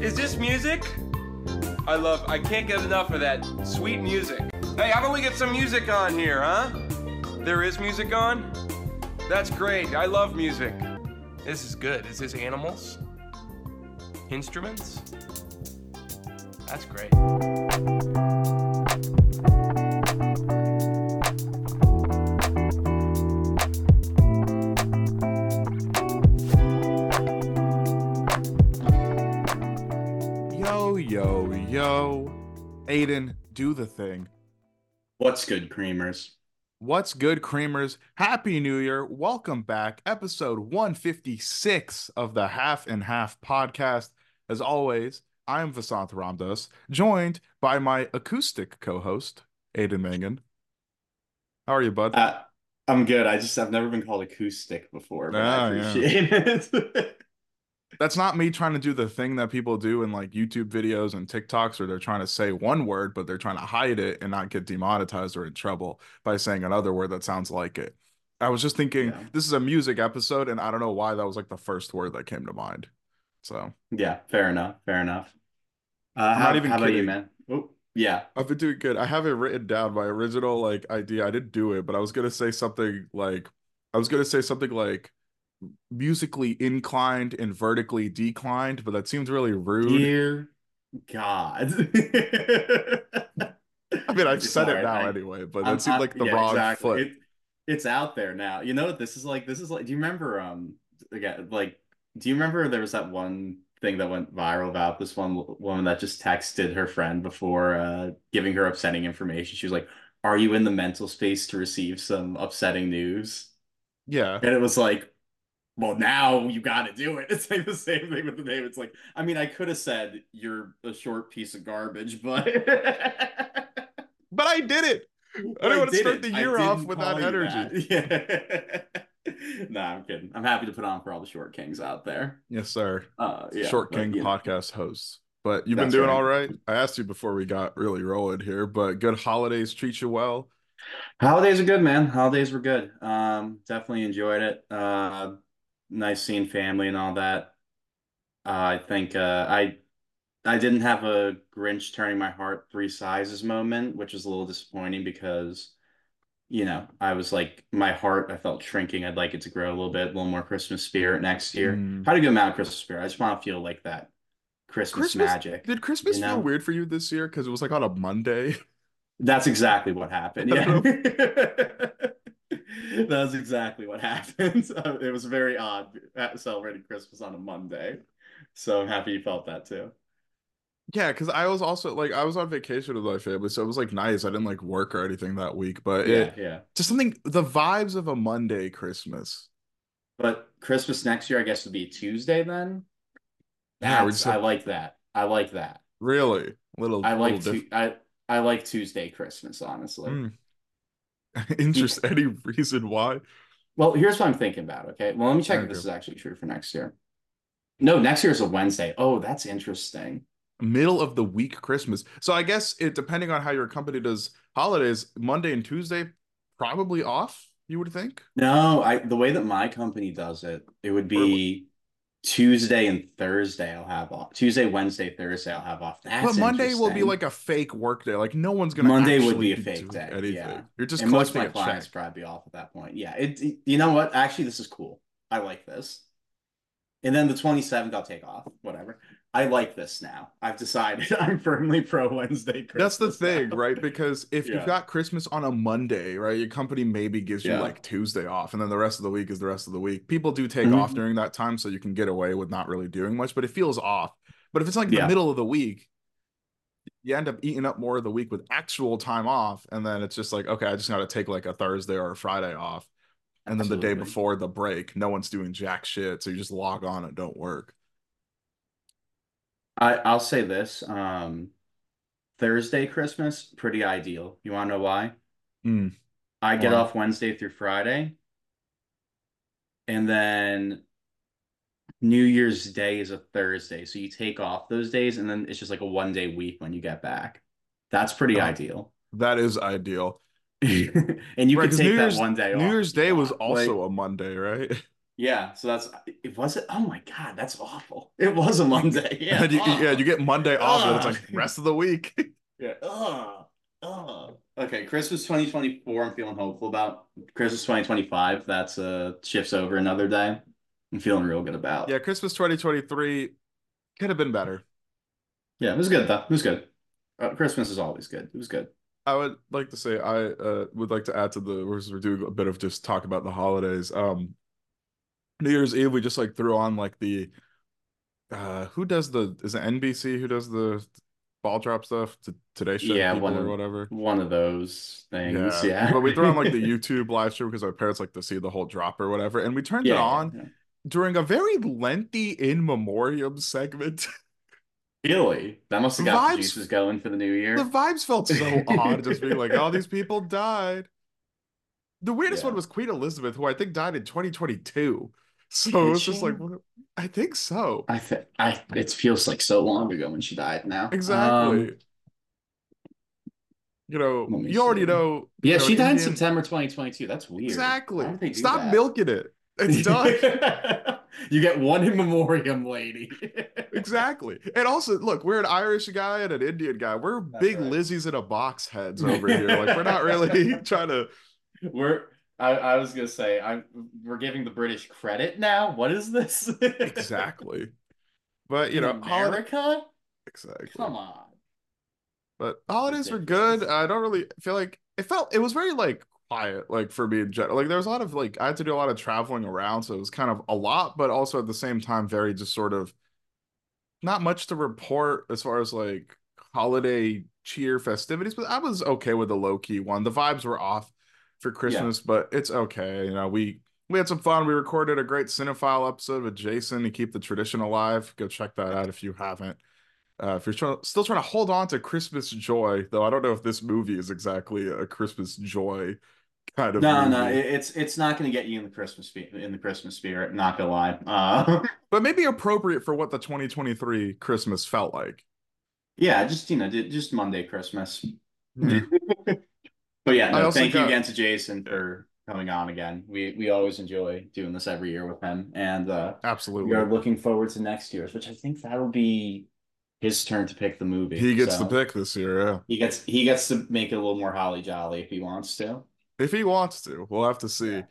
Is this music? I love, I can't get enough of that sweet music. Hey, how about we get some music on here, huh? There is music on? That's great. I love music. This is good. Is this animals? Instruments? That's great. Yo, yo. Aidan, do the thing. What's good, creamers? What's good, creamers? Happy New Year. Welcome back. Episode 156 of the Half and Half podcast. As always, I'm Vasanth Ramdas, joined by my acoustic co host, Aidan Mangan. How are you, bud? Uh, I'm good. I just I've never been called acoustic before, but Ah, I yeah. appreciate it. That's not me trying to do the thing that people do in like YouTube videos and TikToks where they're trying to say one word, but they're trying to hide it and not get demonetized or in trouble by saying another word that sounds like it. I was just thinking Yeah. this is a music episode, and I don't know why that was like the first word that came to mind. So yeah, fair enough. Fair enough. Uh, how, not even how about you, kidding. man? Oh, yeah. I've been doing good. I have it written down. My original like idea, I didn't do it, but I was gonna say something like I was gonna say something like musically inclined and vertically declined, but that seems really rude. Dear God. I mean, I've said it now I- anyway, but that seemed like the yeah, wrong exactly. foot. It, it's out there now. You know what this is like? This is like. Do you remember? Um, again, like, do you remember there was that one thing that went viral about this one woman that just texted her friend before uh giving her upsetting information? She was like, "Are you in the mental space to receive some upsetting news?" Yeah. And it was like. Well, now you got to do it. It's like the same thing with the name. It's like, I mean, I could have said you're a short piece of garbage, but But I did it. I didn't want to start the year off didn't with that energy. Yeah. nah, I'm kidding. I'm happy to put on for all the short kings out there. Yes, sir. Uh, yeah, Short but, King know. podcast hosts. But you've been doing right. all right. I asked you before we got really rolling here, but good holidays treat you well. Holidays are good, man. Holidays were good. Um, definitely enjoyed it. Uh, nice seeing family and all that. Uh, I think uh, I I didn't have a Grinch turning my heart three sizes moment, which was a little disappointing because, you know, I was like my heart I felt shrinking. I'd like it to grow a little bit, a little more Christmas spirit next year. Mm. Had a good amount of Christmas spirit. I just want to feel like that Christmas, Christmas- magic. Did Christmas You feel weird for you this year? Because it was like on a Monday. That's exactly what happened. Yeah. That's exactly what happened. It was very odd uh, celebrating Christmas on a Monday. So I'm happy you felt that too. Yeah, because I was also like I was on vacation with my family, so it was like nice. I didn't like work or anything that week, but Yeah, it yeah. just something the vibes of a Monday Christmas. But Christmas next year, I guess, would be Tuesday then. Yeah, That's, just I like that. I like that. Really, little. I like little tu- I I like Tuesday Christmas, honestly. Mm. Interest any reason why? Well, here's what I'm thinking about. Okay. Well, let me check if this is actually true for next year. No, next year is a Wednesday. Oh, that's interesting. Middle of the week Christmas. So I guess it depending on how your company does holidays, Monday and Tuesday probably off. You would think. No, I the way that my company does it, it would be Tuesday and Thursday I'll have off. Tuesday, Wednesday, Thursday I'll have off. That's but Monday will be like a fake work day. Like no one's gonna. Monday would be a fake day, Anything. yeah. You're just and most of my clients check. probably be off at that point. Yeah. It, it- you know what? Actually, this is cool. I like this. And then the 27th I'll take off. Whatever. I like this now. I've decided I'm firmly pro Wednesday That's the thing, now. right? Because if Yeah. you've got Christmas on a Monday, right, your company maybe gives you like Tuesday off, and then the rest of the week is the rest of the week. People do take Mhm. off during that time, so you can get away with not really doing much, but it feels off. But if it's like the middle of the week, you end up eating up more of the week with actual time off, and then it's just like, okay, I just got to take like a Thursday or a Friday off, and then the day before the break, no one's doing jack shit, so you just log on and don't work. I, I'll say this. Um, Thursday Christmas, pretty ideal. You want to know why? Mm. I get off Wednesday through Friday. And then New Year's Day is a Thursday. So you take off those days and then it's just like a one day week when you get back. That's pretty Oh. ideal. That is ideal. and you Right, 'cause take New that Year's- one day New Year's Day was also Like, a Monday, right? Yeah, so that's it was it. Oh my God, that's awful. It was a Monday. Yeah, you, yeah, you get Monday off, and it's like rest of the week. Yeah. Ugh. Okay, Christmas 2024, I'm feeling hopeful about. Christmas 2025, that's uh shifts over another day. I'm feeling real good about. yeah, Christmas 2023 could have been better. Yeah, it was good though. It was good. Uh, Christmas is always good. It was good. I would like to say I uh, would like to add to the we're doing a bit of just talk about the holidays. Um, New Year's Eve we just like threw on like the uh who does the is it NBC who does the ball drop stuff to Today Show Yeah, one or of- whatever. One of those things. Yeah. but we threw on like the YouTube live stream because our parents like to see the whole drop or whatever, and we turned yeah, it on yeah. during a very lengthy in memoriam segment. Really? That must have got Vibes- the juices going for the new year. The vibes felt so odd, just being like, "Oh, these people died." The weirdest Yeah. one was Queen Elizabeth, who I think died in 2022. So it's was just like, I think so. I think I it feels like so long ago when she died now. Exactly. Um, you know, let me you already know. yeah, you know, she died in September 2022. That's weird. Exactly. Why would they do Stop that? milking it. It's done. you get one in memoriam, lady. exactly. And also, look, we're an Irish guy and an Indian guy. We're That's big right. Lizzies in a box heads over here. Like, we're not really trying to. We're I, I was gonna say I'm we're giving the British credit now. What is this? Exactly. But, you know, holiday. America? Exactly. Come on. But holidays were good. I don't really feel like it felt it was very like quiet, like for me in general. Like there was a lot of like I had to do a lot of traveling around, so it was kind of a lot, but also at the same time very just sort of not much to report as far as like holiday cheer festivities. But I was okay with the low key one. The vibes were off for Christmas, but it's okay. You know, we we had some fun. We recorded a great cinephile episode with Jason to keep the tradition alive. Go check that out if you haven't. Uh, if you're trying, still trying to hold on to Christmas joy, though, I don't know if this movie is exactly a Christmas joy kind of No, movie. no, it, it's it's not gonna get you in the Christmas in the Christmas spirit. Not gonna lie. Uh, but maybe appropriate for what the 2023 Christmas felt like. yeah, just you know, just Monday Christmas. But yeah, no, thank you again to Jason for coming on again. We we always enjoy doing this every year with him, and uh, Absolutely. we are looking forward to next year's, which I think that'll be his turn to pick the movie. He gets so the pick this year, yeah. He gets he gets to make it a little more holly jolly if he wants to. If he wants to, we'll have to see. Yeah.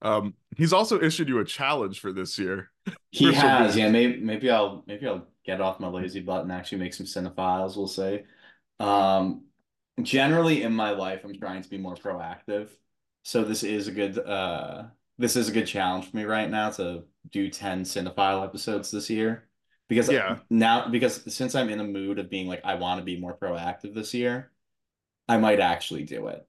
Um, he's also issued you a challenge for this year. He has, yeah. Maybe maybe I'll maybe I'll get off my lazy butt and actually make some cinephiles. We'll say. Um, generally in my life, I'm trying to be more proactive. So this is a good uh this is a good challenge for me right now to do 10 cinephile episodes this year. Because Yeah. now because since I'm in a mood of being like I want to be more proactive this year, I might actually do it.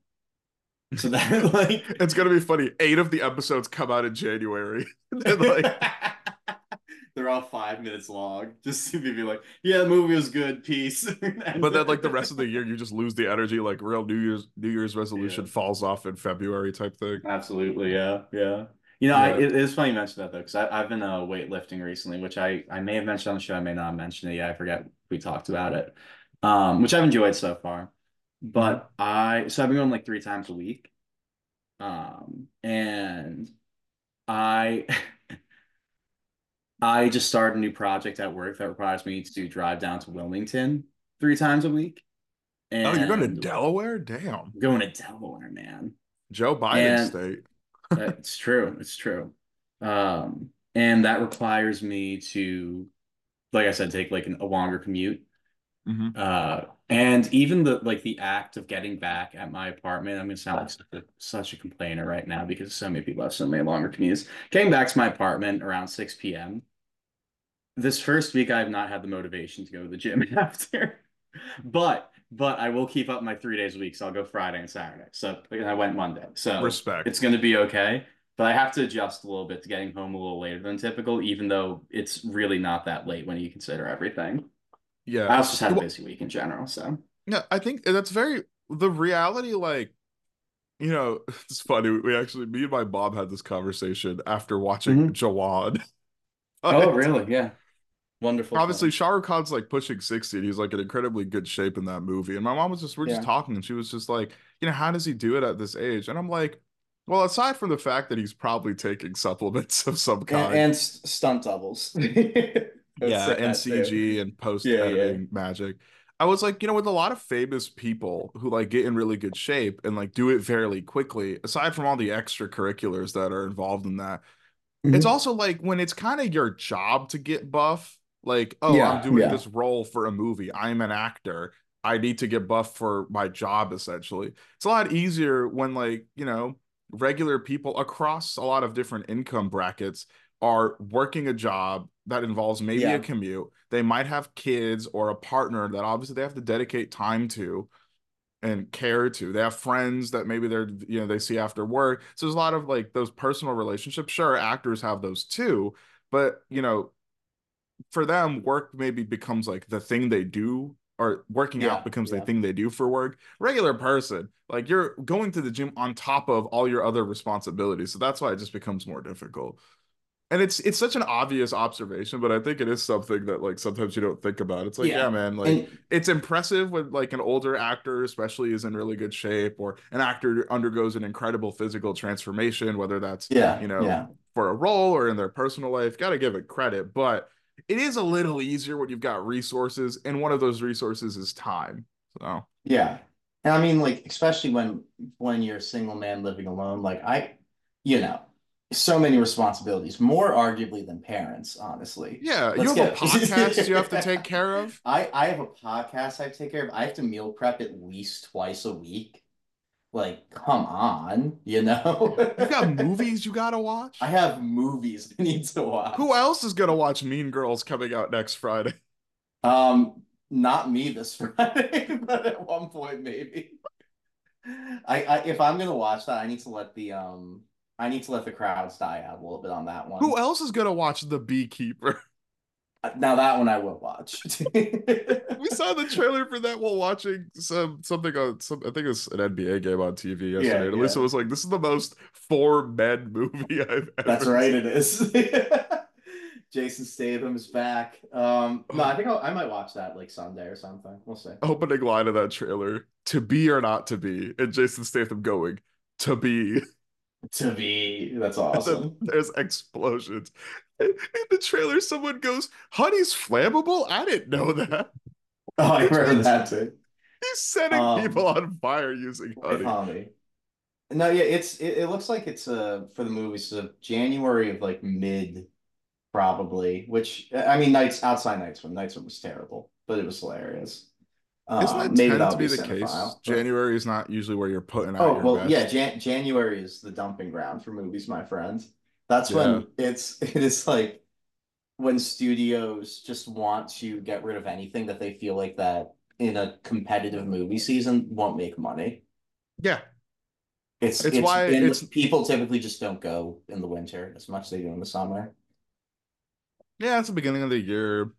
So that like It's gonna be funny. Eight of the episodes come out in January. And, like, They're all five minutes long. Just to be like, yeah, the movie was good. Peace. but then like the rest of the year, you just lose the energy. Like real New Year's New Year's resolution Yeah. falls off in February type thing. Absolutely, yeah, yeah. You know, I, it, it's funny you mentioned that though, because I've been uh, weightlifting recently, which I I may have mentioned on the show, I may not have mentioned it yet. I forget we talked about it, um, which I've enjoyed so far. But I so I've been going like three times a week, um, and I I just started a new project at work that requires me to drive down to Wilmington three times a week. And Oh, you're going to Delaware? Damn. going to Delaware, man. Joe Biden And- state. It's true. It's true. Um, and that requires me to, like I said, take like an, a longer commute. Mhm. Uh, and even the like the act of getting back at my apartment, I'm gonna sound like such a, such a complainer right now because so many people have so many longer commutes. Getting back to my apartment around 6 p.m. This first week, I have not had the motivation to go to the gym after, but but I will keep up my three days a week. So I'll go Friday and Saturday. So I went Monday. So Respect. it's going to be okay. But I have to adjust a little bit to getting home a little later than typical, even though it's really not that late when you consider everything. Yeah. I also just had a busy week in general. So Yeah, I think that's very the reality, like, you know, it's funny. We actually me and my mom had this conversation after watching Mhm. Jawan. oh, really? Yeah. Wonderful. Obviously. Shah Rukh Khan's like pushing 60 and he's like in incredibly good shape in that movie. And my mom was just, we're just talking and she was just like, you know, how does he do it at this age? And I'm like, Well, aside from the fact that he's probably taking supplements of some kind, and s- stunt doubles. yeah, and CG and post Yeah, yeah. editing magic. I was like, you know, with a lot of famous people who like get in really good shape and like do it fairly quickly, aside from all the extracurriculars that are involved in that, it's Mhm. also like when it's kind of your job to get buff, like, oh, Yeah, I'm doing yeah. this role for a movie. I'm an actor. I need to get buff for my job, essentially. It's a lot easier when, like, you know, regular people across a lot of different income brackets are working a job that involves maybe Yeah. a commute. They might have kids or a partner that obviously they have to dedicate time to and care to. They have friends that maybe they're you know they see after work. So there's a lot of like those personal relationships. Sure, actors have those too, but you know, for them, work maybe becomes like the thing they do, or working Yeah, out becomes the thing they do for work. Regular person, like you're going to the gym on top of all your other responsibilities. So that's why it just becomes more difficult. And it's it's such an obvious observation, but I think it is something that like sometimes you don't think about. It's like, Yeah. yeah, man, like And it's impressive when like an older actor especially is in really good shape or an actor undergoes an incredible physical transformation whether that's yeah, you know yeah. for a role or in their personal life got to give it credit but it is a little easier when you've got resources and one of those resources is time so Yeah. And I mean, like, especially when when you're a single man living alone, like I, you know, so many responsibilities, more arguably than parents, honestly. yeah Let's you have a podcast you have to take care of I I have a podcast I have to take care of. I have to meal prep at least twice a week. Like, come on, you know? you got movies you gotta watch I have movies I need to watch. who else is gonna watch mean girls coming out next friday Um, not me this Friday, but at one point maybe. I, I if I'm gonna watch that, I need to let the um I need to let the crowds die out a little bit on that one. who else is gonna watch the beekeeper Now that one I will watch. we saw the trailer for that while watching some something on some I think it was an NBA game on TV yesterday. Yeah, and yeah. was like, "This is the most four men movie I've ever." That's right, seen." it is. Jason Statham is back. Um, no, I think I'll, I might watch that like Sunday or something. We'll see. Opening line of that trailer: "To be or not to be," and Jason Statham going, "To be." To be, that's awesome. there's explosions. In the trailer, someone goes, "Honey's flammable." I didn't know that. Oh, I remember that too. He's setting Um, people on fire using honey. Honey. No, yeah, it's it, it looks like it's uh for the movies of January of like mid probably, which I mean Nights outside Night Swim. Night Swim was terrible, but it was hilarious. Isn't Uh, that maybe tend to be the case? but- January is not usually where you're putting out Oh well, best. yeah. Jan January is the dumping ground for movies, my friend. That's Yeah. when it's it is like when studios just want to get rid of anything that they feel like that in a competitive movie season won't make money. Yeah, It's It's it's, why it's- people typically just don't go in the winter as much as they do in the summer. yeah. It's the beginning of the year.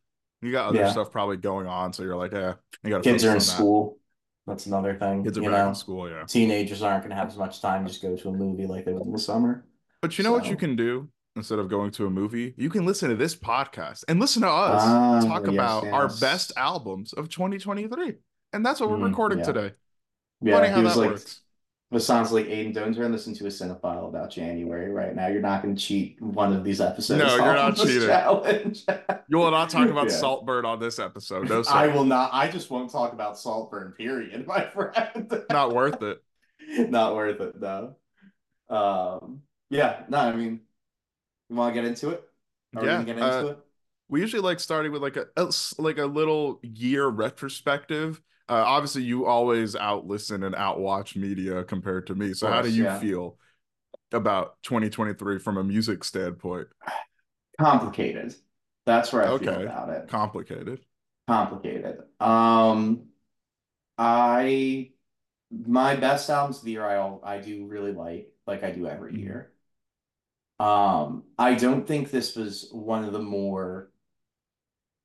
You got other Yeah. stuff probably going on, so you're like, yeah, you got Kids are in school. That's another thing. Kids are back know, in school, yeah. teenagers aren't going to have as much time to just go to a movie like they would in the summer. But you know what you can do instead of going to a movie? You can listen to this podcast and listen to us Ah, talk yes, about our best albums of 2023, and that's what we're Mm, recording yeah. today. Yeah, Funny how that like, works. It sounds like Aidan, don't try and listen to a cinephile about January right now. You're not going to cheat one of these episodes. No, you're not cheating. Challenge. You will not talk about Yeah. Saltburn on this episode. No, sir. I will not. I just won't talk about Saltburn. Period, my friend. Not worth it. not worth it. No. Um. Yeah. No. I mean, you want to get into it? Are Yeah, we get into uh, it? we usually like starting with like a, like a little year retrospective. Uh, obviously, you always out listen and out watch media compared to me. So, how do you yeah. feel about 2023 from a music standpoint? Complicated. That's where I feel about it. Complicated. complicated. Um, I my best albums of the year I I do really like, like I do every Mhm. year. Um, I don't think this was one of the more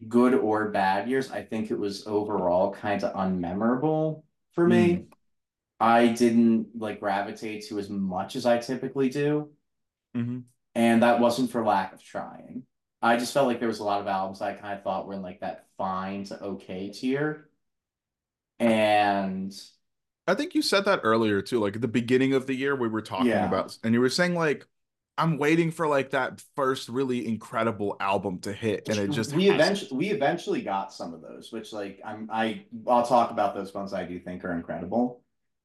good or bad years. I think it was overall kind of unmemorable for me. I didn't like gravitate to as much as I typically do. hmm And that wasn't for lack of trying. I just felt like there was a lot of albums I kind of thought were in like that fine to okay tier. And I think you said that earlier too. Like at the beginning of the year, we were talking Yeah. about, and you were saying like, I'm waiting for like that first really incredible album to hit, and it just we eventually we eventually got some of those, which like I'm I I'll talk about those ones I do think are incredible.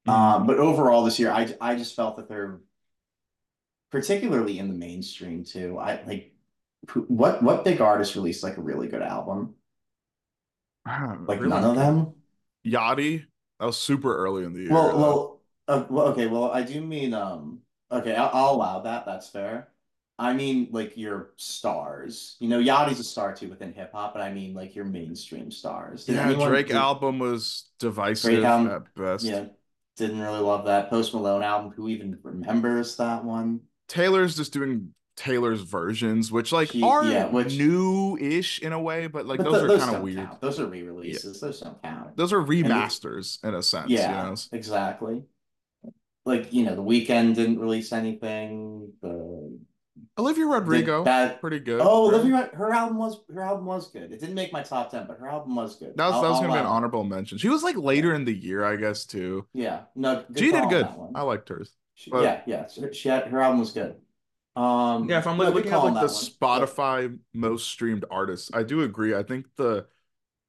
Mhm. Um, but overall this year, I I just felt that they're particularly in the mainstream too. I like what what big artist released like a really good album? Like Really? none of them. Yachty, that was super early in the year. Well, though. well, uh, well, okay. Well, I do mean um. Okay, I'll, I'll allow that. That's fair. I mean, like your stars. You know, Yachty's a star too within hip hop, but I mean like your mainstream stars. Did yeah, anyone- Drake did- album was divisive Drake album, at best. Yeah, didn't really love that Post Malone album. Who even remembers that one? Taylor's just doing Taylor's versions, which like He- are yeah, which- new-ish in a way, but like But those th- are kind of weird. count. Those are re-releases. Those don't count. Those are remasters in a sense. yeah, You know? exactly. Like you know, the Weeknd didn't release anything. The Olivia Rodrigo, that pretty good. Oh, right? Olivia, her album was her album was good. It didn't make my top ten, but her album was good. That was I'll- that was I'll gonna be an honorable mention. She was like later in the year, I guess, too. Yeah, no, She did good. that. I liked hers. She- but- yeah, yeah, she, she had her album was good. Um, Yeah, if I'm like good looking at like the one. Spotify most streamed artists, I do agree. I think the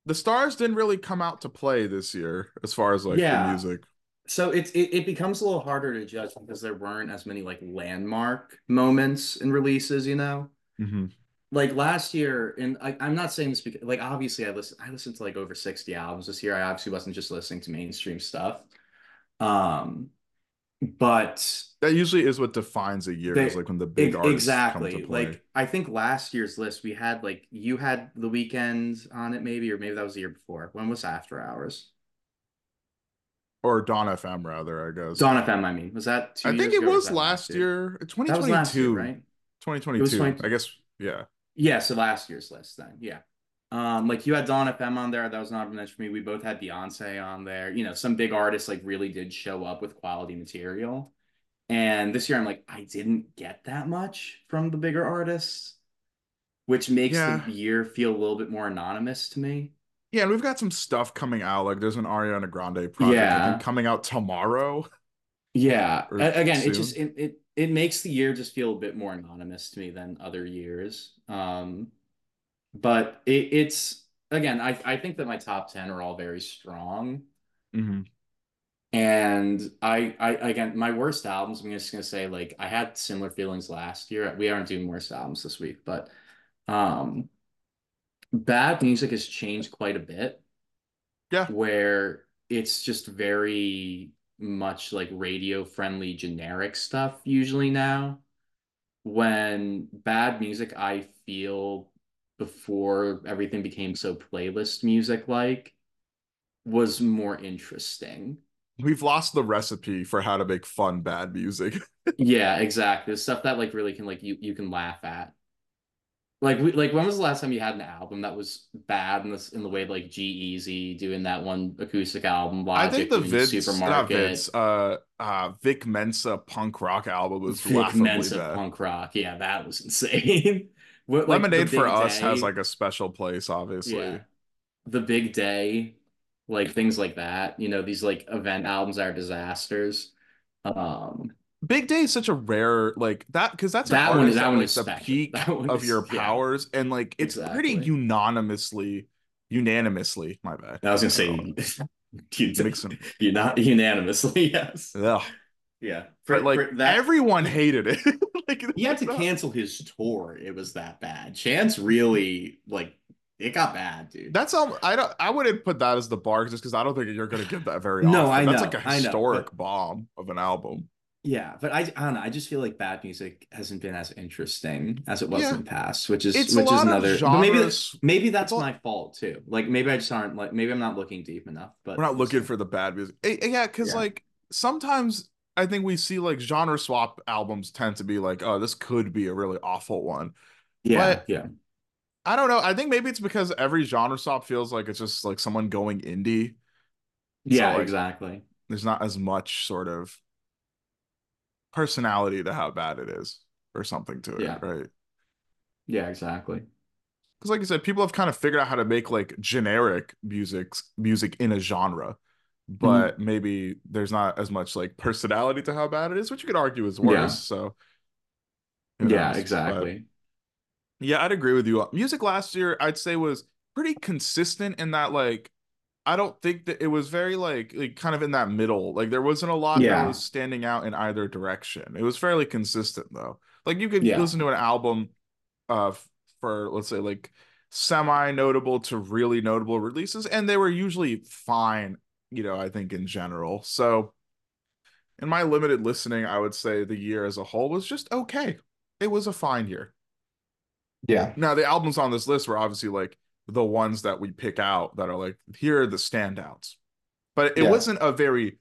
the stars didn't really come out to play this year as far as like Yeah. the music. So it's it, it becomes a little harder to judge because there weren't as many like landmark moments and releases, you know. hmm Like last year, and I, I'm not saying this because like obviously I listen I listened to like over 60 albums this year. I obviously wasn't just listening to mainstream stuff. Um, but That usually is what defines a year, They- is like when the big artists exactly. come to play. Like I think last year's list we had like you had the Weeknd on it maybe, or maybe that was the year before. When was After Hours? Or Dawn FM rather, I guess. Dawn FM, I mean. Was that two I think it or was last year, 2022. was last year, right? 2022. I guess, yeah. Yeah, so last year's list then. Yeah. Um, like you had Dawn FM on there, that was not mentioned for me. We both had Beyonce on there. You know, some big artists like really did show up with quality material. And this year I'm like, I didn't get that much from the bigger artists, which makes Yeah. the year feel a little bit more anonymous to me. Yeah, and we've got some stuff coming out. Like there's an Ariana Grande project Yeah. coming out tomorrow. Yeah. Again, soon. it just it, it it makes the year just feel a bit more anonymous to me than other years. Um, but it, it's again, I I think that my top 10 are all very strong. Mhm. And I, I again, my worst albums, I'm just gonna say, like, I had similar feelings last year. We aren't doing worst albums this week, but um bad music has changed quite a bit. Yeah. Where it's just very much like radio friendly generic stuff usually now. When bad music, I feel before everything became so playlist music like was more interesting. We've lost the recipe for how to make fun bad music. Yeah, exactly. The stuff that like really can like you you can laugh at. Like we like when was the last time you had an album that was bad in this in the way like G-Eazy doing that one acoustic album? I think the not Supermarket, Vince, uh, uh, Vic Mensa punk rock album was Vic laughably Mensa bad. punk rock. Yeah, that was insane. What, like, Lemonade for Us Day- has like a special place, obviously. yeah, the big day, like things like that. You know, these like event albums are disasters. Um, Big Day is such a rare like that because that's That one- artist that one is the special. peak of is- your yeah. powers, and like it's pretty unanimously, unanimously. My bad. I was gonna say, you, you're not unanimously, yes. Ugh. Yeah, But like everyone hated it. like he had to cancel his tour. It was that bad. Chance really like it got bad, dude. That's all. I don't. I wouldn't put that as the bar just because I don't think you're gonna get that very No, often. I That's know, like a I know, historic but- bomb of an album. Yeah, but I, I don't know. I just feel like bad music hasn't been as interesting as it was Yeah. in the past, which is It's which is lot of another. But maybe genres. maybe that's It's my fault too. Like maybe I just aren't like maybe I'm not looking deep enough. But We're not looking for the bad music. Yeah, because Yeah. like sometimes I think we see like genre swap albums tend to be like, oh, this could be a really awful one. yeah but- yeah I don't know. I think maybe it's because every genre swap feels like it's just like someone going indie. yeah like, exactly. There's not as much sort of personality to how bad it is or something to it, Yeah. right? Yeah exactly. Because like you said, people have kind of figured out how to make like generic music music in a genre. Mm-hmm. but maybe there's not as much like personality to how bad it is, which you could argue is worse. Yeah. So Yeah, knows? But- exactly. yeah, I'd agree with you. Music last year, I'd say was pretty consistent in that like I don't think that it was very like like kind of in that middle. Like there wasn't a lot that Yeah. was standing out in either direction. It was fairly consistent though. Like you could Yeah. listen to an album uh for let's say like semi notable to really notable releases and they were usually fine, you know, I think in general. So in my limited listening, I would say the year as a whole was just okay. It was a fine year. Yeah. Now the albums on this list were obviously like the ones that we pick out that are like here are the standouts. But it Yeah. wasn't a very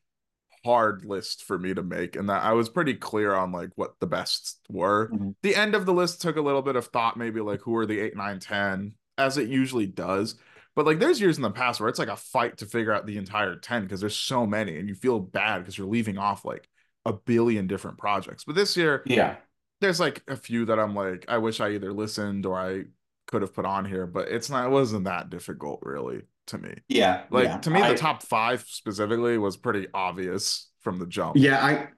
hard list for me to make and that I was pretty clear on like what the best were. Mhm. The end of the list took a little bit of thought maybe like who are the 8 9 10 as it usually does. But like there's years in the past where it's like a fight to figure out the entire 10 because there's so many and you feel bad because you're leaving off like a billion different projects. But this year Yeah. there's like a few that I'm like, I wish I either listened or I could have put on here, but it's not, it wasn't that difficult really to me. Yeah. Like yeah. to me, I- the top five specifically was pretty obvious from the jump. Yeah, I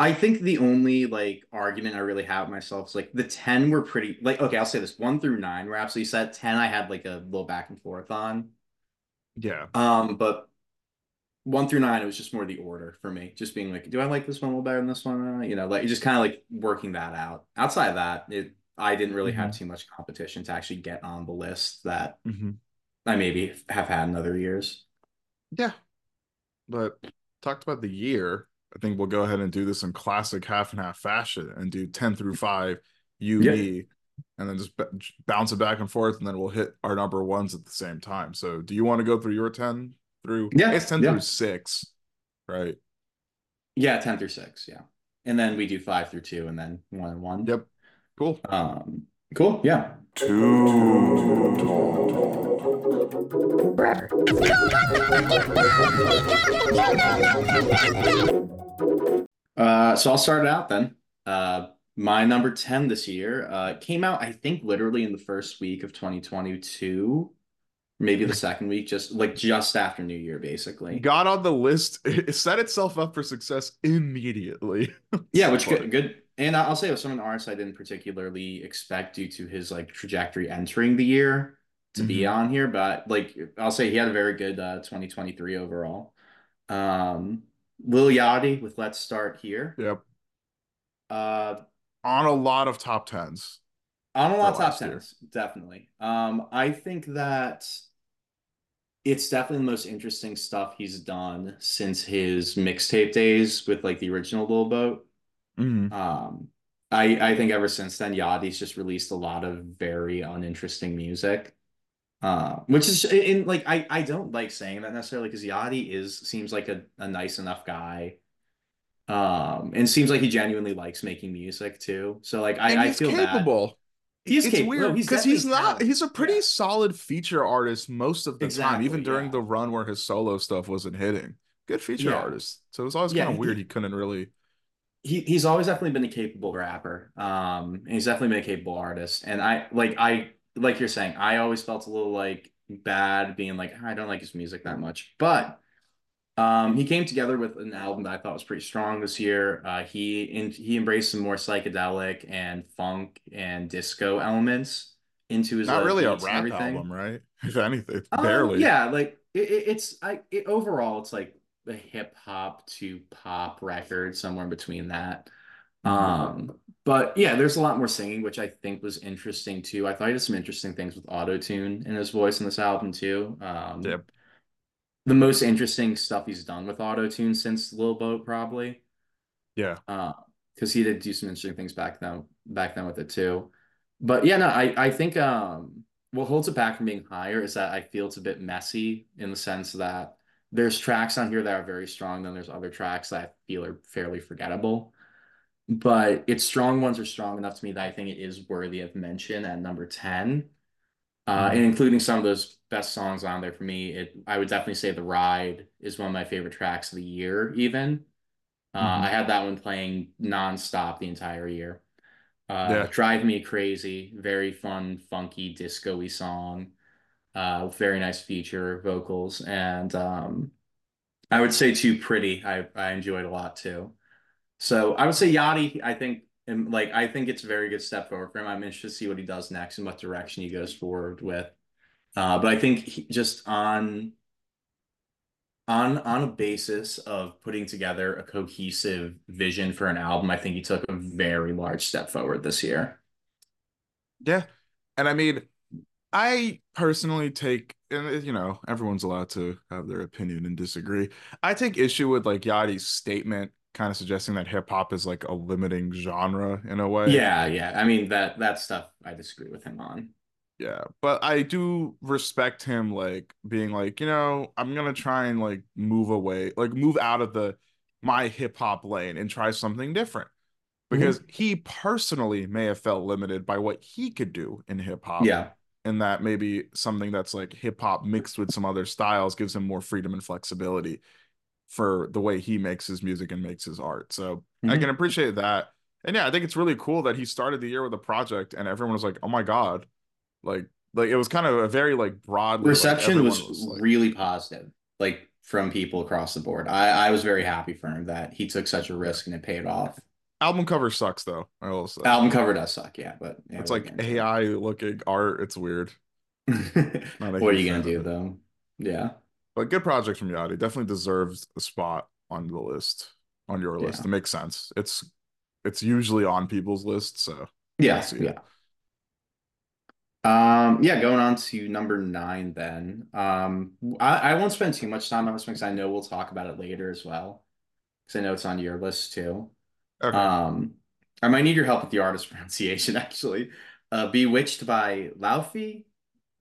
I think the only like argument I really have myself is like the 10 were pretty like okay, I'll say this one through nine were absolutely set. 10 I had like a little back and forth on. Yeah. Um, but one through nine, it was just more the order for me. Just being like, do I like this one a little better than this one? You know, like just kind of like working that out. Outside of that, it I didn't really have too much competition to actually get on the list that hmm I maybe have had in other years. Yeah. But talked about the year. I think we'll go ahead and do this in classic half and half fashion and do 10 through 5, you, Yeah. me, and then just b- bounce it back and forth. And then we'll hit our number ones at the same time. So do you want to go through your 10 through? Yeah, It's 10 yeah. through 6, right? Yeah, 10 through six, yeah. And then we do five through two and then one and one. Yep. Cool. Um, cool, yeah. Uh, so I'll start it out then. Uh, my number 10 this year uh, came out, I think, literally in the first week of 2022, maybe the second week, just like just after New Year, basically. Got on the list. It set itself up for success immediately. Yeah, which good, good. And I'll say it was some of the artists I didn't particularly expect due to his like trajectory entering the year to be Mhm. on here, but like I'll say he had a very good uh 2023 overall. Um Lil Yachty with Let's Start Here. Yep. Uh On a lot of top tens. on a lot of top last year. tens, definitely. Um, I think that it's definitely the most interesting stuff he's done since his mixtape days with like the original Lil Boat. Mhm. Um, I I think ever since then, Yachty's just released a lot of very uninteresting music. Uh, which is in like I I don't like saying that necessarily because Yadi is seems like a, a nice enough guy. Um, and seems like he genuinely likes making music too. So like and I, I he's feel bad. capable. He is it's capable. Weird he's because he's definitely not. He's a pretty Yeah. solid feature artist most of the time, even during yeah. the run where his solo stuff wasn't hitting. Good feature Yeah. artist. So it was always kind of weird. He couldn't really. He he's always definitely been a capable rapper. Um, and he's definitely been a capable artist. And I like I like you're saying, I always felt a little like bad being like I don't like his music that much. But um, he came together with an album that I thought was pretty strong this year. Uh, he in, he embraced some more psychedelic and funk and disco elements into his Not uh, really a rap everything. album, right? If anything, Um, barely. yeah, like it- it's I it, overall it's like a hip hop to pop record somewhere between that. Um, but yeah, there's a lot more singing, which I think was interesting too. I thought he did some interesting things with auto tune in his voice in this album too. Um, Yep. the most interesting stuff he's done with auto tune since Lil Boat probably. Yeah. Uh, because he did do some interesting things back then back then with it too. But yeah, no, I I think um what holds it back from being higher is that I feel it's a bit messy in the sense that there's tracks on here that are very strong, then there's other tracks that I feel are fairly forgettable. But its strong ones are strong enough to me that I think it is worthy of mention at number 10. Uh, and including some of those best songs on there for me, it I would definitely say The Ride is one of my favorite tracks of the year, even. Uh, Mhm. I had that one playing nonstop the entire year. Uh, Yeah. Drive Me Crazy, very fun, funky, disco-y song. Uh, very nice feature vocals. And um, I would say Too Pretty. I I enjoyed a lot too. So I would say Yachty. I think and like I think it's a very good step forward for him. I'm interested to see what he does next and what direction he goes forward with. Uh, but I think he, just on on on a basis of putting together a cohesive vision for an album, I think he took a very large step forward this year. Yeah. And I mean, I personally take, and you know, everyone's allowed to have their opinion and disagree. I take issue with like Yachty's statement, kind of suggesting that hip hop is like a limiting genre in a way. Yeah, yeah. I mean that that stuff I disagree with him on. Yeah, but I do respect him like being like, you know, I'm gonna try and like move away, like move out of the my hip hop lane and try something different. Because mm-hmm. he personally may have felt limited by what he could do in hip hop. Yeah. And that maybe something that's like hip hop mixed with some other styles gives him more freedom and flexibility for the way he makes his music and makes his art. So mm-hmm. I can appreciate that. And yeah, I think it's really cool that he started the year with a project and everyone was like, "Oh my god, like, like it was kind of a very like broad reception like, was, was like, really positive, like from people across the board. I I was very happy for him that he took such a risk and it paid off. Album cover sucks though. I will say. Album cover does suck, yeah, but yeah, it's like AI looking art. It's weird. what are you gonna do though? Yeah, but good project from Yachty. Definitely deserves a spot on the list on your list. Yeah. It makes sense. It's it's usually on people's lists, so yeah, yeah. Um, yeah, going on to number nine then. Um, I, I won't spend too much time on this one because I know we'll talk about it later as well. Because I know it's on your list too. Okay. Um, I might need your help with the artist pronunciation actually. Uh, Bewitched by Laufey.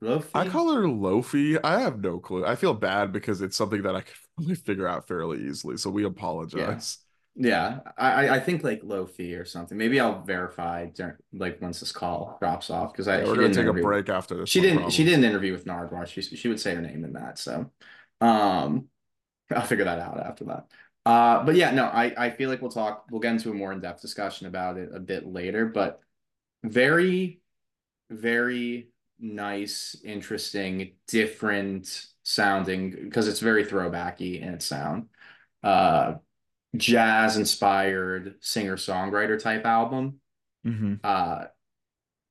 Lofi? I call her Lofi. I have no clue. I feel bad because it's something that I can probably figure out fairly easily. So we apologize. Yeah, I I think like Lofi or something. Maybe I'll verify during, like once this call drops off because I yeah, we're gonna take a break after this. She didn't. Probably. She did an interview with Nardwuar. She she would say her name in that. So, um, I'll figure that out after that. Uh, but yeah, no, I I feel like we'll talk. We'll get into a more in depth discussion about it a bit later. But very, very nice, interesting, different sounding because it's very throwbacky in its sound. Uh jazz inspired singer songwriter type album. Mm-hmm. Uh,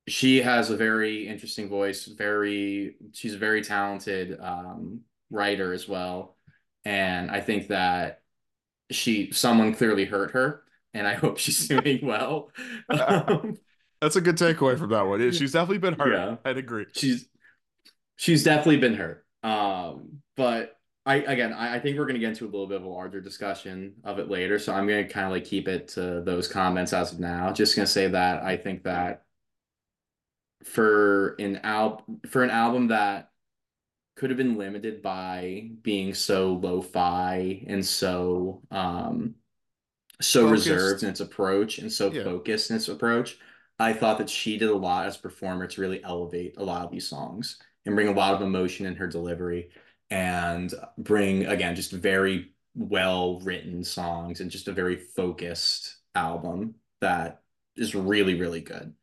she has a very interesting voice. Very, she's a very talented um, writer as well, and I think that she someone clearly hurt her, and I hope she's doing well. That's a good takeaway from that one. She's definitely been hurt. Yeah. I'd agree. She's she's definitely been hurt. Um, but I again, I, I think we're going to get into a little bit of a larger discussion of it later. So I'm going to kind of like keep it to those comments as of now. Just going to say that I think that for an al for an album that could have been limited by being so lo-fi and so um so focused. reserved in its approach and so yeah. focused in its approach. I thought that she did a lot as a performer to really elevate a lot of these songs and bring a lot of emotion in her delivery and bring again just very well written songs and just a very focused album that is really really good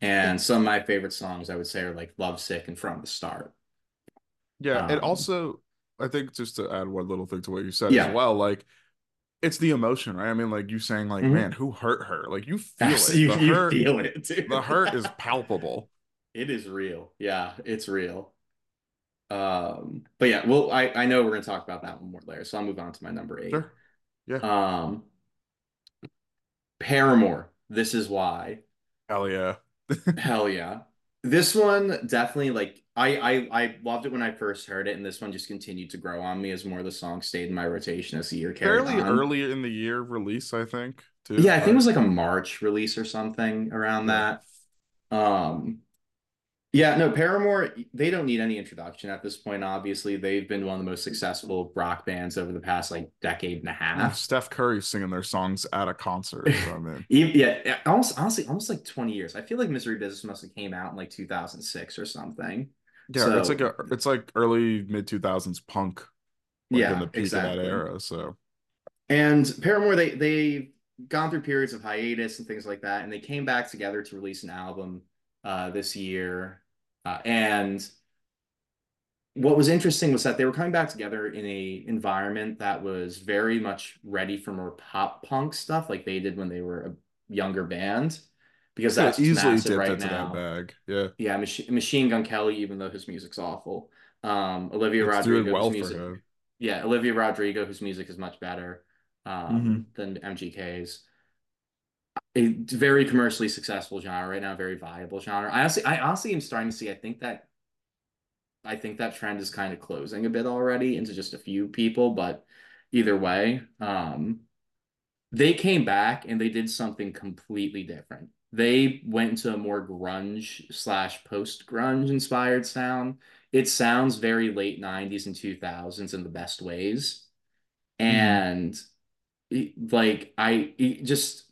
and some of my favorite songs i would say are like lovesick and from the start yeah um, and also i think just to add one little thing to what you said yeah. as well like it's the emotion right i mean like you saying like mm-hmm. man who hurt her like you feel it you, you hurt, feel it too. the hurt is palpable it is real yeah it's real um, but yeah, well, I I know we're gonna talk about that one more later, so I'll move on to my number eight. Sure. Yeah. Um, Paramore. This is why. Hell yeah. Hell yeah. This one definitely like I, I I loved it when I first heard it, and this one just continued to grow on me as more of the song stayed in my rotation as the year carried Fairly on. early in the year release, I think. Too. Yeah, I think it was like a March release or something around that. Um, yeah, no, Paramore, they don't need any introduction at this point. Obviously, they've been one of the most successful rock bands over the past like decade and a half. Steph Curry singing their songs at a concert. I mean. yeah, almost honestly, almost like 20 years. I feel like Misery Business must have came out in like 2006 or something. Yeah, so, it's like a it's like early mid 2000s punk. Like yeah, in the peak exactly. of that era. So and Paramore, they they've gone through periods of hiatus and things like that, and they came back together to release an album uh, this year uh, and what was interesting was that they were coming back together in a environment that was very much ready for more pop punk stuff like they did when they were a younger band because that's easily massive dipped right into now that bag. Yeah. yeah Mach- machine gun kelly even though his music's awful um olivia It's rodrigo well music yeah olivia rodrigo whose music is much better um Mm-hmm. than mgk's a very commercially successful genre right now very viable genre i honestly i honestly am starting to see i think that I think that trend is kind of closing a bit already into just a few people, but either way, um, they came back and they did something completely different. They went into a more grunge slash post grunge inspired sound. It sounds very late 90s and 2000s in the best ways. And it- like, I just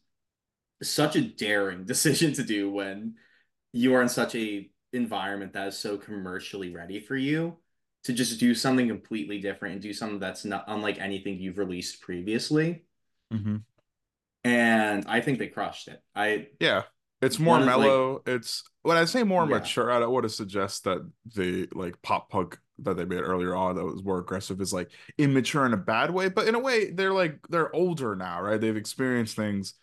such a daring decision to do when you are in such a environment that is so commercially ready for you to just do something completely different and do something that's not unlike anything you've released previously. hmm And I think they crushed it. I Yeah. It's more is, like- mellow. it's when I say more Yeah. mature, I don't want to suggest that the like pop punk that they made earlier on that was more aggressive is like immature in a bad way, but in a way they're like they're older now, right? They've experienced things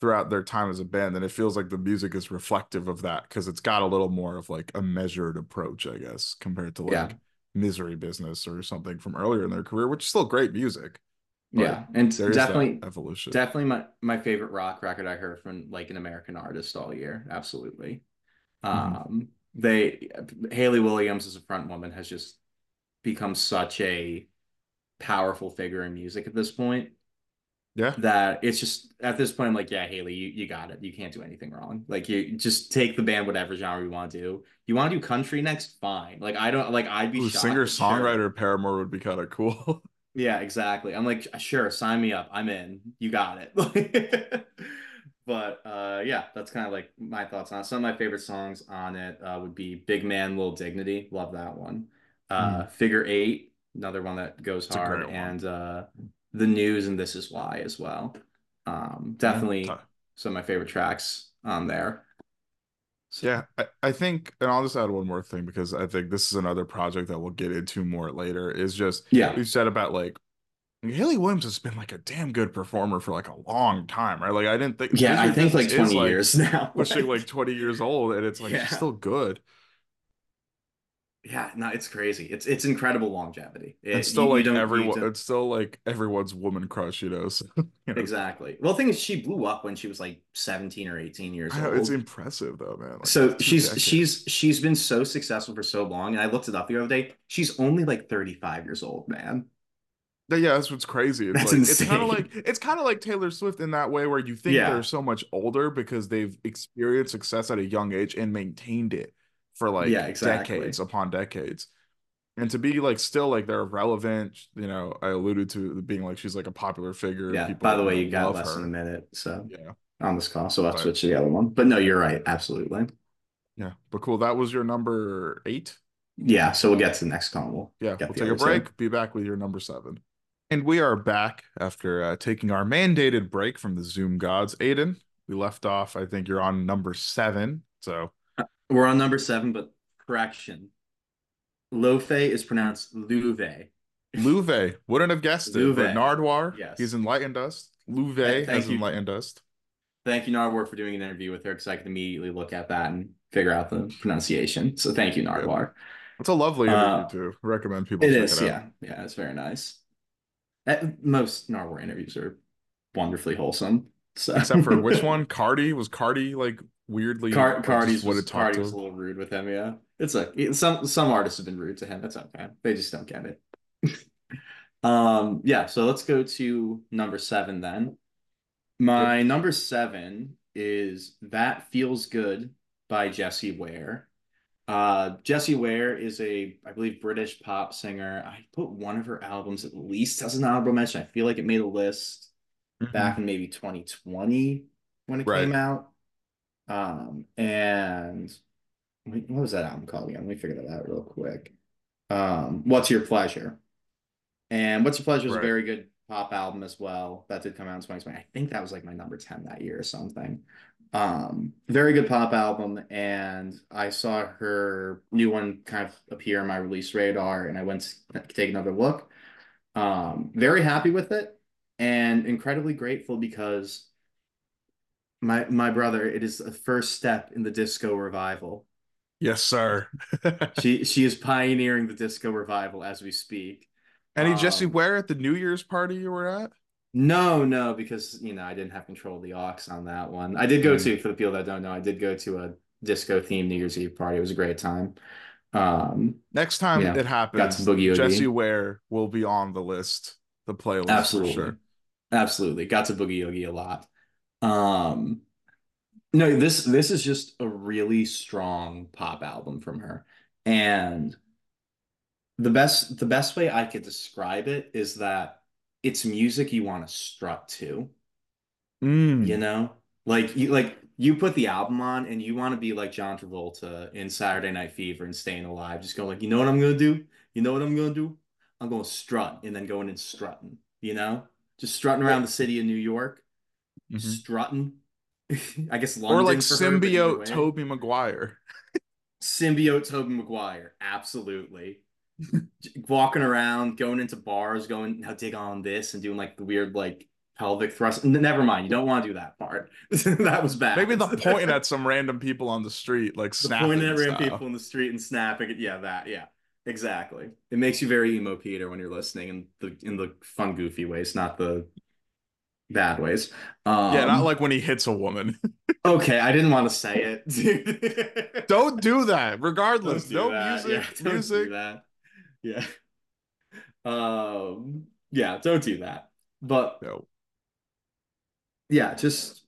throughout their time as a band, and it feels like the music is reflective of that because it's got a little more of like a measured approach, I guess, compared to like Yeah. Misery Business or something from earlier in their career, which is still great music. But yeah, and definitely evolution. definitely my my favorite rock record I heard from like an American artist all year. Absolutely. Mhm. Um they Hayley Williams as a front woman has just become such a powerful figure in music at this point. Yeah. that it's just at this point I'm like, yeah, Hayley, you, you got it. You can't do anything wrong. Like you just take the band whatever genre you want to do. You want to do country next? Fine. Like I don't like I'd be singer but sure. songwriter Paramore would be kind of cool. Yeah, exactly. I'm like, sure, sign me up. I'm in. You got it. But uh yeah, that's kind of like my thoughts on it. Some of my favorite songs on it uh, would be Big Man, Little Dignity. Love that one. Uh Figure Eight, another one that goes. It's hard, and uh The News and This Is Why as well. Um definitely Yeah. some of my favorite tracks on there. So- Yeah, I, I think, and I'll just add one more thing because I think this is another project that we'll get into more later. Is just Yeah. you said about like Hayley Williams has been like a damn good performer for like a long time, right? Like I didn't think Yeah, I think like 20 years now. pushing like 20 years old, and it's like Yeah. she's still good. Yeah, no, it's crazy. It's it's incredible longevity. It- It's still you- like you everyone. don't- It's still like everyone's woman crush, you know. So, you know, Exactly. Well, the thing is, she blew up when she was like 17 or 18 years know, old. it's impressive though, man. Like, so she's decades. she's she's been so successful for so long, and I looked it up the other day. She's only like 35 years old, man. Yeah, that's what's crazy. It's That's like it's kind of like it's kind of like Taylor Swift in that way where you think Yeah. they're so much older because they've experienced success at a young age and maintained it for like Yeah, exactly. decades upon decades. And to be like still like they're relevant, you know, I alluded to being like she's like a popular figure. Yeah. By the way, you got less her. than a minute, so Yeah, on this call, so I'll But- switch to the other one. But no, you're right. Absolutely. yeah, but cool. That was your number eight. Yeah. So we'll get to the next call. We'll Yeah, we'll take a break. Be back with your number seven. And we are back after uh, taking our mandated break from the Zoom gods. Aidan, we left off. I think you're on number seven. So We're on number seven, but correction. Lofe is pronounced Louve. Louve wouldn't have guessed it, but Nardwuar, Yes. he's enlightened us. Louve has you. enlightened us. Thank you, Nardwuar, for doing an interview with her because I could immediately look at that and figure out the pronunciation. So thank you, Nardwuar. It's a lovely interview Uh, too. Recommend people It check is, it yeah. Yeah, it's very nice. Uh, Most Nardwuar interviews are wonderfully wholesome. So Except for which one? Cardi was Cardi like weirdly Car- Cardi's was, Cardi was a little rude with him, yeah. It's like some some artists have been rude to him. It's okay. They just don't get it. um, yeah, so let's go to number seven then. My number seven is That Feels Good by Jessie Ware. Uh, Jessie Ware is a, I believe, British pop singer. I put one of her albums at least as an honorable mention. I feel like it made a list back in maybe 2020 when it Right. came out. Um, and what was that album called again? Let me figure that out real quick. Um, What's Your Pleasure? And What's Your Pleasure is Right. a very good pop album as well. That did come out in 2020. I think that was like my number 10 that year or something. Um, very good pop album, and I saw her new one kind of appear on my release radar, and I went to take another look. Um, very happy with it, and incredibly grateful because my my brother, it is the first step in the disco revival. Yes, sir. She she is pioneering the disco revival as we speak. Any Jessie Um, Ware at the New Year's party you were at? No, no, because you know I didn't have control of the aux on that one. I did go Mm. to, for the people that don't know, I did go to a disco themed New Year's Eve party. It was a great time. Um, Next time it happens, Boogie Jessie Ware will be on the list, the playlist absolutely, for sure. Absolutely, got to boogie oogie a lot. Um, no, this this is just a really strong pop album from her, and the best the best way I could describe it is that it's music you want to strut to. Mm. You know, like you like you put the album on and you want to be like John Travolta in Saturday Night Fever and Staying Alive. Just go like, you know what I'm gonna do? You know what I'm gonna do? I'm gonna strut and then going and strutting. You know, just strutting around the city of New York, Mhm. strutting. I guess Or like her, symbiote way. Tobey Maguire. symbiote Tobey Maguire, absolutely. Walking around, going into bars, going now dig on this and doing like the weird like pelvic thrust. Never mind, you don't want to do that part. that was bad. Maybe the pointing at some random people on the street, like the snapping pointing at random people in the street and snapping. Yeah, that. Yeah, exactly. It makes you very emo Peter when you're listening in the in the fun, goofy ways, not the bad ways. Um, yeah, not like when he hits a woman. okay. I didn't want to say it. Don't do that. Regardless, Don't do no that. music, Yeah, don't music. do that. Yeah. Um, yeah, don't do that. But No. yeah, just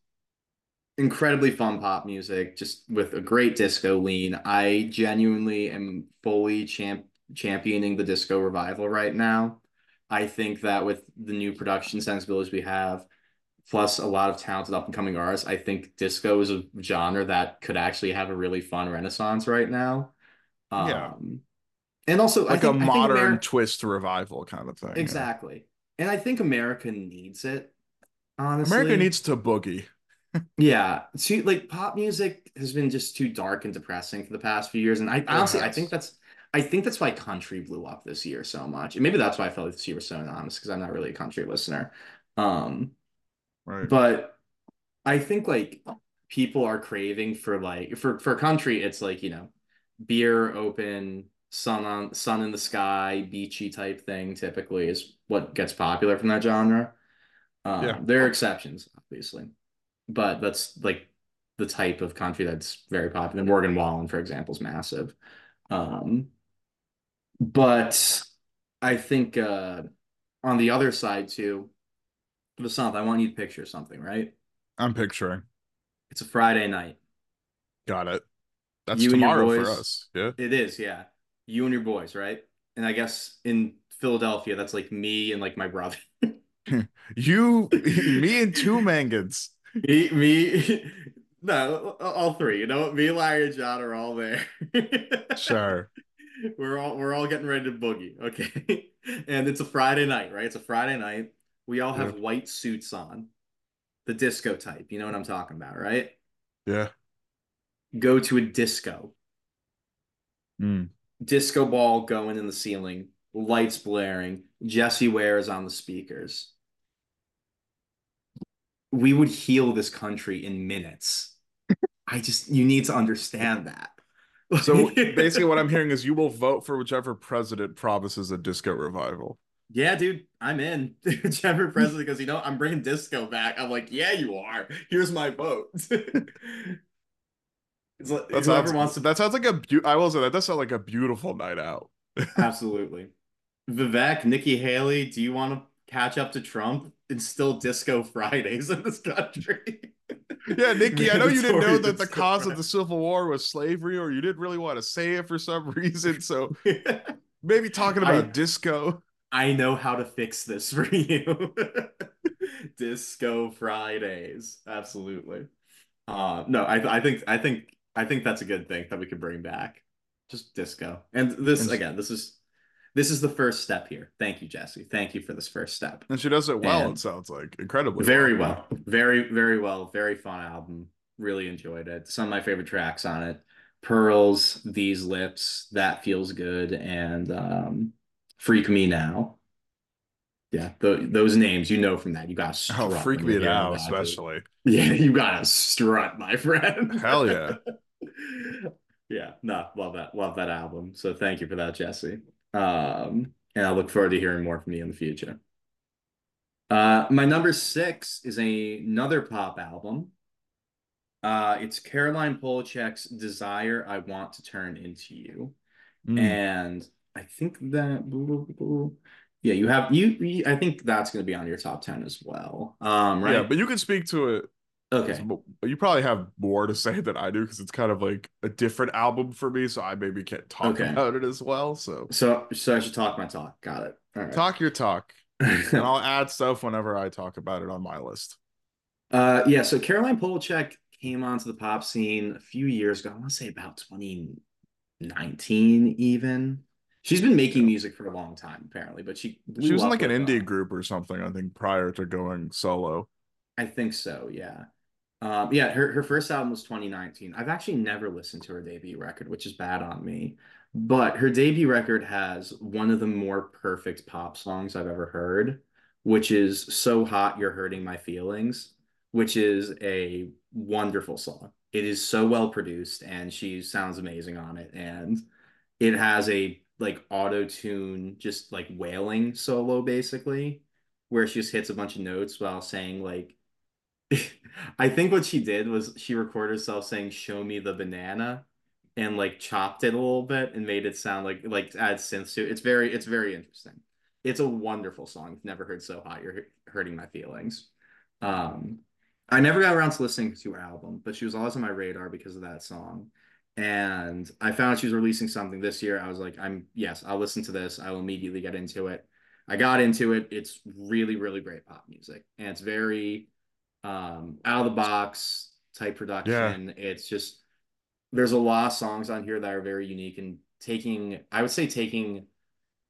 incredibly fun pop music, just with a great disco lean. I genuinely am fully champ championing the disco revival right now. I think that with the new production sensibilities we have, plus a lot of talented up and coming artists, I think disco is a genre that could actually have a really fun renaissance right now. Um, Yeah. And also, I Like think, a modern Ameri- twist revival kind of thing. yeah. exactly. And I think America needs it, honestly. America needs to boogie. Yeah, too like pop music has been just too dark and depressing for the past few years, and I honestly I think that's I think that's why country blew up this year so much, and maybe that's why I felt like this year was so anonymous because I'm not really a country listener. Um, Right. but I think like people are craving for like for for country, it's like you know, beer open, sun on sun in the sky, beachy type thing. Typically is what gets popular from that genre. Um, Yeah. there are exceptions, obviously, but that's like the type of country that's very popular. Morgan Wallen, for example, is massive. Um, but I think uh, on the other side too, Vasanth, I want you to picture something, right? I'm picturing. It's a Friday night. Got it. That's You tomorrow for us. Yeah. It is, yeah. You and your boys, right? And I guess in Philadelphia, that's like me and like my brother. You, me, and two Mangans. Me, me, no, all three. You know, me, Larry, and John are all there. Sure. We're all we're all getting ready to boogie, okay? And it's a Friday night, right? It's a Friday night. We all have white suits on, the disco type. You know what I'm talking about, right? Yeah. Go to a disco, Mm. disco ball going in the ceiling, lights blaring. Jessie Ware is on the speakers. We would heal this country in minutes. I just you need to understand that. So basically, what I'm hearing is you will vote for whichever president promises a disco revival. Yeah, dude, I'm in. Whichever president goes, you know, I'm bringing disco back. I'm like, yeah, you are. Here's my vote. it's like, That sounds, wants to. that sounds like a beau- I will say that does sound like a beautiful night out. Absolutely. Vivek, Nikki Haley, do you want to catch up to Trump? It's still Disco Fridays in this country. Yeah, Nikki, I know you didn't know that the cause of the Civil War was slavery, or you didn't really want to say it for some reason. So maybe talking about I- disco. I know how to fix this for you. Disco Fridays. Absolutely. Uh no, I I think I think I think that's a good thing that we could bring back. Just disco. And this And- again, this is this is the first step here. Thank you, Jessie. Thank you for this first step. And she does it well, And- it sounds like. Incredibly Very well. Very, very well. Very fun album. really enjoyed it. Some of my favorite tracks on it: "Pearls," "These Lips," "That Feels Good," and um, "Freak Me Now." Yeah, th those names you know from that. You got to Oh, freak me now, especially. Yeah, you gotta strut, my friend. Hell yeah. yeah, no, love that. Love that album. So thank you for that, Jessie. Um, and I look forward to hearing more from you in the future. Uh, my number six is a, another pop album. Uh, it's Caroline Polachek's Desire I Want to Turn Into You. Mm. And I think that yeah, you have you, you I think that's gonna be on your top 10 as well. Um, right? Yeah, but you can speak to it. Okay. But you probably have more to say than I do because it's kind of like a different album for me, so I maybe can't talk Okay. about it as well. So So so I should talk my talk. Got it. All right. talk your talk, and I'll add stuff whenever I talk about it on my list. Uh, yeah, so Caroline Polachek came onto the pop scene a few years ago. I want to say about 2019 even. She's been making music for a long time, apparently, but she She was in like an indie group or something, I think, prior to going solo. I think so, yeah. Um, yeah, her, her first album was 2019. I've actually never listened to her debut record, which is bad on me. But her debut record has one of the more perfect pop songs I've ever heard, which is So Hot You're Hurting My Feelings, which is a wonderful song. It is so well produced and she sounds amazing on it. And it has a like auto tune, just like wailing solo basically, where she just hits a bunch of notes while saying like I think what she did was she recorded herself saying "Show me the banana" and like chopped it a little bit and made it sound like like add synths to it. It's very it's very interesting. It's a wonderful song. I've never heard so hot. You're hurting my feelings. Um, I never got around to listening to her album, but she was always on my radar because of that song. And I found she was releasing something this year. I was like, I'm yes, I'll listen to this. I will immediately get into it. I got into it. It's really, really great pop music. And it's very um out of the box type production. It's just there's a lot of songs on here that are very unique and taking I would say taking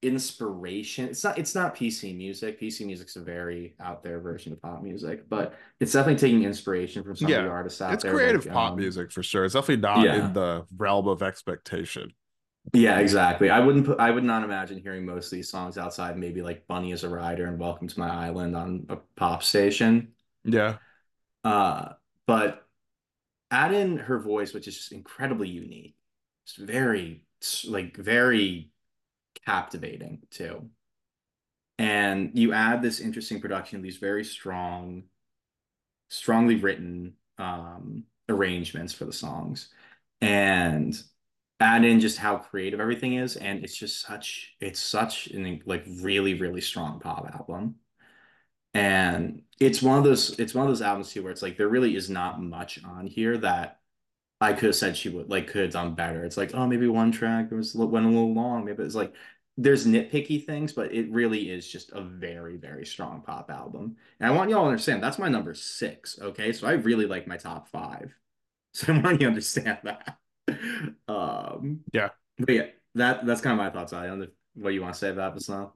inspiration. It's not it's not PC music. PC music's a very out there version of pop music, but it's definitely taking inspiration from some Yeah, of the artists out It's there. It's creative like, pop um, music for sure. It's definitely not yeah. in the realm of expectation. Yeah, exactly. I wouldn't put I would not imagine hearing most of these songs outside maybe like Bunny is a Rider and Welcome to My Island on a pop station. Yeah. Uh, but add in her voice, which is just incredibly unique. It's very, like, very captivating too. And you add this interesting production, these very strong, strongly written um, arrangements for the songs, and add in just how creative everything is, and it's just such, it's such an like really, really strong pop album. And it's one of those it's one of those albums too where it's like there really is not much on here that I could have said she would like could have done better. It's like, oh, maybe one track was went a little long. Maybe it's like there's nitpicky things, but it really is just a very, very strong pop album. And I want y'all to understand that's my number six. Okay. So I really like my top five. So I want you to understand that. Um Yeah. But yeah, that that's kind of my thoughts. I don't know what you want to say about this now.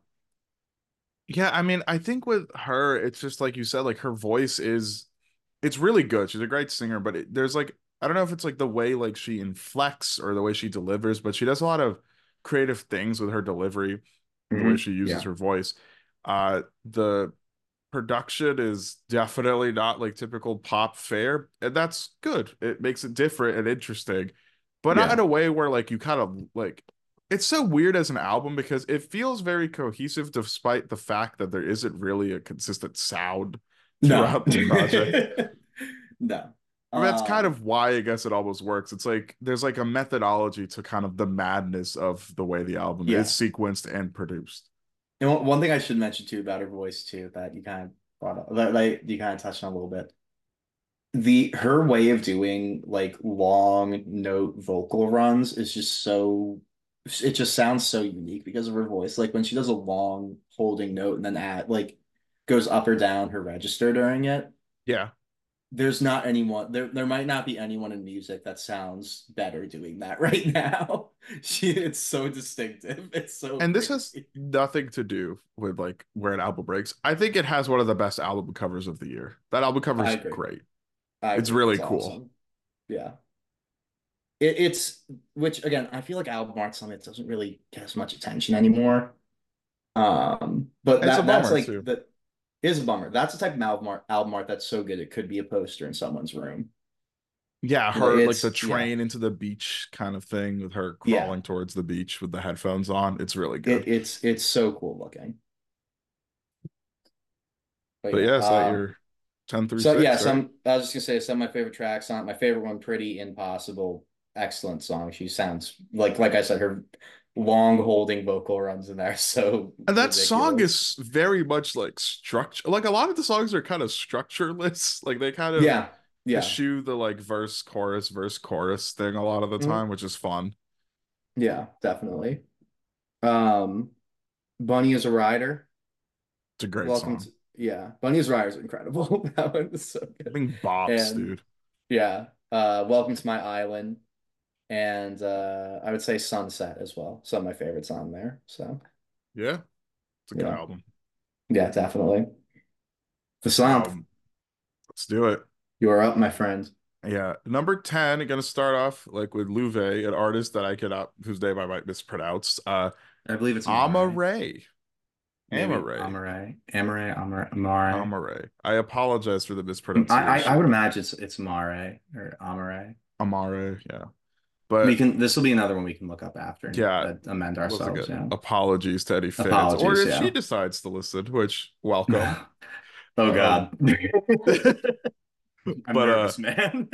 Yeah, I mean, I think with her, it's just like you said, like her voice is it's really good. She's a great singer, but it, there's like I don't know if it's like the way like she inflects or the way she delivers, but she does a lot of creative things with her delivery, the way Mhm. she uses Yeah. her voice. Uh the production is definitely not like typical pop fare, and that's good. It makes it different and interesting, but not in a way where like you kind of like it's so weird as an album because it feels very cohesive despite the fact that there isn't really a consistent sound throughout the project. no. That's kind Um, of why I guess it almost works. It's like there's like a methodology to kind of the madness of the way the album Yeah. is sequenced and produced. And one, one thing I should mention too about her voice too that you kind of brought up, that like you kind of touched on a little bit. The her way of doing like long note vocal runs is just so it just sounds so unique because of her voice. Like when she does a long holding note and then add like goes up or down her register during it. Yeah. There's not anyone there there might not be anyone in music that sounds better doing that right now. She it's so distinctive. It's so And this has nothing to do with like where an album breaks. I think it has one of the best album covers of the year. That album cover is great. I It's really It's cool. awesome. yeah. It, it's which again, I feel like album art summit doesn't really get as much attention anymore. Um, but that that's like too. that is a bummer. That's the type of album art, album art that's so good it could be a poster in someone's room. Yeah, her like It's- the yeah. train into the beach kind of thing with her Yeah. crawling towards the beach with the headphones on. It's really good. It, it's it's so cool looking. but yeah, is that um, your 10 through So 6? yeah, right? some I was just gonna say some of my favorite tracks on. My favorite one, Pretty Impossible, excellent song. She sounds like like I said, her long holding vocal runs in there. So And that song is very much like structure. Like a lot of the songs are kind of structureless. Like they kind of yeah, yeah, eschew the like verse, chorus, verse, chorus thing a lot of the Mhm. time, which is fun. yeah, definitely. Um, Bunny is a rider. It's a great Welcome song. to yeah, Bunny is a rider is incredible. That one is so good. I think bops, And- dude. Yeah. Uh, Welcome to My Island. And uh, I would say Sunset as well. Some of my favorites on there. So Yeah. It's a good Yeah. album. yeah, definitely. The Slump, Um, let's do it. you are up, my friend. Yeah. Number 10, gonna start off like with Louve, an artist that I could up whose name I might mispronounce. Uh I believe it's Amaray. Amaray. Amaray. Amaray. Amare. Amaray. I apologize for the I, mispronunciation. I I would imagine it's it's Mare or Amare. Amare, yeah. But We can. This will be another one we can look up after. And Yeah. uh, amend ourselves. Yeah. apologies to any fans. or if yeah. she decides to listen, which welcome. oh Um, God. I'm But, uh, man.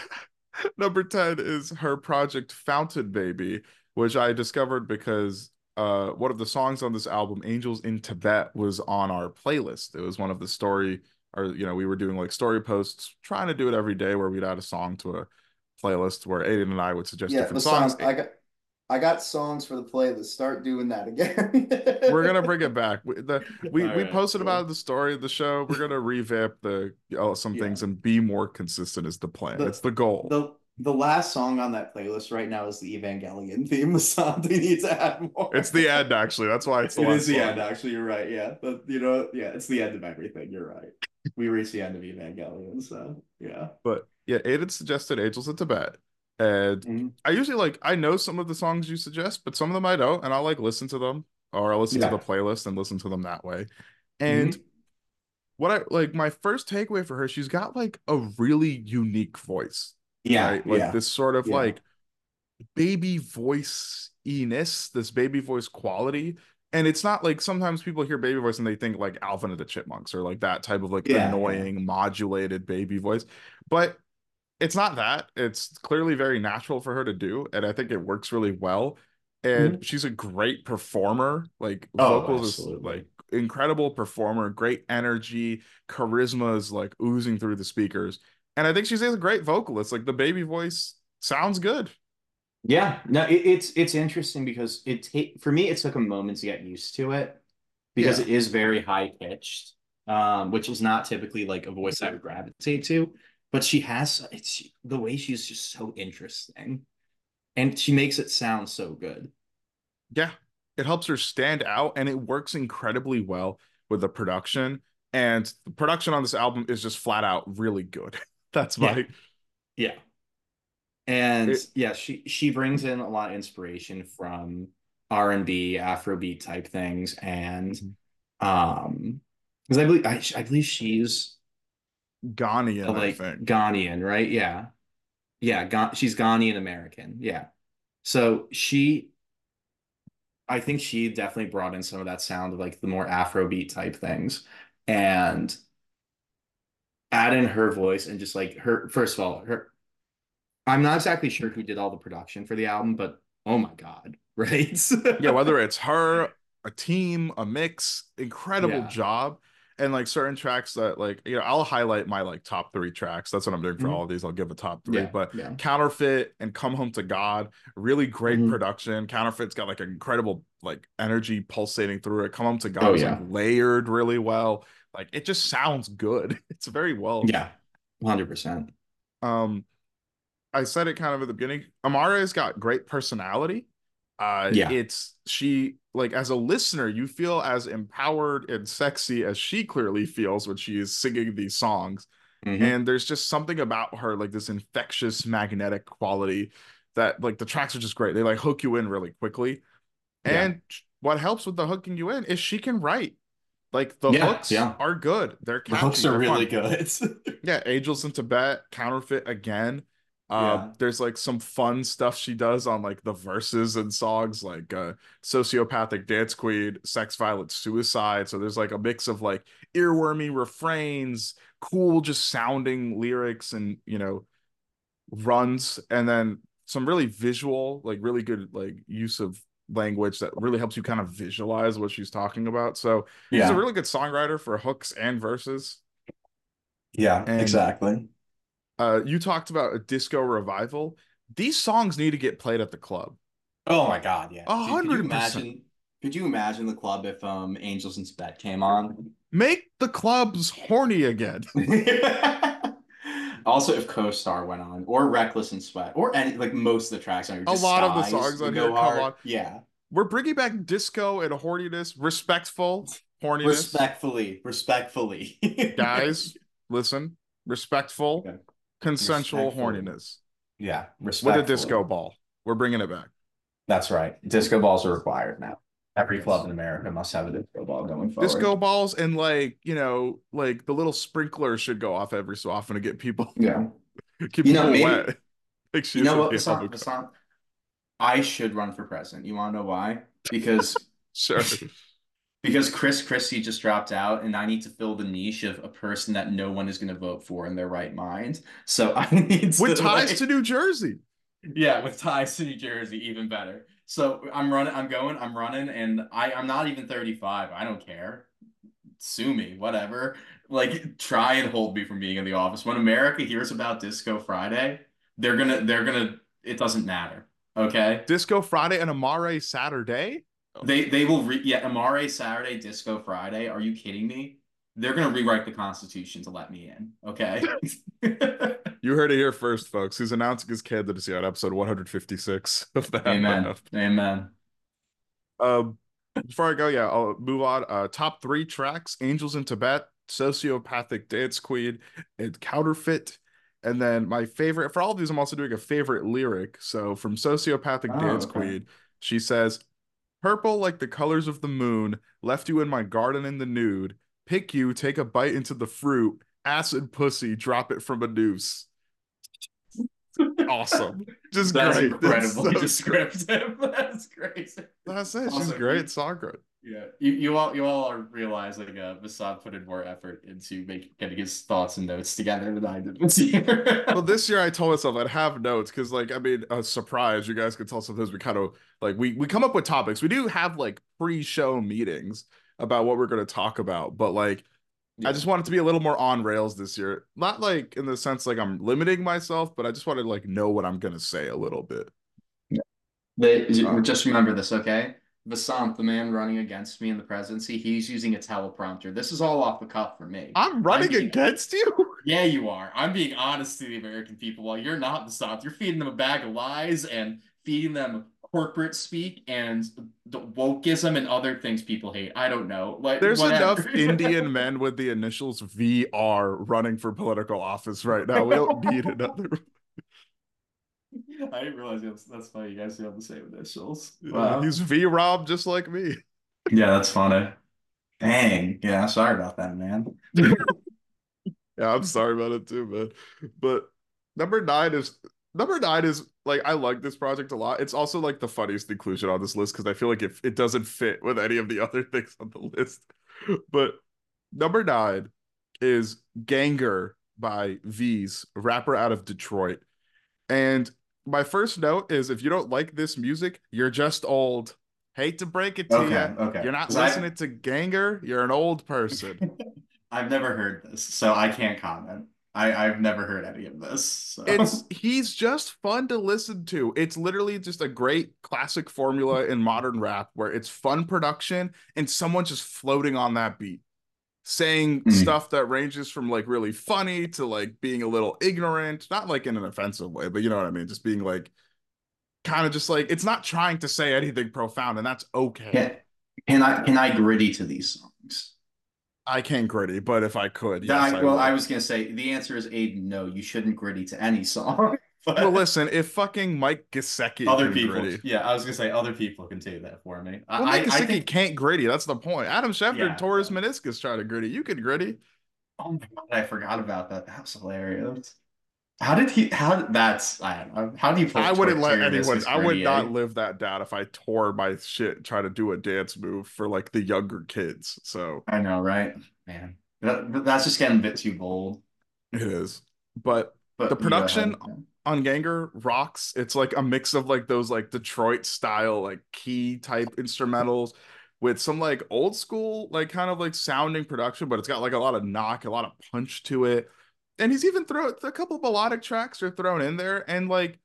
Number 10 is her project Fountain Baby, which I discovered because uh one of the songs on this album, Angels in Tibet, was on our playlist. It was one of the story, or you know, we were doing like story posts, trying to do it every day where we'd add a song to a playlist where Aidan and I would suggest different songs. songs. I got I got songs for the playlist. Start doing that again. We're gonna bring it back. We, the, we, All we right, posted cool. about the story of the show. We're gonna revamp the oh, some Yeah. things and be more consistent is the plan. The- it's the goal. the the last song on that playlist right now is the Evangelion theme. The song they need to add more. it's the end, actually. That's why it's the It last is the song. end, actually. You're right. Yeah, but you know, yeah, it's the end of everything. You're right. We reached the end of Evangelion, so yeah. But yeah, Aidan suggested Angels in Tibet. And Mhm. I usually like I know some of the songs you suggest, but some of them I don't, and I'll like listen to them or I'll listen Yeah. to the playlist and listen to them that way. And what I like my first takeaway for her, she's got like a really unique voice. Yeah, right? Like yeah. this sort of Yeah. like baby voice iness, this baby voice quality. And it's not like sometimes people hear baby voice and they think like Alvin of the Chipmunks or like that type of like Yeah, yeah. annoying modulated baby voice. But it's not that. It's clearly very natural for her to do. And I think it works really well. And she's a great performer. Like Mm-hmm. Oh, vocals is like incredible performer, great energy, charisma is like oozing through the speakers. And I think she's a great vocalist. Like the baby voice sounds good. Yeah, no, it, it's it's interesting because it take for me it took a moment to get used to it because Yeah. it is very high pitched, um, which is not typically like a voice I would gravitate to. But she has it's the way she's just so interesting, and she makes it sound so good. Yeah. It helps her stand out and it works incredibly well with the production. And the production on this album is just flat out really good. That's Yeah. my Yeah. And yeah, she she brings in a lot of inspiration from R&B, Afrobeat type things and Mhm. um because I believe I, I believe she's Ghanaian, like. Ghanaian, right? Yeah. Yeah, Ga she's Ghanaian American. Yeah. So she I think she definitely brought in some of that sound of like the more Afrobeat type things and add in her voice and just like her first of all, her I'm not exactly sure who did all the production for the album, but oh my God, right? yeah, whether it's her, a team, a mix, incredible Yeah. job. And like certain tracks that like, you know, I'll highlight my like top three tracks. That's what I'm doing for Mhm. all of these. I'll give a top three. Yeah, But yeah. Counterfeit and Come Home to God, really great Mhm. production. Counterfeit's got like incredible like energy pulsating through it. Come Home to God Oh, is like layered really well. Like it just sounds good. It's very well. Yeah. 100%. Um, I said it kind of at the beginning. Amaarae's got great personality. Uh, Yeah. it's she like as a listener, you feel as empowered and sexy as she clearly feels when she is singing these songs. Mhm. and there's just something about her like this infectious magnetic quality that like the tracks are just great they like hook you in really quickly Yeah. and what helps with the hooking you in is she can write like the Yeah, hooks yeah. are good they're The hooks are really fun. good. yeah angels in tibet counterfeit again uh, Yeah. there's like some fun stuff she does on like the verses and songs like uh sociopathic dance queen sex violence suicide so there's like a mix of like earwormy refrains cool just sounding lyrics and you know runs and then some really visual like really good like use of language that really helps you kind of visualize what she's talking about so she's yeah. a really good songwriter for hooks and verses yeah, and- exactly. Uh you talked about a disco revival these songs need to get played at the club Oh my God, yeah. A Dude, could you hundred percent. Could you imagine the club if um Angels in Tibet came on? make the clubs horny again Also, if Co-Star went on, or Reckless and Sweat, or any like most of the tracks on A lot of the songs on here come on. Yeah, we're bringing back disco and horniness respectful horniness respectfully, respectfully, guys listen respectful Okay. Consensual horniness Yeah, with a disco ball we're bringing it back That's right. Disco balls are required now. Every club in America must have a disco ball going forward. disco balls and like you know like the little sprinklers should go off every so often to get people Yeah. keep You know, maybe- wet You Excuse know me, what, Vasanth, Hanukkah. Vasanth? I should run for president. You want to know why? Because sure because Chris Christie just dropped out, and I need to fill the niche of a person that no one is going to vote for in their right mind. So I need to with ties like- to new jersey Yeah, with ties to New Jersey, even better. So I'm running, I'm going, I'm running, and I, I'm not even 35. I don't care. Sue me, whatever. Like, try and hold me from being in the office. When America hears about Disco Friday, they're gonna, they're gonna, it doesn't matter. Okay? disco friday and Amaarae saturday They they will re yeah, Amaarae Saturday, Disco Friday. Are you kidding me? They're gonna rewrite the Constitution to let me in. Okay. You heard it here first, folks. He's announcing his candidacy on episode 156 of the Amen. Amen. Um, before I go, yeah, I'll move on. Uh, top three tracks: "Angels in Tibet," "Sociopathic Dance Queen," and "Counterfeit." And then my favorite for all of these, I'm also doing a favorite lyric. So from "Sociopathic Oh, Dance okay. Queen," she says, "Purple like the colors of the moon, left you in my garden in the nude. Pick you, take a bite into the fruit, acid pussy, drop it from a noose." Awesome, just That's great. Incredibly so descriptive. That's crazy. That's it. She's great songwriter. Yeah, you, you all you all are realizing uh Vasanth put in more effort into making getting his thoughts and notes together than I did this year. Well, this year I told myself I'd have notes because, like, I mean, a surprise. You guys can tell sometimes we kind of like we we come up with topics. We do have like pre-show meetings about what we're going to talk about, but like, Yeah. I just wanted to be a little more on rails this year. Not like in the sense like I'm limiting myself, but I just wanted to like know what I'm going to say a little bit. They, Uh, just remember this, okay? Vasanth, the man running against me in the presidency, he's using a teleprompter. This is all off the cuff for me. I'm running being- against you. Yeah, you are. I'm being honest to the American people while you're not Vasanth. You're feeding them a bag of lies and feeding them corporate speak and the wokeism and other things people hate. I don't know. Like There's whatever. enough Indian men with the initials VR running for political office right now. We don't need another. I didn't realize that's, that's funny. You guys have the same initials. He's V Rob just like me. Yeah, that's funny. Dang. Yeah, sorry about that, man. Yeah, I'm sorry about it too, man. But number nine is number nine is like I like this project a lot. It's also like the funniest inclusion on this list because I feel like it it doesn't fit with any of the other things on the list. But number nine is Ganger by Veeze, rapper out of Detroit. And my first note is if you don't like this music, you're just old. Hate to break it to Okay, you. okay. You're not 'Cause I- listening to Ganger, you're an old person. I've never heard this, so I can't comment. I, I've never heard any of this. So. it's he's just fun to listen to. It's literally just a great classic formula in modern rap where it's fun production and someone just floating on that beat, saying Mhm. stuff that ranges from like really funny to like being a little ignorant, not like in an offensive way, but you know what I mean, just being like kind of just like it's not trying to say anything profound, and that's okay. can, can I can I griddy to these songs? I can't griddy, but if I could, yes, I- I well, would. I was gonna say the answer is Aidan. No, you shouldn't griddy to any song. But Well, listen, if fucking Mike Gesicki other can people, griddy, yeah, I was gonna say other people can do that for me. I, well, I, Mike I think. can't griddy. That's the point. Adam Schefter Yeah. tore his meniscus trying to griddy. You could griddy. Oh my god, I forgot about that. That was hilarious. How did he? How that's? I don't know. How do you? Put I wouldn't let anyone. I would not griddy? live that down if I tore my shit trying to do a dance move for like the younger kids. So I know, right? Man, that, that's just getting a bit too bold. it is. But But The production-. On Ganger rocks. It's like a mix of like those like Detroit style like key type instrumentals with some like old school like kind of like sounding production, but it's got like a lot of knock, a lot of punch to it. And he's even thrown a couple melodic tracks are thrown in there. And like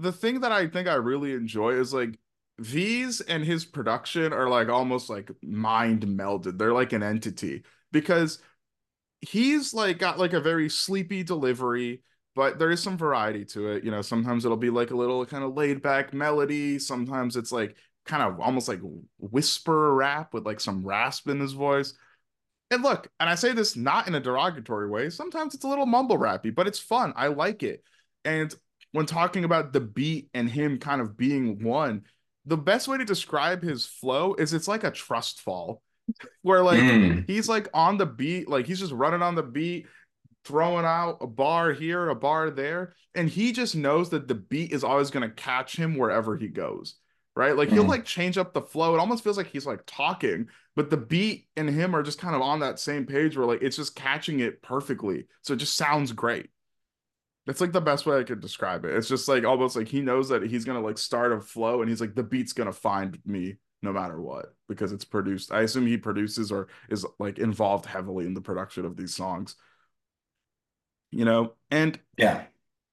the thing that I think I really enjoy is like Veeze and his production are like almost like mind melded. They're like an entity because he's like got like a very sleepy delivery but there is some variety to it. You know, sometimes it'll be like a little kind of laid back melody. Sometimes it's like kind of almost like whisper rap with like some rasp in his voice. And look, and I say this not in a derogatory way. Sometimes it's a little mumble rappy, but it's fun. I like it. And when talking about the beat and him kind of being one, the best way to describe his flow is it's like a trust fall where like Mm. he's like on the beat, like he's just running on the beat, throwing out a bar here, a bar there, and he just knows that the beat is always going to catch him wherever he goes. Right? Like he'll Mm. like change up the flow. It almost feels like he's like talking, but the beat and him are just kind of on that same page where like it's just catching it perfectly. So it just sounds great. It's like the best way I could describe it. It's just like almost like he knows that he's gonna like start a flow and he's like the beat's gonna find me no matter what because it's produced. I assume he produces or is like involved heavily in the production of these songs. You know, and Yeah.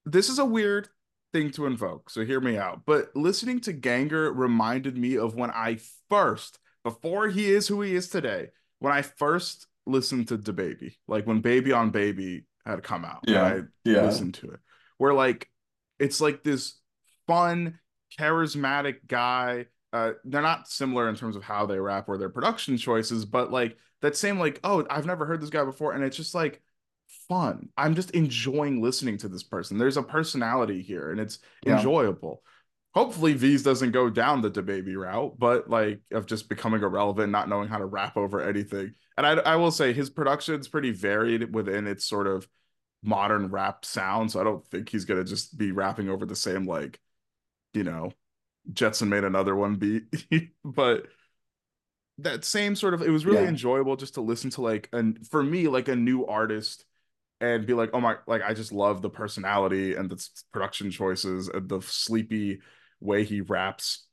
this is a weird thing to invoke, so hear me out. But listening to Ganger reminded me of when I first, before he is who he is today, when I first listened to DaBaby, like when Baby on Baby had come out. Yeah, I yeah. listened to it. Where like it's like this fun, charismatic guy. Uh, they're not similar in terms of how they rap or their production choices, but like that same like, oh, I've never heard this guy before, and it's just like fun. I'm just enjoying listening to this person. There's a personality here, and it's Yeah. enjoyable. Hopefully, Veeze doesn't go down the DaBaby route, but like of just becoming irrelevant, not knowing how to rap over anything. And I, I will say his production's pretty varied within its sort of modern rap sound. So I don't think he's gonna just be rapping over the same like, you know, JetsonMade another one beat. but that same sort of it was really Yeah. enjoyable just to listen to like and for me like a new artist and be like oh my like I just love the personality and the production choices and the sleepy way he raps.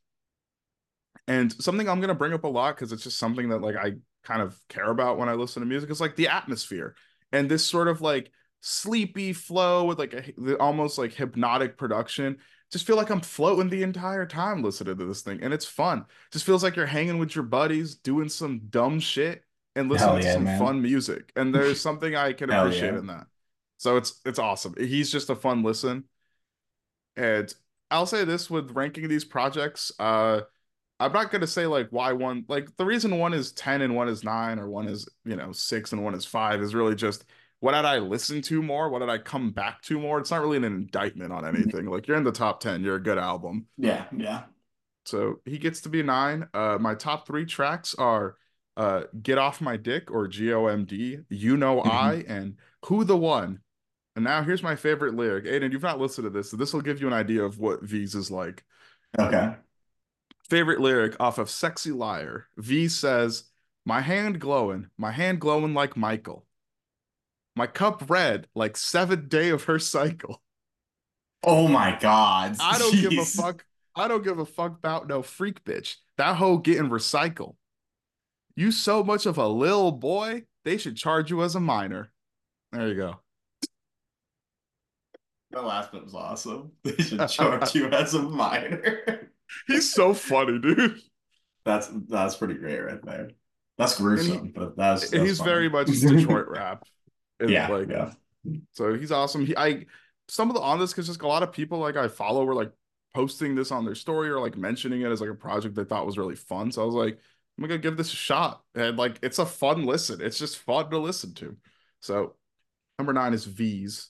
And something I'm gonna bring up a lot because it's just something that like I kind of care about when I listen to music is like the atmosphere and this sort of like sleepy flow with like a the almost like hypnotic production. Just feel like I'm floating the entire time listening to this thing, and it's fun. Just feels like you're hanging with your buddies, doing some dumb shit, and listen Hell to yeah, some man. fun music. And there's something I can appreciate yeah. in that. So it's it's awesome. He's just a fun listen. And I'll say this with ranking these projects, uh I'm not gonna say like why one like the reason one is 10 and one is nine or one is you know six and one is five is really just what did I listen to more? What did I come back to more? It's not really an indictment on anything. Like you're in the top 10, you're a good album. Yeah, yeah. So he gets to be nine. Uh, my top three tracks are uh, "Get Off My Dick" or "GOMD," "You Know Mhm. I," and "Who the One." And now here's my favorite lyric. Aidan, you've not listened to this, so this will give you an idea of what Veeze is like. Okay. Favorite lyric off of "Sexy Liar." V says, "My hand glowing, my hand glowing like Michael. My cup red like seventh day of her cycle." Oh my God. I don't give a fuck. I don't give a fuck about no freak bitch. That hoe getting recycled. You so much of a lil boy, they should charge you as a minor. There you go. The last bit was awesome. They should charge you as a minor. He's so funny, dude. That's that's pretty great right there. That's gruesome, but that's, that's he's funny. very much Detroit rap. Yeah, like, yeah. So he's awesome. He I some of the on this because just a lot of people like I follow were like posting this on their story or like mentioning it as like a project they thought was really fun. So I was like, I'm gonna give this a shot. And like it's a fun listen. It's just fun to listen to. So number nine is Veeze.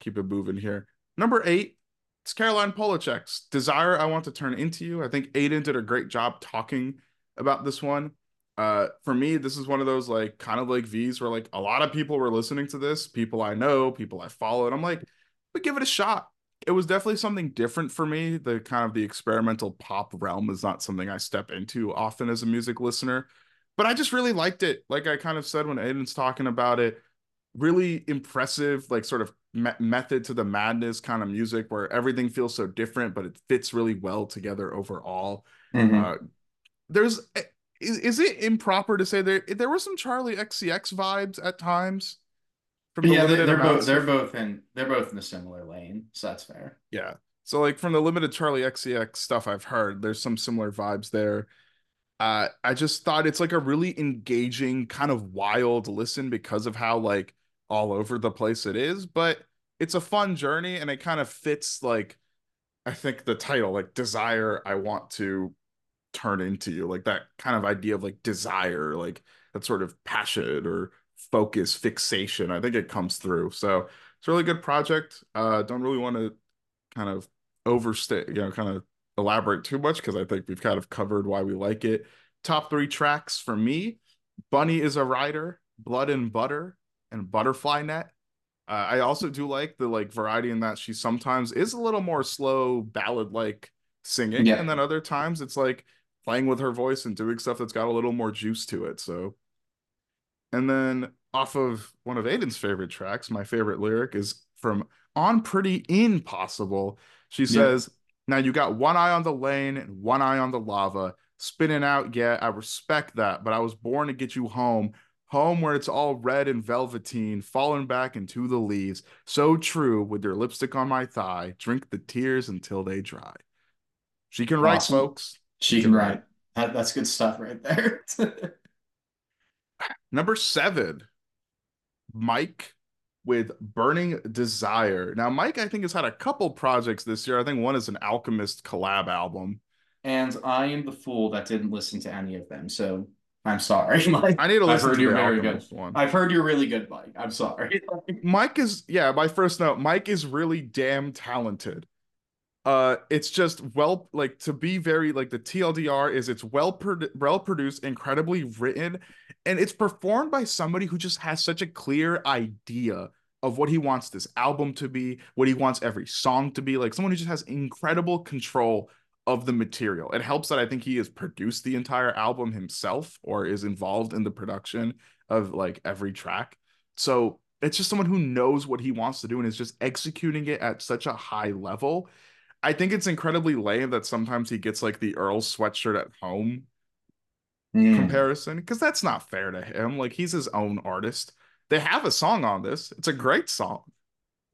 Keep it moving here. Number eight, it's Caroline Polachek's Desire I Want to Turn Into You. I think Aidan did a great job talking about this one. Uh, for me, this is one of those like kind of like Veeze where like a lot of people were listening to this, people I know, people I follow, and I'm like, but give it a shot. It was definitely something different for me. The kind of the experimental pop realm is not something I step into often as a music listener, but I just really liked it. Like I kind of said when Aidan's talking about it, really impressive, like sort of me- method to the madness kind of music where everything feels so different, but it fits really well together overall. Mhm. Uh, there's is, is it improper to say there there were some Charli XCX vibes at times from the yeah, they, limited they're both they're of- both in they're both in a similar lane, so that's fair. yeah. So like from the limited Charli XCX stuff I've heard, there's some similar vibes there. Uh, I just thought it's like a really engaging, kind of wild listen because of how like all over the place it is, but it's a fun journey and it kind of fits like I think the title, like desire I want to turn into you, like that kind of idea of like desire, like that sort of passion or focus, fixation. I think it comes through. So it's a really good project. Uh, don't really want to kind of overstay, you know, kind of elaborate too much because I think we've kind of covered why we like it. Top three tracks for me Bunny is a Rider, Blood and Butter, and Butterfly Net. Uh, I also do like the like variety in that she sometimes is a little more slow ballad like singing, Yeah. and then other times it's like playing with her voice and doing stuff that's got a little more juice to it. So, and then off of one of Aidan's favorite tracks, my favorite lyric is from On Pretty Impossible. She says, Now you got one eye on the lane and one eye on the lava. Spinning out, yeah, I respect that, but I was born to get you home. Home where it's all red and velveteen, falling back into the leaves. So true, with your lipstick on my thigh. Drink the tears until they dry. She can write, Awesome. folks. She can write. That, that's good stuff right there. Number seven, Mike with Burning Desire. Now, Mike, I think, has had a couple projects this year. I think one is an Alchemist collab album. and I am the fool that didn't listen to any of them, so I'm sorry. Mike. I need to I've listen heard to you're very good. One. I've heard you're really good, Mike. I'm sorry. Mike is, yeah, my first note, Mike is really damn talented. Uh, it's just well, like to be very like the TLDR is it's well produ- well produced, incredibly written, and it's performed by somebody who just has such a clear idea of what he wants this album to be, what he wants every song to be, like someone who just has incredible control of the material. It helps that I think he has produced the entire album himself or is involved in the production of like every track. So it's just someone who knows what he wants to do and is just executing it at such a high level. I think it's incredibly lame that sometimes he gets like the Earl sweatshirt at home Mm. comparison because that's not fair to him. Like he's his own artist. They have a song on this. It's a great song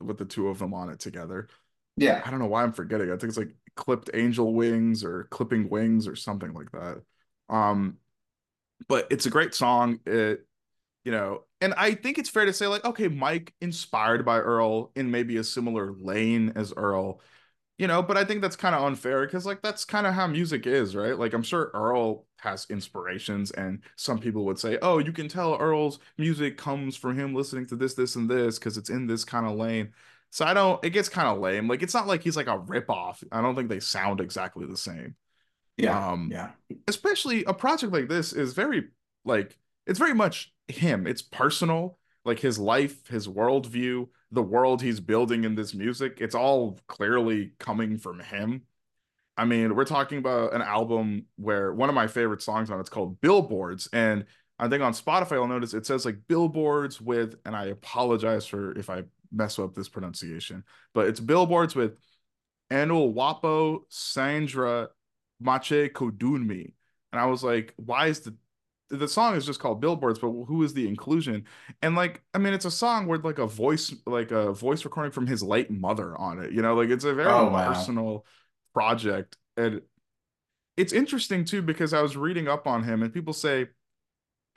with the two of them on it together. Yeah. I don't know why I'm forgetting. I think it's like clipped angel wings or clipping wings or something like that. Um, but it's a great song. It, you know, and I think it's fair to say, like, okay, Mike inspired by Earl in maybe a similar lane as Earl, you know, but I think that's kind of unfair because, like, that's kind of how music is, right? Like, I'm sure Earl has inspirations, and some people would say, oh, you can tell Earl's music comes from him listening to this, this, and this because it's in this kind of lane. So I don't, it gets kind of lame. Like, it's not like he's like a ripoff. I don't think they sound exactly the same. Yeah. Um, yeah. especially a project like this is very like it's very much him it's personal like his life his worldview the world he's building in this music it's all clearly coming from him i mean we're talking about an album where one of my favorite songs on it's called billboards and i think on spotify you'll notice it says like billboards with and i apologize for if i mess up this pronunciation but it's billboards with Anul Wapo Sandra Mache Kodunmi. And I was like, why is the the song is just called Billboards, but who is the inclusion? And like, I mean, it's a song with like a voice, like a voice recording from his late mother on it. You know, like it's a very Oh, wow. personal project. And it's interesting too, because I was reading up on him and people say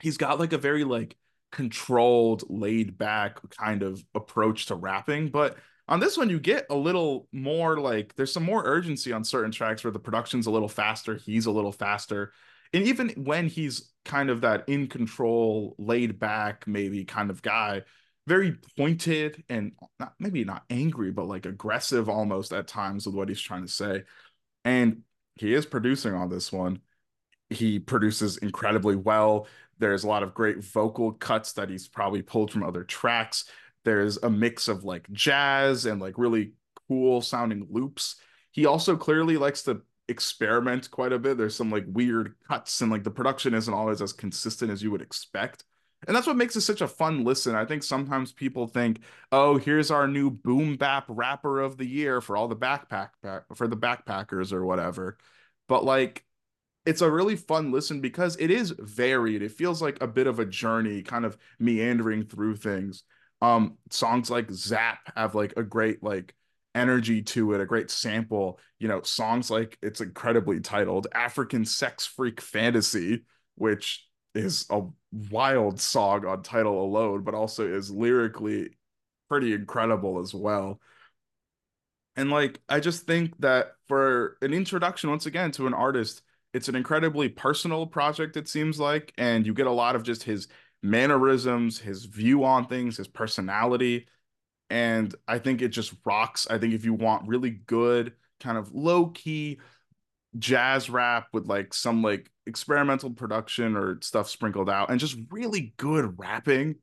he's got like a very like controlled, laid back kind of approach to rapping. But on this one, you get a little more like there's some more urgency on certain tracks where the production's a little faster, he's a little faster. And even when he's kind of that in control, laid back, maybe kind of guy, very pointed and not, maybe not angry, but like aggressive almost at times with what he's trying to say. And he is producing on this one. He produces incredibly well. There's a lot of great vocal cuts that he's probably pulled from other tracks. There's a mix of like jazz and like really cool sounding loops. He also clearly likes to experiment quite a bit. There's some like weird cuts and like the production isn't always as consistent as you would expect. And that's what makes it such a fun listen. I think sometimes people think, "Oh, here's our new boom bap rapper of the year for all the backpack for the backpackers or whatever." But like it's a really fun listen because it is varied. It feels like a bit of a journey, kind of meandering through things. Um songs like Zap have like a great like energy to it, a great sample. You know, songs like it's incredibly titled African Sex Freak Fantasy, which is a wild song on title alone, but also is lyrically pretty incredible as well. And like, I just think that for an introduction, once again, to an artist, it's an incredibly personal project, it seems like. And you get a lot of just his mannerisms, his view on things, his personality and I think it just rocks. I think if you want really good, kind of low key jazz rap with like some like experimental production or stuff sprinkled out and just really good rapping,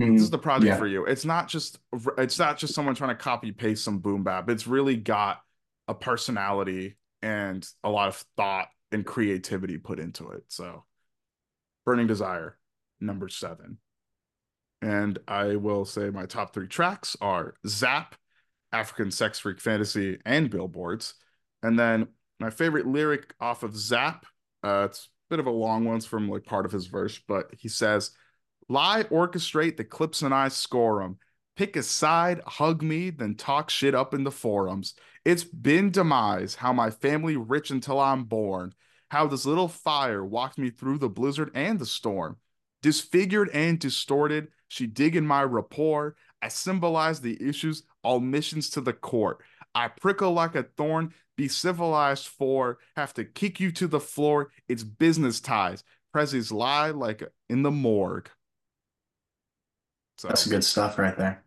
mm, this is the project yeah. for you. It's not just it's not just someone trying to copy paste some boom bap. It's really got a personality and a lot of thought and creativity put into it. So, Burning Desire, number seven. And I will say my top three tracks are Zap, African Sex Freak Fantasy, and Billboards. And then my favorite lyric off of Zap, uh, it's a bit of a long one, it's from like part of his verse, but he says, Lie, orchestrate, the clips and I score them. Pick a side, hug me, then talk shit up in the forums. It's been demise, how my family rich until I'm born. How this little fire walked me through the blizzard and the storm. Disfigured and distorted, she dig in my rapport. I symbolize the issues, all missions to the court. I prickle like a thorn, be civilized for, have to kick you to the floor. It's business ties. Prezzies lie like in the morgue. So, that's good stuff right there.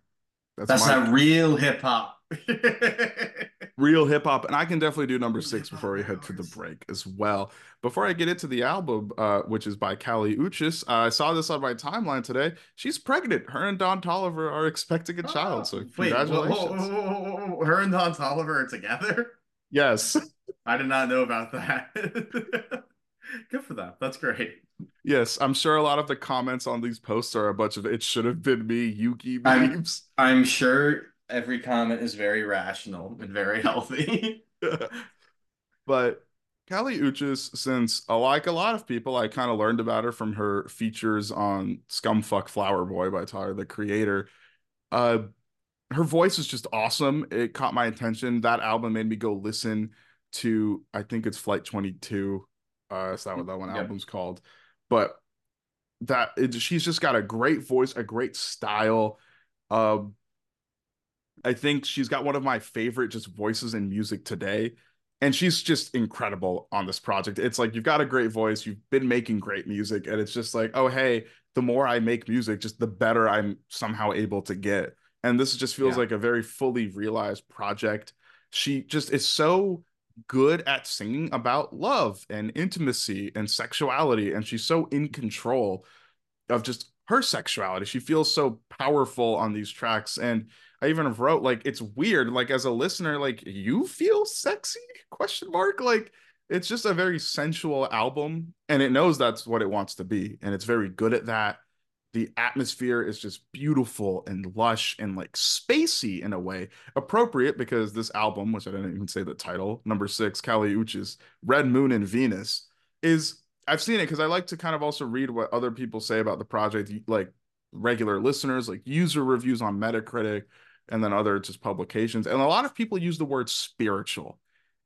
That's, that's my... not real hip hop. real hip hop. And I can definitely do number six before we head to the break as well. Before I get into the album, uh, which is by Kali Uchis, uh, I saw this on my timeline today. She's pregnant. Her and Don Toliver are expecting a oh, child. So wait, congratulations. Whoa, whoa, whoa, Her and Don Toliver are together? Yes. I did not know about that. Good for them. That's great. Yes, I'm sure a lot of the comments on these posts are a bunch of it should have been me, Yuki memes. I'm, I'm sure every comment is very rational and very healthy. but Kali Uchis, since uh, like a lot of people, I kind of learned about her from her features on Scumfuck Flower Boy by Tyler the Creator. Uh, her voice is just awesome. It caught my attention. That album made me go listen to, I think it's Flight 22. Uh, is that what that one album's called? But that it, she's just got a great voice, a great style. Um, I think she's got one of my favorite just voices in music today. And she's just incredible on this project. It's like you've got a great voice, you've been making great music, and it's just like, oh, hey, the more I make music, just the better I'm somehow able to get. And this just feels yeah. like a very fully realized project. She just is so good at singing about love and intimacy and sexuality. And she's so in control of just her sexuality. She feels so powerful on these tracks. And I even wrote like it's weird, like as a listener, like you feel sexy? Question mark. Like it's just a very sensual album, and it knows that's what it wants to be, and it's very good at that. The atmosphere is just beautiful and lush and like spacey in a way, appropriate because this album, which I didn't even say the title, number six, Kali Uchis, Red Moon in Venus, is I've seen it because I like to kind of also read what other people say about the project, like regular listeners, like user reviews on Metacritic, and then other just publications. And a lot of people use the word spiritual.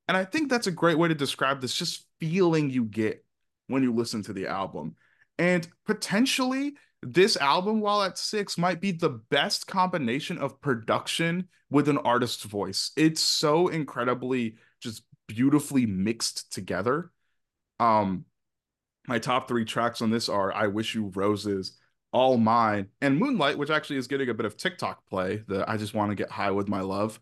And I think that's a great way to describe this just feeling you get when you listen to the album. And potentially, this album, while at six, might be the best combination of production with an artist's voice. It's so incredibly just beautifully mixed together. Um, my top three tracks on this are I Wish You Roses, All Mine, and Moonlight, which actually is getting a bit of TikTok play. The I Just Want to Get High with My Love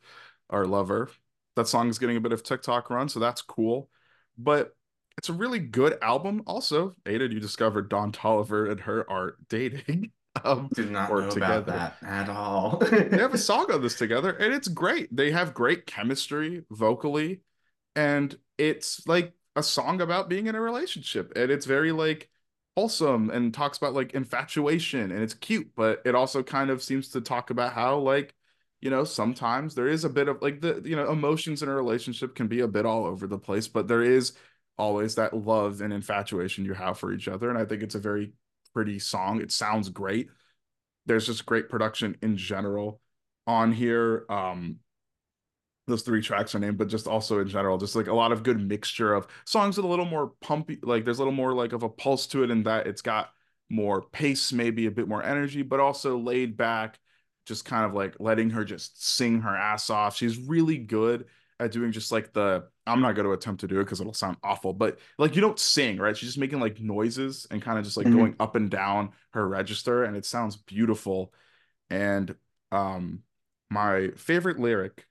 or Lover. That song is getting a bit of TikTok run, so that's cool. But it's a really good album. Also, Aidan, you discovered Don Toliver and her art dating. Um, Did not or know together. about that at all. they have a song on this together, and it's great. They have great chemistry vocally, and it's like a song about being in a relationship, and it's very like wholesome and talks about like infatuation, and it's cute, but it also kind of seems to talk about how like you know sometimes there is a bit of like the you know emotions in a relationship can be a bit all over the place, but there is always that love and infatuation you have for each other, and I think it's a very pretty song. It sounds great. There's just great production in general on here. Um, those three tracks are named, but just also in general, just like a lot of good mixture of songs with a little more pumpy, like there's a little more like of a pulse to it, in that it's got more pace, maybe a bit more energy, but also laid back, just kind of like letting her just sing her ass off. She's really good at doing just like the I'm not going to attempt to do it because it'll sound awful, but like you don't sing, right? She's just making like noises and kind of just like Mhm. going up and down her register, and it sounds beautiful. And um, my favorite lyric,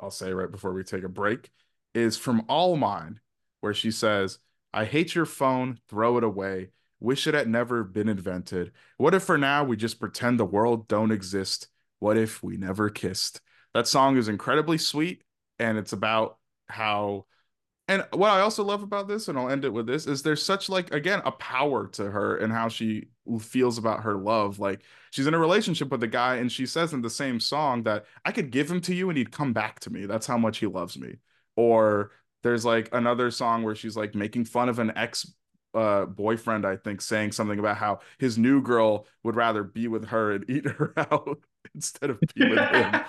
I'll say right before we take a break, is from All Mine, where she says, I hate your phone, throw it away. Wish it had never been invented. What if for now we just pretend the world don't exist? What if we never kissed? That song is incredibly sweet, and it's about how and what I also love about this, and I'll end it with this, is there's such like again a power to her and how she feels about her love. Like she's in a relationship with a guy, and she says in the same song that I could give him to you and he'd come back to me. That's how much he loves me. Or there's like another song where she's like making fun of an ex uh boyfriend, I think, saying something about how his new girl would rather be with her and eat her out instead of be with him.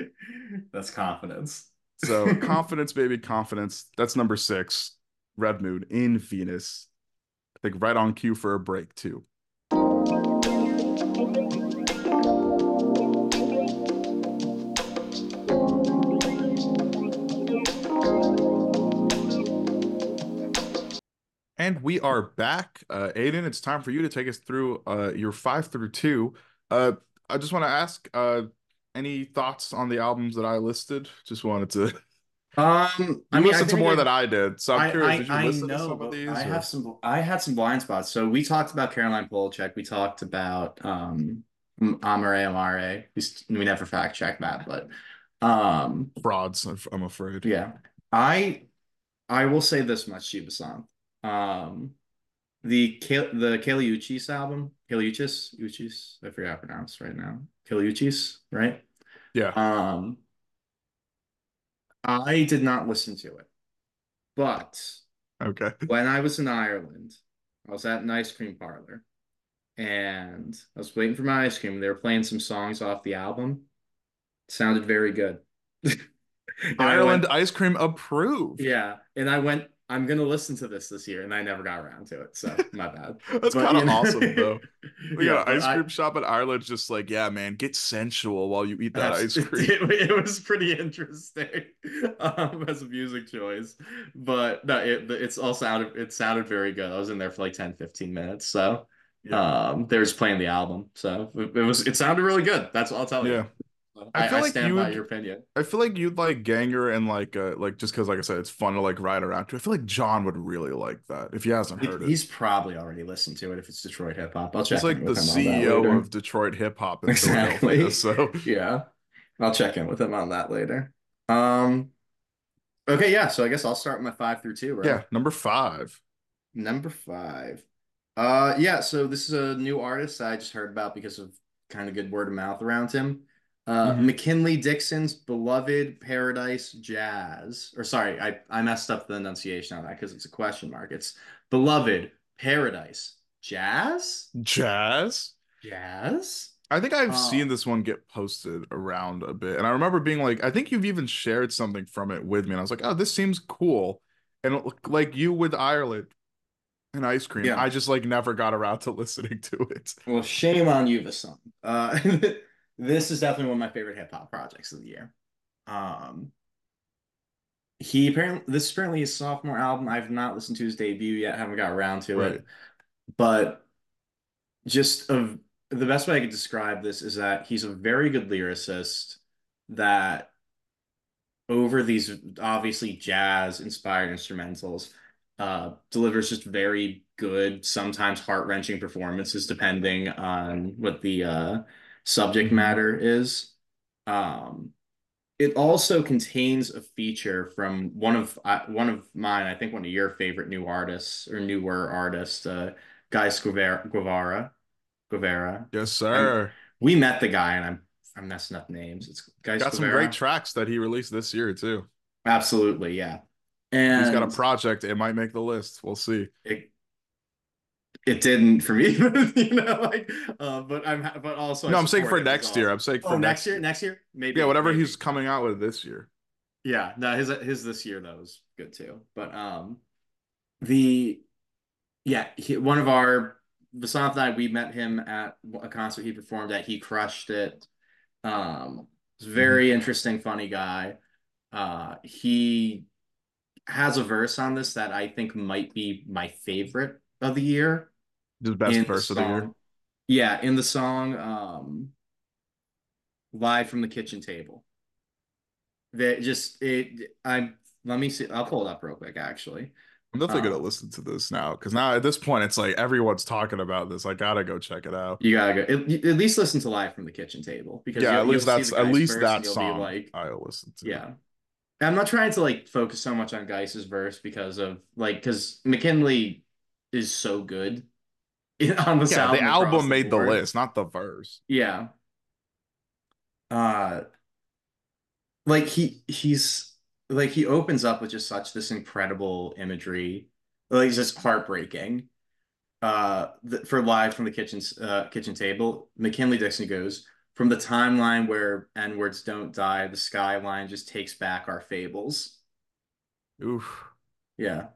That's confidence. So confidence, baby, confidence. That's number six. Red Moon in Venus. I think right on cue for a break too. And we are back. Uh, Aidan, it's time for you to take us through uh, your five through two. Uh, I just want to ask, uh, any thoughts on the albums that I listed? Just wanted to. Um, You I mean, I listened to more I- than I did, so I'm I, curious. I, did you I listen know, to some of these? I or- have some. I had some blind spots. So we talked about Caroline Polachek. We talked about um Amaarae Amaarae. We, never fact checked that, but um frauds. I'm- afraid. yeah. I I will say this much, Shiba-san. Um, the Ka- the Kali Uchis album, Kaliuchis, Uchis, I forgot how to pronounce right now. Kali Uchis, right? Yeah. Um, I did not listen to it, but Okay. when I was in Ireland, I was at an ice cream parlor and I was waiting for my ice cream. They were playing some songs off the album. sounded very good. Ireland went- ice cream approved. yeah. And I went, I'm gonna listen to this this year, and I never got around to it. So my bad. That's kind of you know- awesome though. We Yeah, got an ice I- cream shop in Ireland, just like, yeah, man, get sensual while you eat that ice cream. It, it was pretty interesting um, as a music choice, but no, it it's all sounded it sounded very good. I was in there for like 10, 15 minutes, so um, they were just playing the album, so it, it was it sounded really good. That's what I'll tell you. Yeah. So I I, feel I like stand you by your opinion. I feel like you'd like Ganger and like uh like just because like I said, it's fun to like ride around to. I feel like John would really like that if he hasn't heard it. He's probably already listened to it if it's Detroit hip hop. I'll check. He's like in the with him on that CEO of Detroit hip hop Exactly. So Yeah, I'll check in with him on that later. Um, okay, yeah. So I guess I'll start my five through two, right? yeah, number five. Number five. Uh yeah, so this is a new artist I just heard about because of kind of good word of mouth around him. Uh Mhm. McKinley Dixon's Beloved Paradise Jazz. Or sorry, I, I messed up the enunciation on that because it's a question mark. It's Beloved Paradise Jazz? Jazz. Jazz? I think I've Oh. seen this one get posted around a bit. And I remember being like, I think you've even shared something from it with me. And I was like, oh, this seems cool. And it looked like you with Ireland and ice cream. Yeah. I just like never got around to listening to it. Well, shame on you, Vasanth. Uh this is definitely one of my favorite hip hop projects of the year. Um he apparently this is apparently his sophomore album. I've not listened to his debut yet, haven't got around to Right. it. But just of the best way I could describe this is that he's a very good lyricist that over these obviously jazz inspired instrumentals uh delivers just very good sometimes heart-wrenching performances depending on what the uh subject matter is um it also contains a feature from one of uh, one of mine I think one of your favorite new artists or newer artists uh Ghais Guevara Guevara Guevara Yes, sir. we met the guy and I'm I'm messing up names it's Ghais Got some great tracks that he released this year too. Absolutely, yeah. And He's got a project. It might make the list. We'll see. it, it didn't for me, you know, like uh, but I'm but also I no, I'm saying for next year. I'm saying for Oh, next year, next year, maybe. Yeah, whatever maybe. he's coming out with this year. Yeah, no, his his this year though is good too. But um, the yeah, he, one of our Vasanth and I, we met him at a concert he performed at. He crushed it. Um, very interesting, funny guy. Uh, he has a verse on this that I think might be my favorite of the year. His best verse of the year. Yeah, in the song um Live from the Kitchen Table. That just it I'm let me see I'll pull it up real quick actually. I'm definitely Uh, gonna listen to this now because now at this point it's like everyone's talking about this. I gotta go check it out. You gotta go at, at least listen to Live from the Kitchen Table because Yeah, at least that's at least that and you'll be song like I'll listen to. yeah. I'm not trying to like focus so much on Ghais's verse because of like because McKinley is so good on this Yeah, the album. made the board. list, not the verse. Yeah. Uh like he he's like he opens up with just such this incredible imagery. Like it's just heartbreaking. Uh th for live from the kitchen uh kitchen table, McKinley Dixon goes, from the timeline where N-words don't die, the skyline just takes back our fables. Oof. Yeah.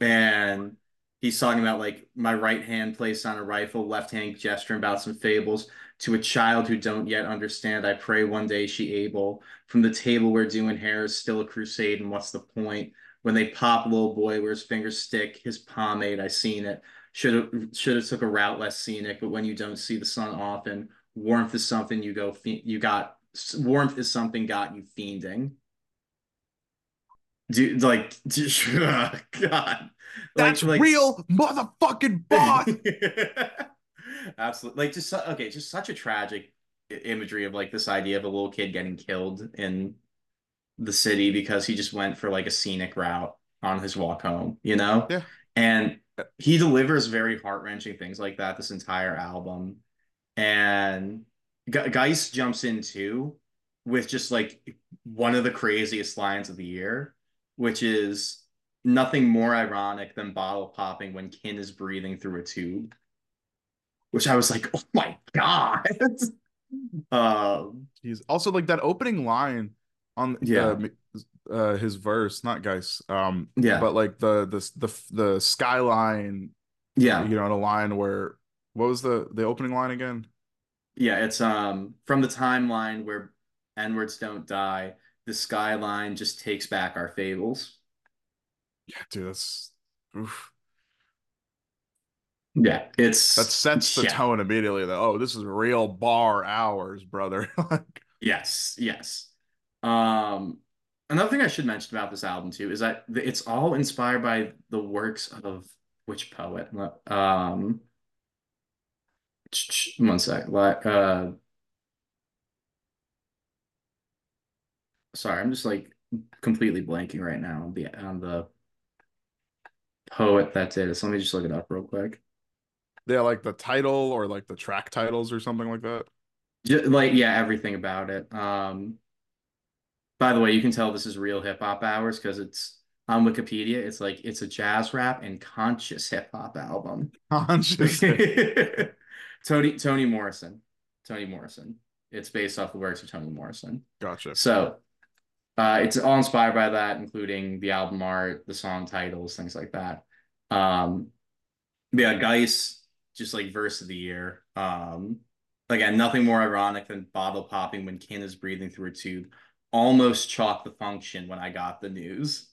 And he's talking about like my right hand placed on a rifle, left hand gesturing about some fables. To a child who don't yet understand, I pray one day she able. From the table we're doing hair is still a crusade, and what's the point? When they pop little boy where his fingers stick, his pomade, I seen it. Should have should have took a route less scenic, but when you don't see the sun often, warmth is something you go you got warmth is something got you fiending. Dude, like, God, That's like, like, real motherfucking boss. Absolutely, like just okay, just such a tragic imagery of like this idea of a little kid getting killed in the city because he just went for like a scenic route on his walk home, you know? Yeah. And he delivers very heart-wrenching things like that this entire album. And Ge- Ghais jumps in too with just like one of the craziest lines of the year, which is nothing more ironic than bottle popping when Kin is breathing through a tube. Which I was like, oh my God. um, He's also like that opening line on Yeah. uh, uh his verse, not guys. Um Yeah. but like the the the the skyline, yeah. you know, in a line where what was the the opening line again? Yeah, it's um from the timeline where N-words don't die, the skyline just takes back our fables. Yeah, dude, that's oof. Yeah, it's that sets the yeah. tone immediately that oh, this is real bar hours, brother. like Yes, yes. Um, another thing I should mention about this album too is that it's all inspired by the works of which poet? Um, one sec. Like, uh, sorry, I'm just like completely blanking right now on the on the poet that did it. So let me just look it up real quick. yeah, like the title or like the track titles or something like that. Just, like yeah, everything about it. Um, by the way, you can tell this is real hip hop hours because it's on Wikipedia. It's like it's a jazz rap and conscious hip hop album. Conscious. Tony Toni Morrison, Toni Morrison. It's based off the works of Toni Morrison. gotcha. So, uh, it's all inspired by that, including the album art, the song titles, things like that. Um, yeah, Ghais, just like verse of the year. Um, again, nothing more ironic than bottle popping when Kin is breathing through a tube. almost chalked the function when I got the news.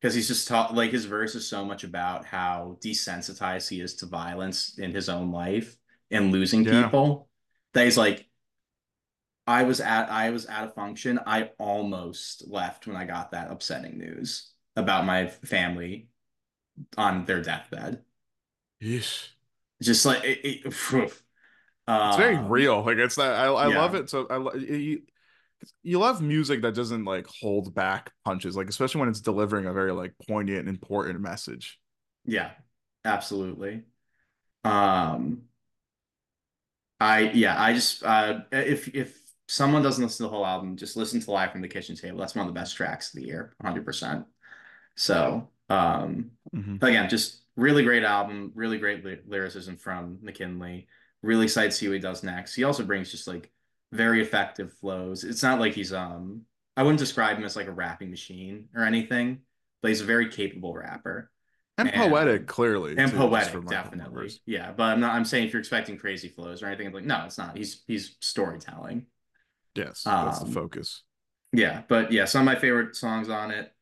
Because he's just taught like his verse is so much about how desensitized he is to violence in his own life and losing Yeah. people. That he's like, I was at I was at a function. I almost left when I got that upsetting news about my family on their deathbed. Yeesh. Just like it, it, It's very um, real. Like it's that I, I yeah. love it. So I lo- you you love music that doesn't like hold back punches, like especially when it's delivering a very like poignant important message. Yeah, absolutely. Um, I yeah, I just uh if if someone doesn't listen to the whole album, just listen to Live from the Kitchen Table. That's one of the best tracks of the year, 100%. So, um Mhm. again, just really great album, really great ly- lyricism from McKinley. Really excited to see what he does next. He also brings just like very effective flows. It's not like he's um I wouldn't describe him as like a rapping machine or anything, but he's a very capable rapper And, And- poetic, clearly. and too, poetic, from, like, the definitely. Yeah, but I'm not. I'm saying if you're expecting crazy flows or anything, like no, it's not. He's he's storytelling. Yes, that's the Um, focus. Yeah, but yeah, some of my favorite songs on it.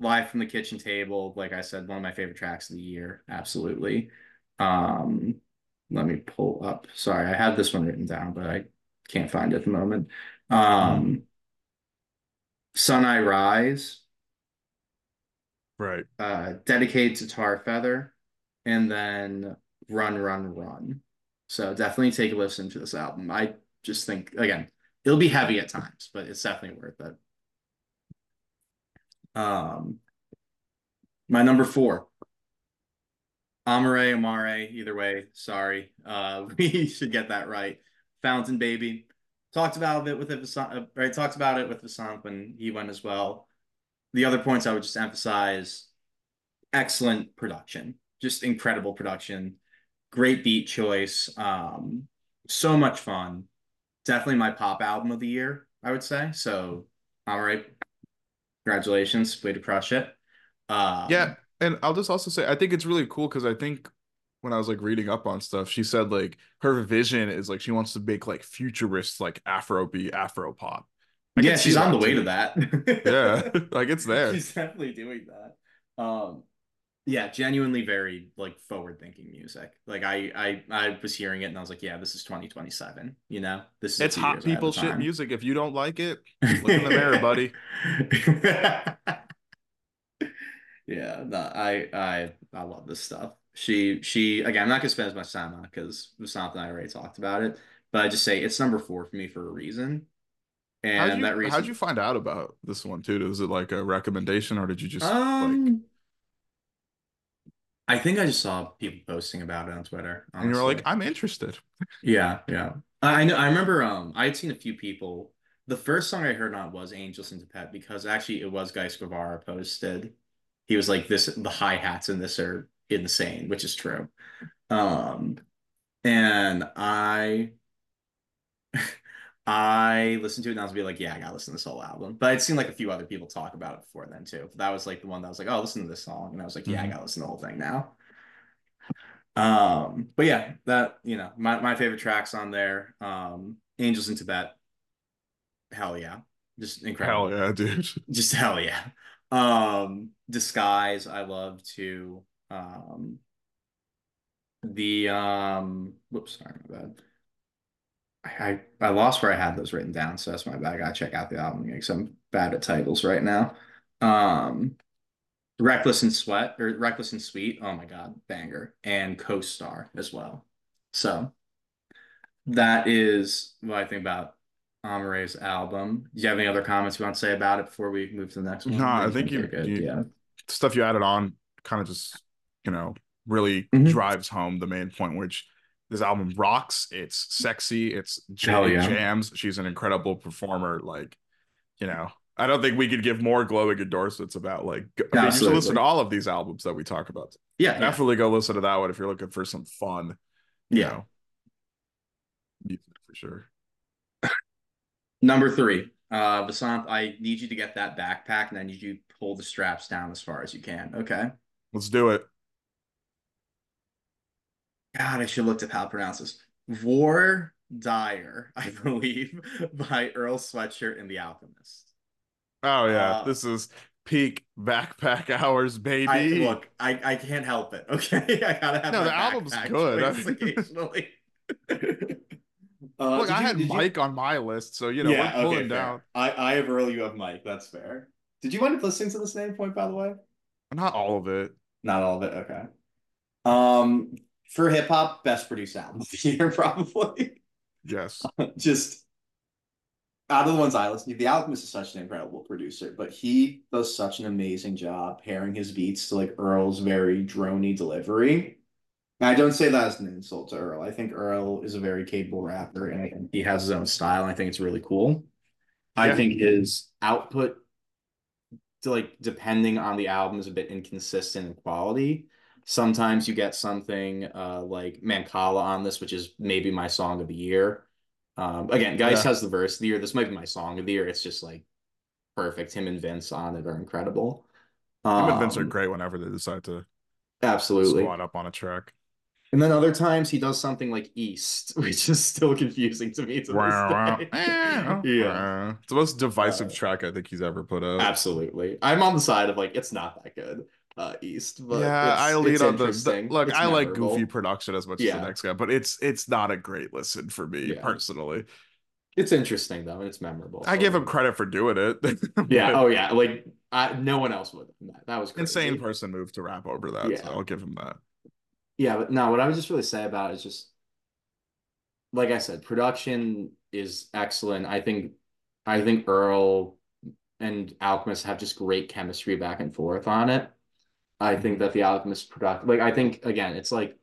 Live from the Kitchen Table, like I said, one of my favorite tracks of the year. Absolutely. Um, let me pull up. Sorry, I had this one written down, but I can't find it at the moment. Um, Sun I Rise. Right. uh, dedicated to Tar Feather, and then Run, Run, Run. So definitely take a listen to this album. I just think again, it'll be heavy at times, but it's definitely worth it. Um, my number four, Amaarae Amaarae. Either way, sorry, uh, we should get that right. Fountain Baby. Talked about it with it, uh, right? Talked about it with Vasanth when he went as well the other points I would just emphasize excellent production, just incredible production, great beat choice, um, so much fun. Definitely my pop album of the year, I would say. So, all right, congratulations, way to crush it. Um, Yeah, and I'll just also say I think it's really cool because I think when I was like reading up on stuff, she said like her vision is like she wants to make like futurist like Afrobeat, Afro pop. I yeah, she's on the way too. to that. Yeah, like it's there. She's definitely doing that. Um, yeah, genuinely very like forward-thinking music. Like I, I, I was hearing it and I was like, yeah, this is 2027. You know, this is It's hot years ahead of people shit music. If you don't like it, look in the mirror, buddy. yeah, no, I, I, I love this stuff. She, she again, I'm not gonna spend as much time on it because Vasanth and I already talked about it. But I just say it's number four for me for a reason. And How'd you, that reason, how'd you find out about this one too? Was it like a recommendation or did you just like Um, I think I just saw people posting about it on Twitter. and you were like. I'm interested. yeah, yeah. I I know. I remember. Um, I had seen a few people. The first song I heard on was "Angels in Tibet" because actually it was Ghais Guevara posted. He was like, "This the hi hats in this are insane," which is true. Um, and I. I listened to it and I was be like, yeah, I gotta listen to this whole album. But I'd seen like a few other people talk about it before then too. But That was like the one that was like, oh, listen to this song. And I was like, yeah, I Mhm. gotta listen to the whole thing now. Um, but yeah, that you know, my, my favorite tracks on there, um, Angels in Tibet. Hell yeah. Just incredible. Hell yeah, dude. Just hell yeah. Um, Disguise, I love too. Um, the um, whoops, sorry, my bad. I, I lost where I had those written down, so that's my bad. I gotta check out the album because I'm bad at titles right now. Um, Reckless and Sweat or Reckless and Sweet, oh my god, banger, and Co-Star as well. So that is what I think about Amaarae's album. Do you have any other comments you want to say about it before we move to the next one? No, I think you- good? you- yeah. Stuff you added on kind of just, you know, really Mhm. drives home the main point, which this album rocks. It's sexy. It's Jay yeah. jams. She's an incredible performer. Like, you know, I don't think we could give more glowing endorsements about like. I mean, you should listen to all of these albums that we talk about. Yeah, yeah. Definitely go listen to that one if you're looking for some fun. You Yeah. know, music for sure. Number three, uh, Vasanth, I need you to get that backpack and I need you to pull the straps down as far as you can. Okay. Let's do it. God, I should have looked up how to pronounce this. Voir Dire, I believe, by Earl Sweatshirt and The Alchemist. Oh yeah, Uh, this is peak backpack hours, baby. I look, I, I can't help it. Okay, I gotta have No, the album's good. occasionally. Look, Uh, did I you- had did you- Mike on my list, so you know yeah, we're pulling okay, fair. down. I, I have Earl, you have Mike. That's fair. Did you wind up listening to the same point, by the way? Not all of it. Not all of it. Okay. Um, for hip hop, best produced album of the year, probably. Yes. Just out of the ones I listen to, The Alchemist is such an incredible producer, but he does such an amazing job pairing his beats to like Earl's very drony delivery. And I don't say that as an insult to Earl. I think Earl is a very capable rapper and he has his own style. I think it's really cool. I think his output, to like depending on the album, is a bit inconsistent in quality. Sometimes you get something uh, like Mancala on this, which is maybe my song of the year. Um, again, Ghais Yeah. has the verse of the year. This might be my song of the year. It's just like perfect. Him and Vince on it are incredible. Him and Vince are Um, great whenever they decide to Absolutely. squat up on a track. And then other times he does something like East, which is still confusing to me to Wow, this day. wow. yeah, It's the most divisive Uh, track I think he's ever put out. absolutely. I'm on the side of like it's not that good, uh, East, but yeah, I lead on the, the look. It's I like goofy production as much as the next guy, but it's it's not a great listen for me Yeah. personally. It's interesting though, and it's memorable. I give him credit for doing it. Yeah. Oh yeah. Like I, no one else would. That that was crazy. insane person move to rap over that. Yeah. So I'll give him that. Yeah, but no, what I would just really say about it is just like I said, production is excellent. I think I think Earl and Alchemist have just great chemistry back and forth on it. I think that the Alchemist product like I think again, it's like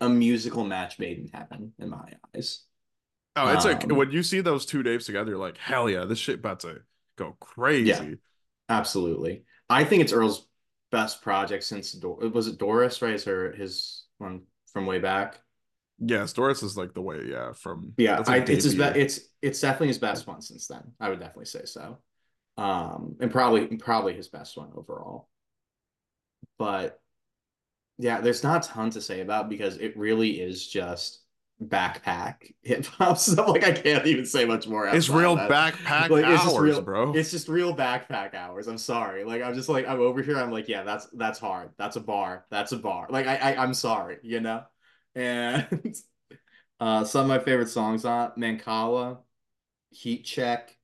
a musical match made in heaven in my eyes. Oh, it's like Um, when you see those two Daves together, you're like, hell yeah, this shit about to go crazy. Yeah, Absolutely. I think it's Earl's best project since Dor- was it Doris, right? Is her his one from way back? Yes, Doris is like the way, yeah, from Yeah, that's I, it's his be- it's it's definitely his best one since then. I would definitely say so. Um, and probably probably his best one overall. But yeah, there's not a ton to say about because it really is just backpack hip hop stuff. Like I can't even say much more. It's real backpack Like, it's hours, just real- bro. It's just real backpack hours. I'm sorry. Like I'm just like I'm over here. I'm like, yeah, that's that's hard. That's a bar. That's a bar. Like I, I I'm sorry, you know. And uh some of my favorite songs on Mancala, Heat Check,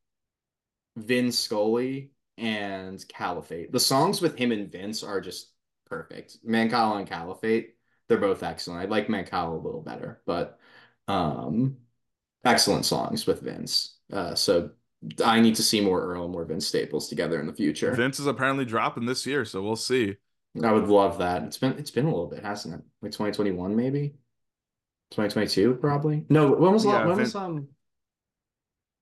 Vin Scully, and Caliphate. The songs with him and Vince are just perfect. Mancala and Caliphate, they're both excellent. I like Mancala a little better, but um excellent songs with Vince. Uh so I need to see more Earl and more Vince Staples together in the future. Vince is apparently dropping this year, so we'll see. I would love that. It's been it's been a little bit, hasn't it? Like 2021 maybe? 2022 probably? No, when was Yeah, when Vin- was um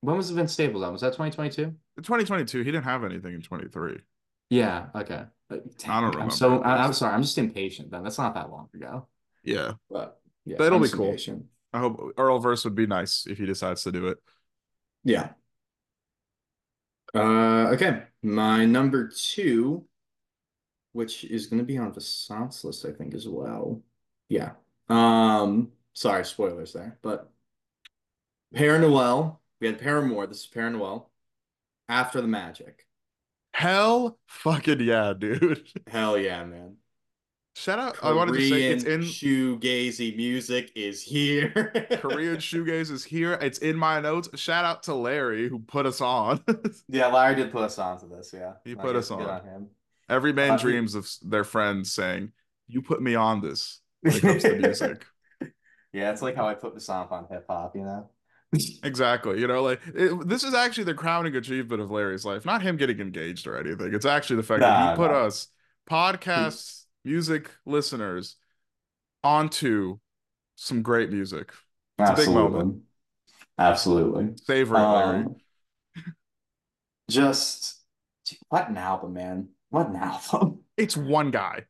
when was the Vince Staples album? Was that 2022? 2022. he didn't have anything in 23. Yeah, okay. Like, I don't dang, I'm remember. so I, I'm sorry. I'm just impatient then. That's not that long ago. Yeah, But yeah, That'll I'm be cool. impatient. I hope Earl verse would be nice if he decides to do it. Yeah. Uh, okay. My number two, which is going to be on the Vasanth's list, I think, as well. Yeah. Um, sorry, spoilers there, but Parannoul. We had Paramore. This is Parannoul. After the Magic. Hell fucking yeah, dude. Hell yeah, man. Shout out. I wanted to say it's in shoegazy music is here. Korean Shoegaze is here. It's in my notes. Shout out to Larry who put us on. Yeah, Larry did put us on to this. Yeah, He put us on. him. Every man Uh, dreams of their friends saying, "You put me on this." When it comes to music, Yeah, it's like how I put Vasanth on hip hop, you know? exactly. You know, like it, this is actually the crowning achievement of Larry's life. Not him getting engaged or anything. It's actually the fact that Nah, he put nah. us podcasts, music listeners onto some great music. It's a big moment. Absolutely. Favorite it, Larry. Um, just what an album, man. What an album. It's one guy.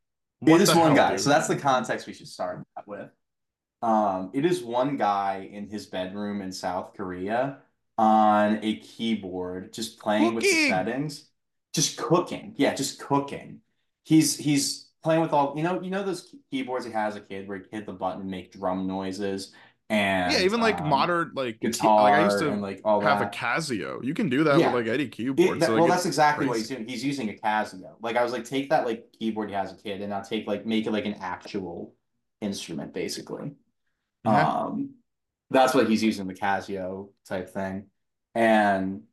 It What is the one guy. dude? So that's the context we should start with. Um, it is one guy in his bedroom in South Korea on a keyboard, just playing with the settings, just cooking. Yeah, just cooking. He's he's playing with all you know, you know those keyboards he has as a kid where he hit the button and make drum noises. and yeah, even like um, modern like guitar like I used to and like all have that. a Casio. You can do that Yeah. with like any It- keyboard. that- so, well, that's exactly what he's doing. He's using a Casio. Like I was like, take that like keyboard he has as a kid, and now take like make it like an actual instrument, basically. Um, that's what he's using the Casio type thing, and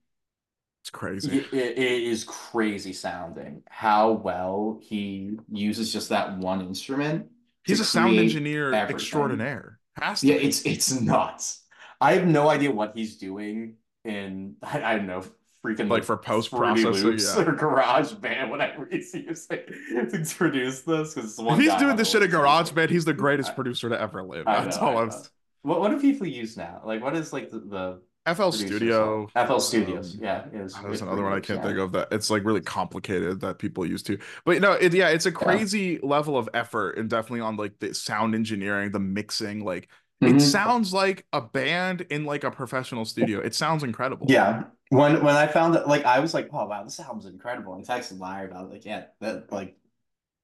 It's crazy. it, it, it is crazy sounding how well he uses just that one instrument. He's a sound engineer everything. extraordinaire. Has to Yeah, be. it's it's nuts. I have no idea what he's doing in I, I don't know freaking Like for post-processing, Loops yeah. or GarageBand, whatever he's using to produce this. Because if he's doing this shit at GarageBand, he's the greatest producer to ever live. I That's know, all I I'm. What what do people use now? Like what is like the, the FL Studio. FL Studios, um, yeah, is There's another one I can't Loops, think of that it's like really complicated that people use to. But no, it yeah, it's a crazy level of effort and definitely on like the sound engineering, the mixing. Like it Mhm. sounds like a band in like a professional studio. It sounds incredible. Yeah. When when I found it, like I was like, oh wow, this album's incredible. And texted Larry about it, like, yeah, that like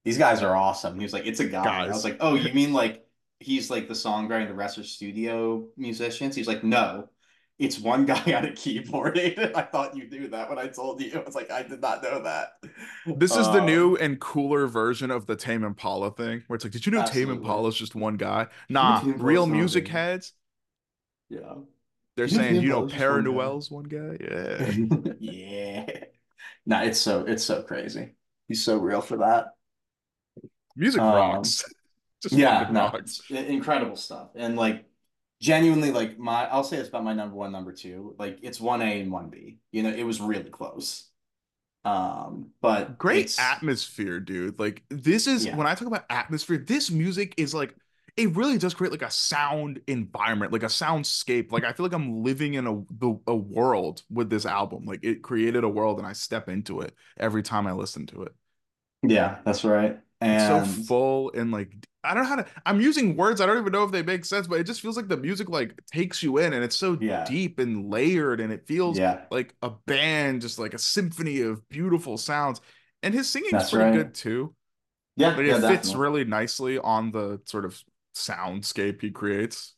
these guys are awesome. He was like, it's a guy. I was like, oh, you mean like he's like the songwriter and the rest are studio musicians? He's like, no, it's one guy on a keyboard. I thought you knew that when I told you. I was like, I did not know that. This is the Um, new and cooler version of the Tame Impala thing, where it's like, did you know Tame Absolutely. Impala is just one guy? Nah, real music heads, Yeah. they're You saying, Tame you know, just one guy. One guy. Yeah. yeah. Nah, it's so it's so crazy. He's so real for that. Music Um, rocks. Just yeah, no, rocks. it's incredible stuff. And like genuinely like my I'll say it's about my number one, number two. Like it's one A and one B. You know, it was really close. Um, but Great atmosphere, dude. Like this is Yeah. when I talk about atmosphere, this music is like it really does create like a sound environment, like a soundscape. Like I feel like I'm living in a the, a world with this album. Like it created a world and I step into it every time I listen to it. Yeah, that's right. And so full and like I don't know how to I'm using words I don't even know if they make sense, but it just feels like the music like takes you in and it's so Yeah. deep and layered and it feels yeah, like a band, just like a symphony of beautiful sounds. And his singing's That's pretty right. good too. yeah, yeah, it fits definitely. really nicely on the sort of soundscape he creates.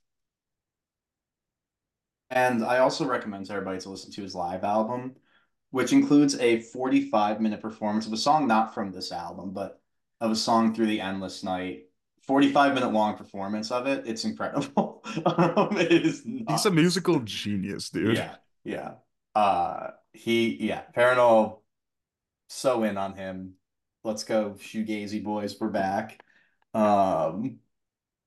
And I also recommend to everybody to listen to his live album, which includes a 45 minute performance of a song not from this album, but of a song through the endless night. 45 minute long performance of it. It's incredible. Um, it is He's a musical genius, dude. Yeah, yeah. Uh he yeah, Parannoul so in on him. Let's go, Shoegazy boys, we're back. Um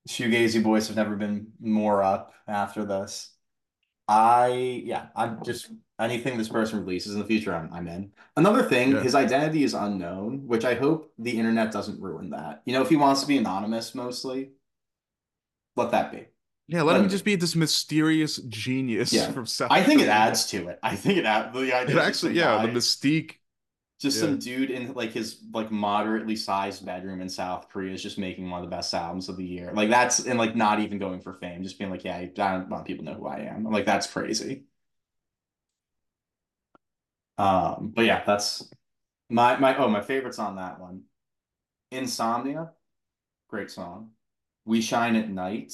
Shoegazy boys have never been more up after this. I yeah, I'm just anything this person releases in the future, I'm I'm in. Another thing, Yeah. his identity is unknown, which I hope the internet doesn't ruin that. You know, if he wants to be anonymous mostly, let that be. Yeah, let Let him him just be this mysterious genius Yeah. from South I think it adds to it. I think it adds the idea. It actually, yeah, the mystique. just yeah. some dude in like his like moderately sized bedroom in South Korea is just making one of the best albums of the year. Like that's and like not even going for fame, just being like, yeah, I don't want people to know who I am. I'm like, that's crazy. Um, but yeah, that's my my oh my favorites on that one. Insomnia, great song. We Shine at Night.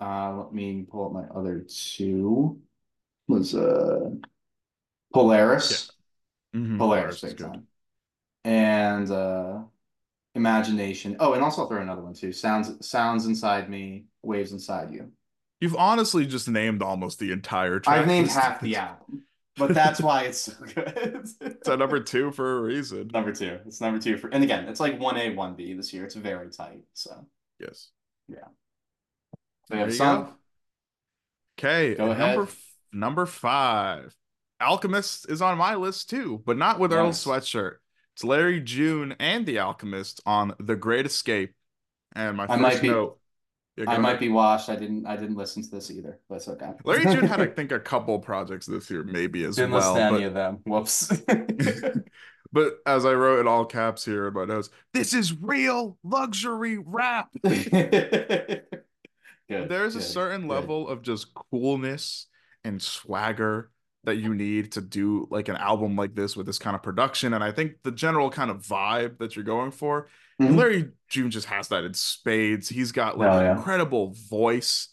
Uh, let me pull up my other two. Was uh Polaris. Mhm, Polaris is big time. And uh Imagination. Oh, and also I'll throw another one too. Sounds Sounds Inside Me, Waves Inside You. You've honestly just named almost the entire track I've named half the album, but that's why it's so good. It's at number two for a reason. Number two. It's number two for, and again, it's like one A, one B this year. It's very tight. So, Yes. so There yeah, you some go. Okay, Go number ahead. f- number five, Alchemist is on my list too, but not with Earl Nice. Sweatshirt. It's Larry June and the Alchemist on The Great Escape. And my I first note, Yeah, I might be washed. I didn't. I didn't listen to this either. But it's okay. Larry June had, I think, a couple projects this year, maybe as didn't well. listen to any of them. Whoops. But as I wrote in all caps here in my notes, this is real luxury rap. Good, There's a certain good. level of just coolness and swagger that you need to do like an album like this with this kind of production. And I think the general kind of vibe that you're going for, Mhm. Larry June just has that in spades. He's got like an yeah. incredible voice.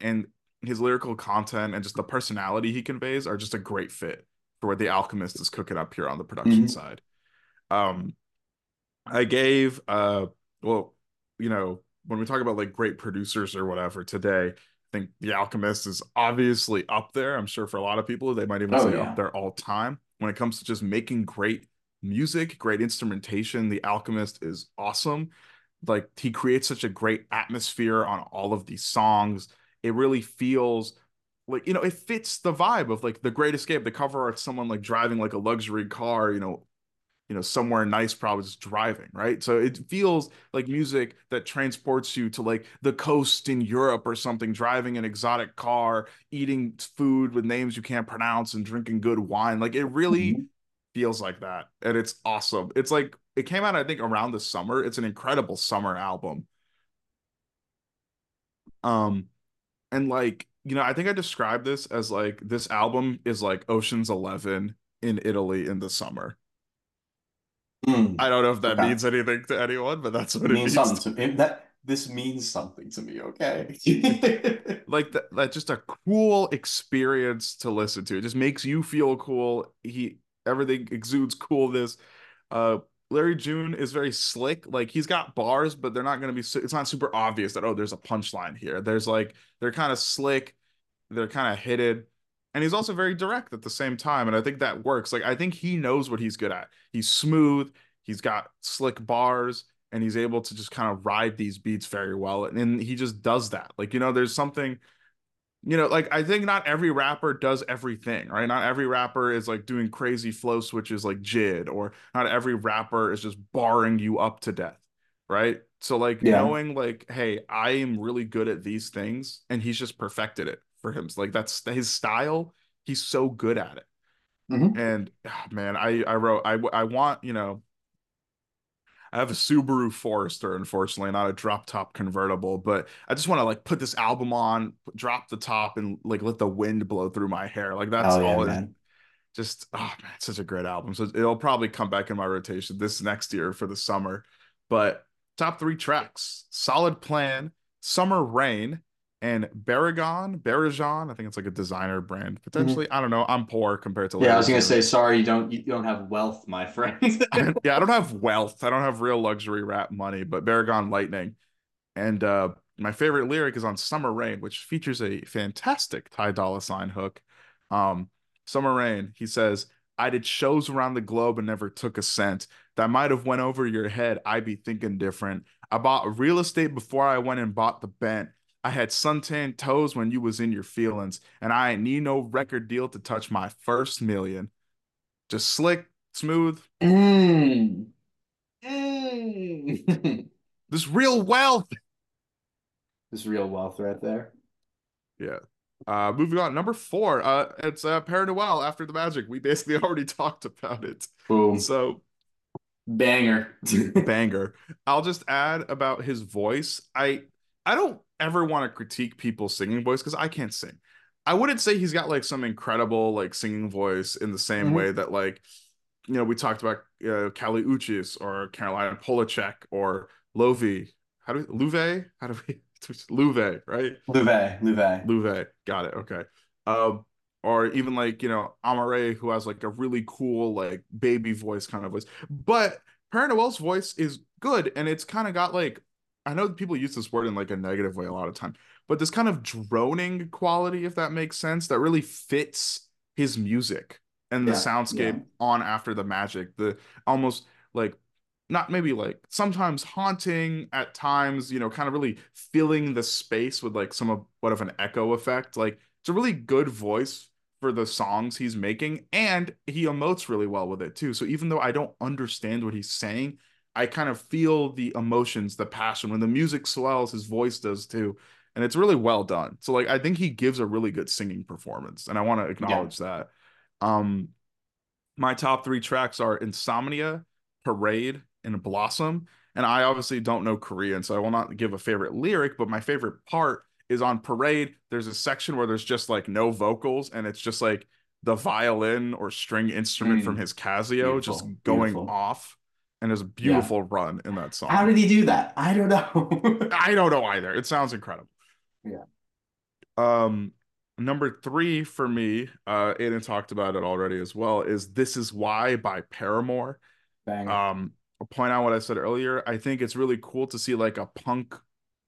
and his lyrical content and just the personality he conveys are just a great fit for what the Alchemist is cooking up here on the production Mhm. side. Um, I gave uh, well, you know, when we talk about like great producers or whatever today, think The Alchemist is obviously up there. I'm sure for a lot of people, they might even Oh, say yeah. up there all time. When it comes to just making great music, great instrumentation, The Alchemist is awesome. Like he creates such a great atmosphere on all of these songs. It really feels like you know it fits the vibe of like the Great Escape. The cover art, someone like driving like a luxury car, you know, you know somewhere nice probably just driving right? So it feels like music that transports you to like the coast in europe or something driving an exotic car eating food with names you can't pronounce and drinking good wine. Like it really Mhm. feels like that and it's awesome. It's like it came out i think around the summer. It's an incredible summer album. Um and like you know i think i described this as like this album is like oceans 11 in italy in the summer Mm. I don't know if that Okay. means anything to anyone, but that's what It it means means. something to. That this means something to me. Okay. Like that, that just a cool experience to listen to. It just makes you feel cool. He everything exudes coolness. Uh, Larry June is very slick. Like he's got bars, but they're not going to be. It's not super obvious that oh, there's a punchline here. There's like they're kind of slick. They're kind of hidden. And he's also very direct at the same time. And I think that works. Like, I think he knows what he's good at. He's smooth, he's got slick bars, and he's able to just kind of ride these beats very well. And, and he just does that. Like, you know, there's something, you know, like I think not every rapper does everything, right? Not every rapper is like doing crazy flow switches like JID, or not every rapper is just barring you up to death, right? So, like, Yeah. knowing, like, hey, I am really good at these things, and he's just perfected it for him. Like, that's his style. He's so good at it. Mhm. And ah, man, I I wrote I I want you know. I have a Subaru Forester, unfortunately, not a drop top convertible, but I just want to like put this album on, drop the top, and like let the wind blow through my hair. Like that's Oh, yeah, all. it- man. just oh man, it's such a great album. So it'll probably come back in my rotation this next year for the summer. But top three tracks: Solid Plan, Summer Rain, and Barragan. Barajon. I think it's like a designer brand. Potentially, I don't know. I'm poor compared to. Mm-hmm. Yeah, I was gonna say sorry. You don't. You don't have wealth, my friend. yeah, I don't have wealth. I don't have real luxury rap money, but Barragan Lightning. And uh my favorite lyric is on Summer Rain, which features a fantastic Ty Dolla Sign hook. Um, Summer Rain, he says, I did shows around the globe and never took a cent. That might have went over your head. I'd be thinking different. I bought real estate before I went and bought the bent. I had suntan toes when you was in your feelings, and I ain't need no record deal to touch my first million. Just slick, smooth, Mm. Mm. this real wealth. This real wealth right there. Yeah. Uh, moving on, number four. Uh, it's uh, Parannoul after the magic. We basically already talked about it. Boom. So Banger. banger. I'll just add about his voice. I I don't ever want to critique people's singing voice because I can't sing. I wouldn't say he's got like some incredible like singing voice in the same Mhm. way that like you know we talked about uh, Kali Uchis or Caroline Polachek or Lovi. How do we Louve? How do we Louve, right? Louvet. Louvet. Louve. Got it. Okay. Um, or even like, you know, Amaarae, who has like a really cool, like baby voice kind of voice. But Parannoul's voice is good. And it's kind of got like, I know people use this word in like a negative way a lot of time, but this kind of droning quality, if that makes sense, that really fits his music and the Yeah, soundscape yeah. on After the Magic. The almost like not maybe like sometimes haunting at times, you know, kind of really filling the space with like some of what of an echo effect. Like it's a really good voice for the songs he's making, and he emotes really well with it too. So even though I don't understand what he's saying, I kind of feel the emotions, the passion. When the music swells, his voice does too. And it's really well done. So like I think he gives a really good singing performance, and I want to acknowledge that. Um my top three tracks are Insomnia, Parade, and Blossom. And I obviously don't know Korean, so I will not give a favorite lyric, but my favorite part is on Parade. There's a section where there's just like no vocals, and it's just like the violin or string instrument Mm. from his Casio just going beautiful. off. And there's a beautiful run in that song. How did he do that? I don't know. I don't know either. It sounds incredible. Yeah. Um, number three for me, uh, Aidan talked about it already as well, is This Is Why by Paramore. Bang. Um, I'll point out what I said earlier. I think it's really cool to see like a punk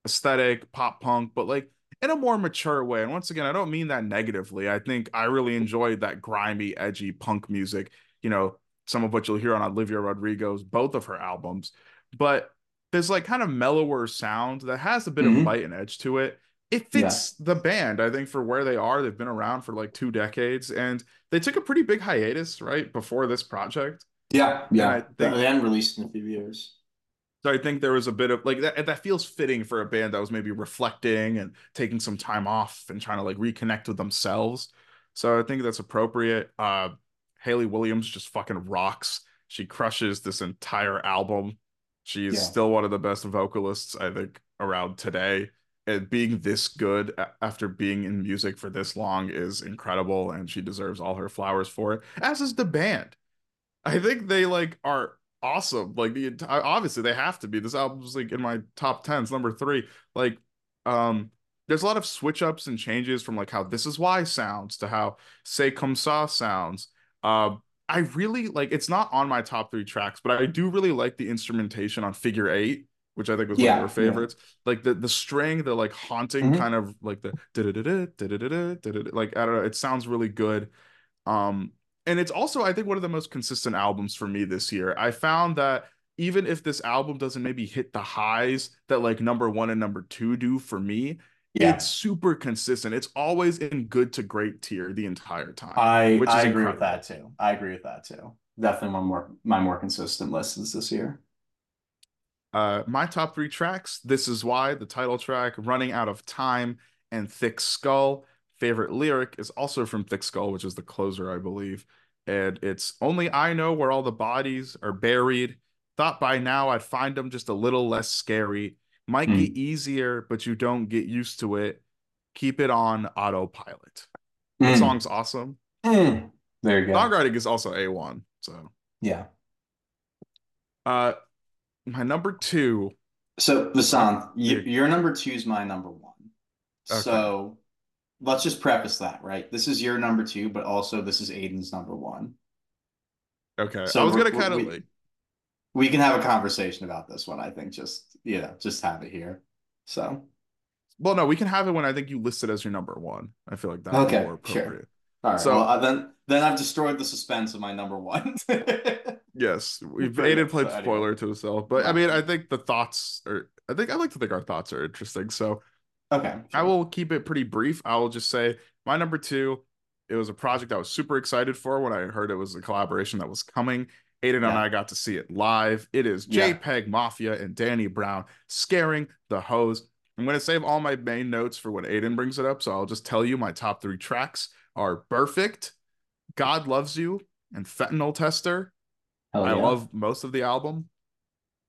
aesthetic, pop punk, but like in a more mature way. And once again, I don't mean that negatively. I think I really enjoyed that grimy, edgy punk music, you know, some of what you'll hear on Olivia Rodrigo's both of her albums. But there's like kind of mellower sound that has a bit Mhm. of bite and edge to it. It fits the band, I think, for where they are. They've been around for like two decades and they took a pretty big hiatus, right, before this project. yeah, yeah. I think- they hadn't released in a few years. So I think there was a bit of like that that feels fitting for a band that was maybe reflecting and taking some time off and trying to like reconnect with themselves. So I think that's appropriate. Uh Hayley Williams just fucking rocks. She crushes this entire album. She's Yeah. still one of the best vocalists I think around today. And being this good after being in music for this long is incredible and she deserves all her flowers for it. As is the band. I think they like are awesome. Like the entire obviously they have to be. This album's like in my top 10s, number three. Like, um, there's a lot of switch ups and changes from like how this is why sounds to how C'est comme ça sounds. Um, I really like it's not on my top three tracks, but I do really like the instrumentation on figure eight, which I think was one of your yeah. favorites. Like the the string, the like haunting Mhm. kind of like the da-da-da-da, da-da-da-da, da-da-da, like I don't know, it sounds really good. Um, and it's also I think one of the most consistent albums for me this year. I found that even if this album doesn't maybe hit the highs that like number one and number two do for me, Yeah, it's super consistent. It's always in good to great tier the entire time. I which I is agree with that too. I agree with that too. Definitely one more my more consistent listens this year. Uh, my top three tracks. This is why the title track, "Running Out of Time," and "Thick Skull." Favorite lyric is also from Thick Skull, which is the closer, I believe, and it's "Only I know where all the bodies are buried. Thought by now I'd find them just a little less scary. Might Hmm. get easier, but you don't get used to it. Keep it on autopilot." The Mm, song's awesome. mm. There you go. Songwriting is also a one. So, Yeah. uh, my number two. So Vasanth, you, your number two is my number one. Okay. So let's just preface that, right? This is your number two, but also this is Aidan's number one. Okay, So I was gonna kind of. We can have a conversation about this one, I think. Just yeah, just have it here. So Well, no, we can have it when I think you list it as your number one. I feel like that's Okay, more sure. all right. So- well, uh, then then I've destroyed the suspense of my number one. Yes, we've yeah, played so anyway. spoiler to himself, but I mean, I think the thoughts are. I think I like to think our thoughts are interesting. So Okay. I will keep it pretty brief. I will just say my number two. It was a project I was super excited for when I heard it was a collaboration that was coming. Aidan and I got to see it live. It is Yeah. JPEG Mafia and Danny Brown scaring the Hoes. I'm going to save all my main notes for when Aidan brings it up. So I'll just tell you my top three tracks are Perfect, God Loves You, and Fentanyl Tester. Hell I yeah. love most of the album.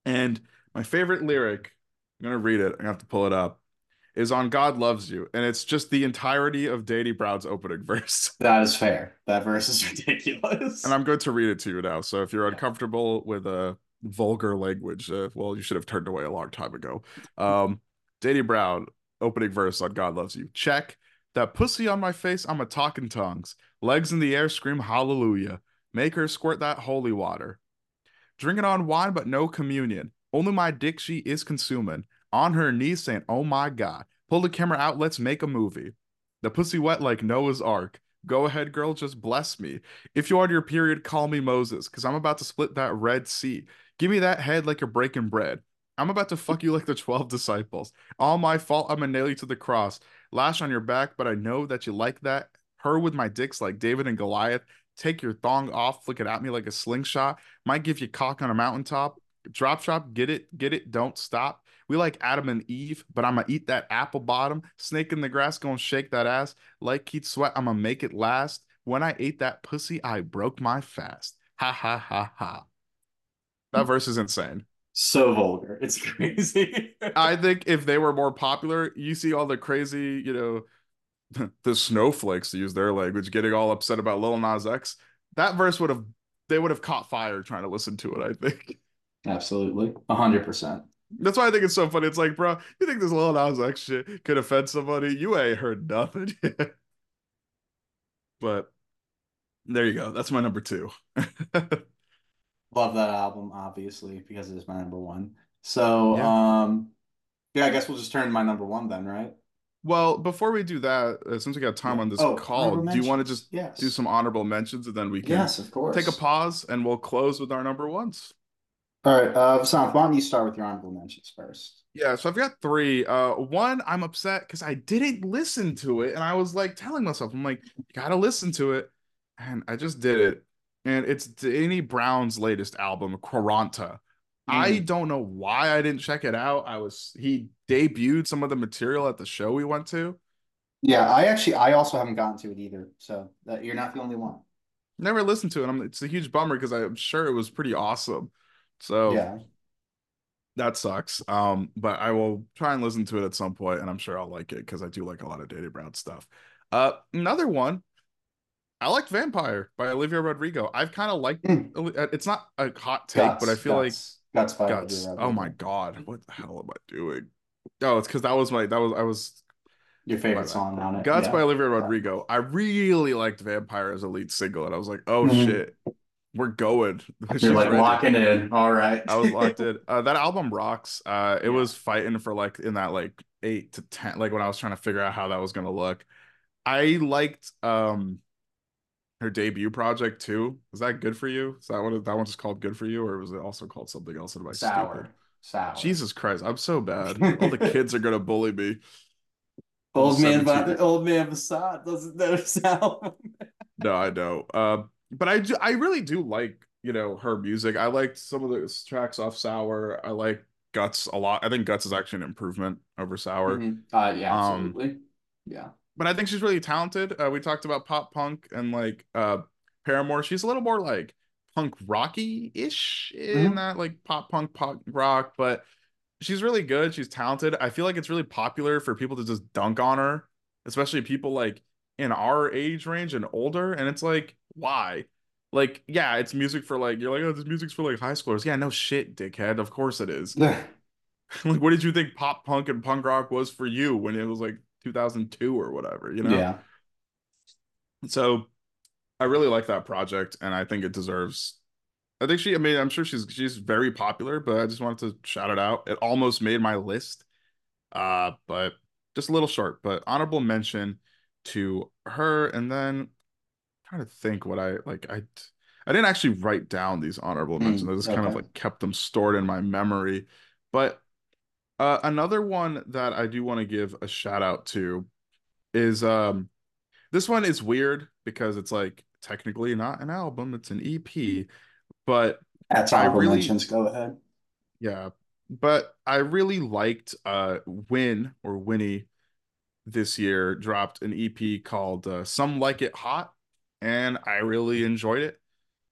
And my favorite lyric, I'm going to read it. I'm going to have to pull it up, is on God Loves You. And it's just the entirety of Danny Brown's opening verse. That is fair. That verse is ridiculous. And I'm going to read it to you now. So if you're uncomfortable with a vulgar language, uh, well, you should have turned away a long time ago. Um, Danny Brown, opening verse on God Loves You. Check. That pussy on my face, I'm a talking tongues. Legs in the air, scream hallelujah. Make her squirt that holy water. Drinking on wine, but no communion. Only my dick she is consuming. On her knees saying, Oh my God. Pull the camera out, let's make a movie. The pussy wet like Noah's Ark. Go ahead, girl, just bless me. If you're on your period, call me Moses, because I'm about to split that Red Sea. Give me that head like you're breaking bread. I'm about to fuck you like the 12 disciples. All my fault, I'm gonna nail you to the cross. Lash on your back, but I know that you like that. Her with my dicks like David and Goliath. Take your thong off, flick it at me like a slingshot. Might give you cock on a mountaintop. Drop shop, get it, get it, don't stop. We like Adam and Eve, but I'ma eat that apple bottom. Snake in the grass, gonna shake that ass. Like Keith Sweat, I'ma make it last. When I ate that pussy, I broke my fast. Ha ha ha ha. That verse is insane. so vulgar. It's crazy. I think if they were more popular, you see all the crazy, you know, the snowflakes to use their language, getting all upset about Lil Nas X. That verse would have they would have caught fire trying to listen to it, I think. Absolutely. A hundred percent. That's why I think it's so funny. It's like, bro, you think this little Nas X shit could offend somebody? You ain't heard nothing yet. but there you go. That's my number two. Love that album, obviously, because it is my number one. So, Yeah. um, yeah, I guess we'll just turn to my number one then, right? well, before we do that, uh, since we got time on this Oh, call, do you want to just yes. do some honorable mentions and then we can Yes, of course. take a pause and we'll close with our number ones? All right, uh, Vasanth, why don't you start with your honorable mentions first? Yeah, so I've got three. Uh, one, I'm upset because I didn't listen to it, and I was like telling myself, I'm like, you gotta listen to it, and I just did it. And it's Danny Brown's latest album, Quaranta. I don't know why I didn't check it out. I was he debuted some of the material at the show we went to. Yeah, I actually, I also haven't gotten to it either, so that you're not the only one. Never listened to it. I'm, it's a huge bummer because I'm sure it was pretty awesome. So Yeah, that sucks. Um, but I will try and listen to it at some point, and I'm sure I'll like it because I do like a lot of Danny Brown stuff. Uh, another one, I liked Vampire by Olivia Rodrigo. I've kind of liked Mm. it's not a hot take, but I feel like Guts, Guts by Guts. Oh my god, what the hell am I doing? Oh, it's because that was my that was I was Your favorite song on it. Guts yeah. by Olivia Rodrigo. I really liked Vampire as a lead single, and I was like, oh Mhm. shit, we're going. You're like ready. locking in. All right. I was locked in. Uh, that album rocks. Uh, it Yeah. was fighting for like in that like eight to ten, like when I was trying to figure out how that was gonna look. I liked um her debut project too. Is that good for you? Is that what that one's just called good for you, or was it also called something else? Am I Sour. stupid? Sour. Jesus Christ, I'm so bad. All the kids are gonna bully me. Old man, 17. but old man Vasanth doesn't know album. No, I know. Uh, but I do, I really do like, you know, her music. I liked some of the tracks off Sour. I like Guts a lot. I think Guts is actually an improvement over Sour. Mhm. Uh, yeah, Um, absolutely. Yeah. But I think she's really talented. Uh, we talked about pop punk and like uh Paramore. She's a little more like punk rocky-ish in Mhm. that like pop punk pop rock, but she's really good. She's talented. I feel like it's really popular for people to just dunk on her, especially people like in our age range and older. And it's like, why? Like, yeah, it's music for like you're like, oh, this music's for like high schoolers. Yeah, no shit, dickhead. Of course it is. like, what did you think pop punk and punk rock was for you when it was like 2002 or whatever? You know? Yeah. So I really like that project, and I think it deserves. I think she. I mean, I'm sure she's she's very popular, but I just wanted to shout it out. It almost made my list, uh, but just a little short. But honorable mention to her, and then I'm trying to think what I like. I I didn't actually write down these honorable Mm, mentions. I just kind of like kept them stored in my memory. But uh, another one that I do want to give a shout out to is um this one is weird because it's like technically not an album, it's an EP, but That's honorable really- mentions. Go ahead. yeah, but I really liked uh Wynne or Winnie this year dropped an EP called uh, Some Like It Hot and I really enjoyed it.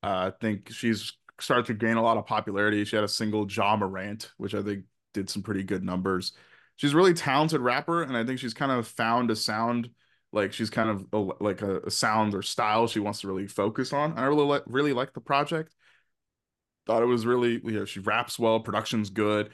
Uh, I think she's started to gain a lot of popularity. She had a single Ja Morant, which I think did some pretty good numbers. She's a really talented rapper and I think she's kind of found a sound like she's kind of a, like a, a sound or style she wants to really focus on. I really like really like the project thought it was really you know she raps well production's good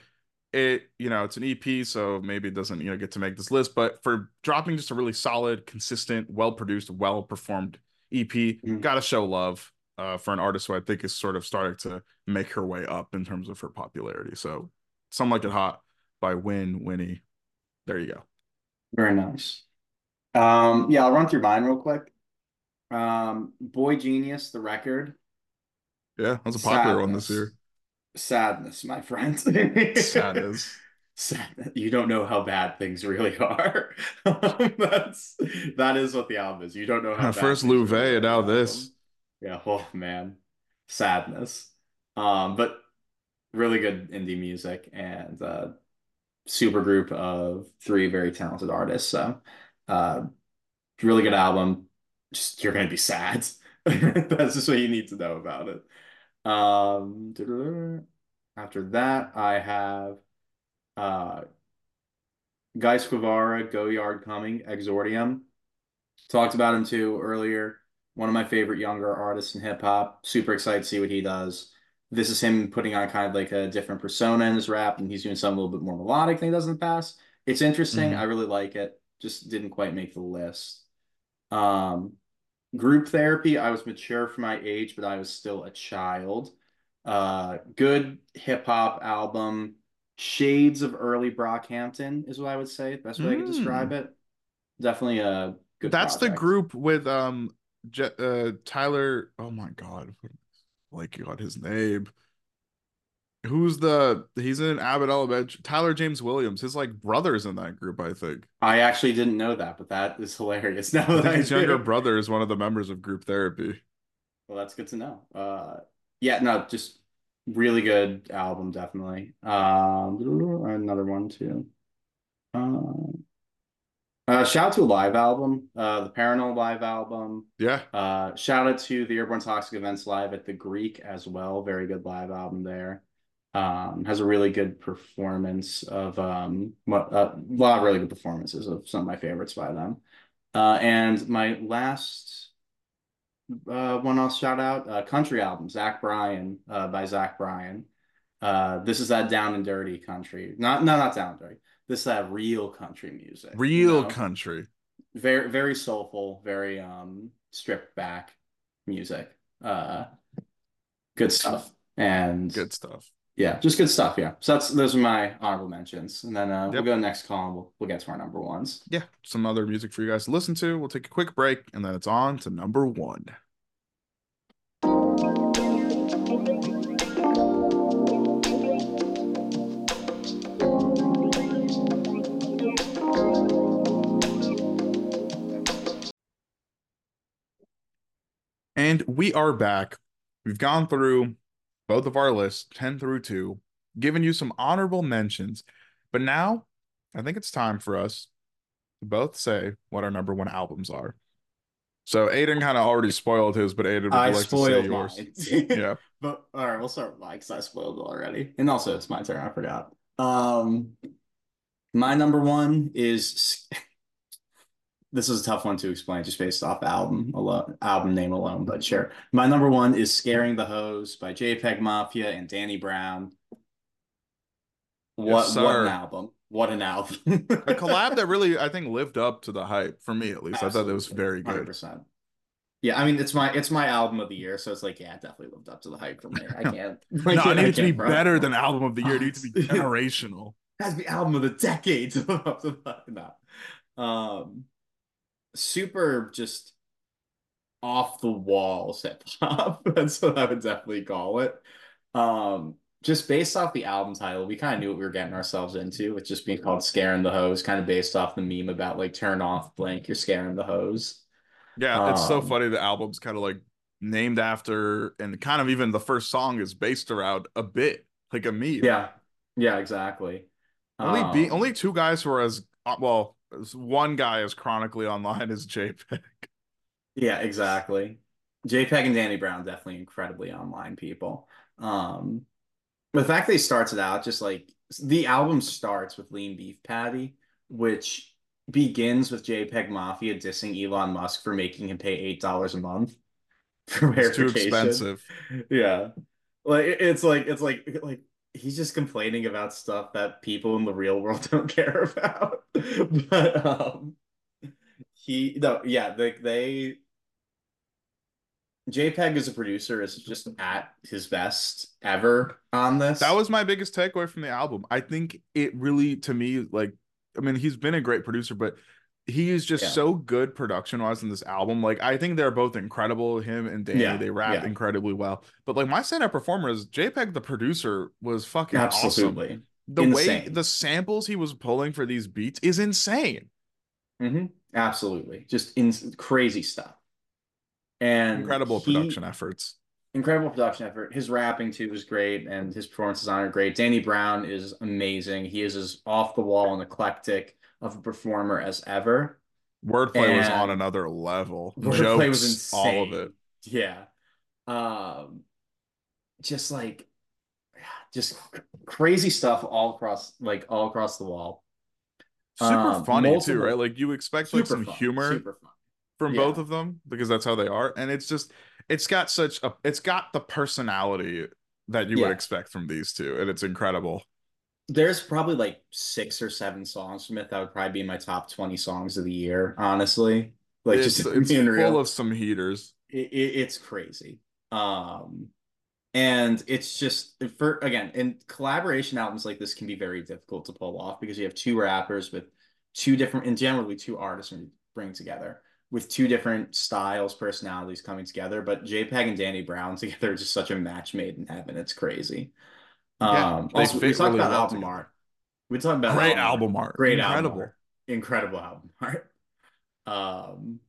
it you know it's an ep so maybe it doesn't you know get to make this list but for dropping just a really solid consistent well produced well performed ep gotta show love uh, for an artist who i think is sort of starting to make her way up in terms of her popularity so some like it hot by Wynne winnie there you go Very nice. Um, yeah, I'll run through mine real quick. Um, boygenius, the record. yeah that's a popular one this year Sadness, my friend. sadness Sadness. You don't know how bad things really are. That's that is what the album is. You don't know how bad first Laufey really and now this. Yeah, oh man. Sadness. Um, but really good indie music and uh super group of three very talented artists. So uh really good album. Just you're gonna be sad. That's just what you need to know about it. Um after that I have uh Ghais Guevara, Go Yard Coming, Exordium. Talked about him too earlier. One of my favorite younger artists in hip hop. Super excited to see what he does. this is him putting on kind of like a different persona in his rap, and he's doing something a little bit more melodic than he does in the past. It's interesting. Mhm. I really like it. Just didn't quite make the list. Um, group therapy. I was mature for my age, but I was still a child. Uh, good hip hop album. Shades of early Brockhampton is what I would say. Best way I could Mm. describe it. Definitely a good. That's the group with um Je- uh Tyler. Oh my god, like you got his name. Who's the he's in Abbott Elementary? Tyler James Williams. His like brother's in that group, I think. I actually didn't know that, but that is hilarious. Now I that think his younger brother is one of the members of group therapy. Well, that's good to know. Uh, yeah, no, just really good album, definitely. Um, another one too. Um, uh, shout out to a live album, uh, the Parannoul live album. Yeah. Uh, shout out to the Airborne Toxic Events live at the Greek as well. Very good live album there. Um, has a really good performance of um, what a lot of really good performances of some of my favorites by them. Uh, and my last uh, one I'll shout out uh, country album, Zach Bryan uh, by Zach Bryan. Uh, this is that down and dirty country. Not no, not down and dirty. This is that real country music. you Real know? country. very very soulful, very um stripped back music. Uh, good stuff. And Good stuff. Yeah, just good stuff. Yeah. So that's those are my honorable mentions, and then uh, we'll Yep. go next column. We'll we'll get to our number ones. Yeah. Some other music for you guys to listen to. We'll take a quick break and then it's on to number one. And we are back. We've gone through both of our lists, 10 through 2, giving you some honorable mentions. But now I think it's time for us to both say what our number one albums are. So Aidan kind of already spoiled his, but Aidan would I like to say spoiled yours. Yeah. But all right, we'll start with mine because I spoiled it already. And also it's my turn, I forgot. Um my number one is this is a tough one to explain just based off album alone, album name alone, but sure. My number one is Scaring the Hoes by JPEG Mafia and Danny Brown. What Yes, what an album. What an album. A collab that really, I think, lived up to the hype for me at least. I thought it was very good. 100%. Yeah, I mean it's my it's my album of the year, so it's like yeah, it definitely lived up to the hype for me. I can't. I No, can't- it I needed to be bro. better than album of the year. It needed to be generational. has to be album of the decade to live up to. No. Um, super just off the walls hip hop. That's what I would definitely call it. Um, just based off the album title, we kind of knew what we were getting ourselves into with just being called Scaring the Hoes, kind of based off the meme about like turn off blank, you're scaring the hoes. Yeah, it's so Um, funny. The album's kind of like named after, and kind of even the first song is based around a bit like a meme. Yeah, yeah, exactly. Only be Um, only two guys who are as uh, well. One guy is chronically online is JPEG. Yeah, exactly. JPEG and Danny Brown definitely incredibly online people. Um, the fact they starts it out just like the album starts with Lean Beef Patty, which begins with JPEG Mafia dissing Elon Musk for making him pay eight dollars a month for It's too expensive. Yeah, like it's like it's like like he's just complaining about stuff that people in the real world don't care about. But um, he no yeah they they JPEG as a producer is just at his best ever on this. That was my biggest takeaway from the album. I think it really, to me, like, I mean, he's been a great producer, but he is just Yeah. so good production wise in this album. Like, I think they're both incredible. Him and Danny, Yeah, they rap yeah. incredibly well. But like, my standout performer is JPEG, the producer, was fucking awesome. absolutely. The way the samples he was pulling for these beats is insane. hmm Absolutely. Just in crazy stuff. And Incredible he- production efforts. incredible production effort. His rapping too is great, and his performances on are great. Danny Brown is amazing. He is as off the wall and eclectic of a performer as ever. Wordplay was on another level. Wordplay Jokes, was insane. all of it. Yeah. Um, just like, just crazy stuff all across, like all across the wall. Super Um, funny multiple- too, right? Like you expect like some fun, humor from Yeah. both of them because that's how they are and it's just it's got such a it's got the personality that you Yeah. would expect from these two, and it's incredible. There's probably like six or seven songs from it that would probably be in my top 20 songs of the year, honestly. Like it's just it's full real. of some heaters. it, it- it's crazy. Um, and it's just for again, in collaboration albums like this can be very difficult to pull off because you have two rappers with two different, and generally two artists bring together with two different styles, personalities coming together. But JPEG and Danny Brown together are just such a match made in heaven. It's crazy. Yeah, Um, also, we talked really about well album together. art. We talked about Great album art. album art. Great Incredible. album art. Incredible album art. Um,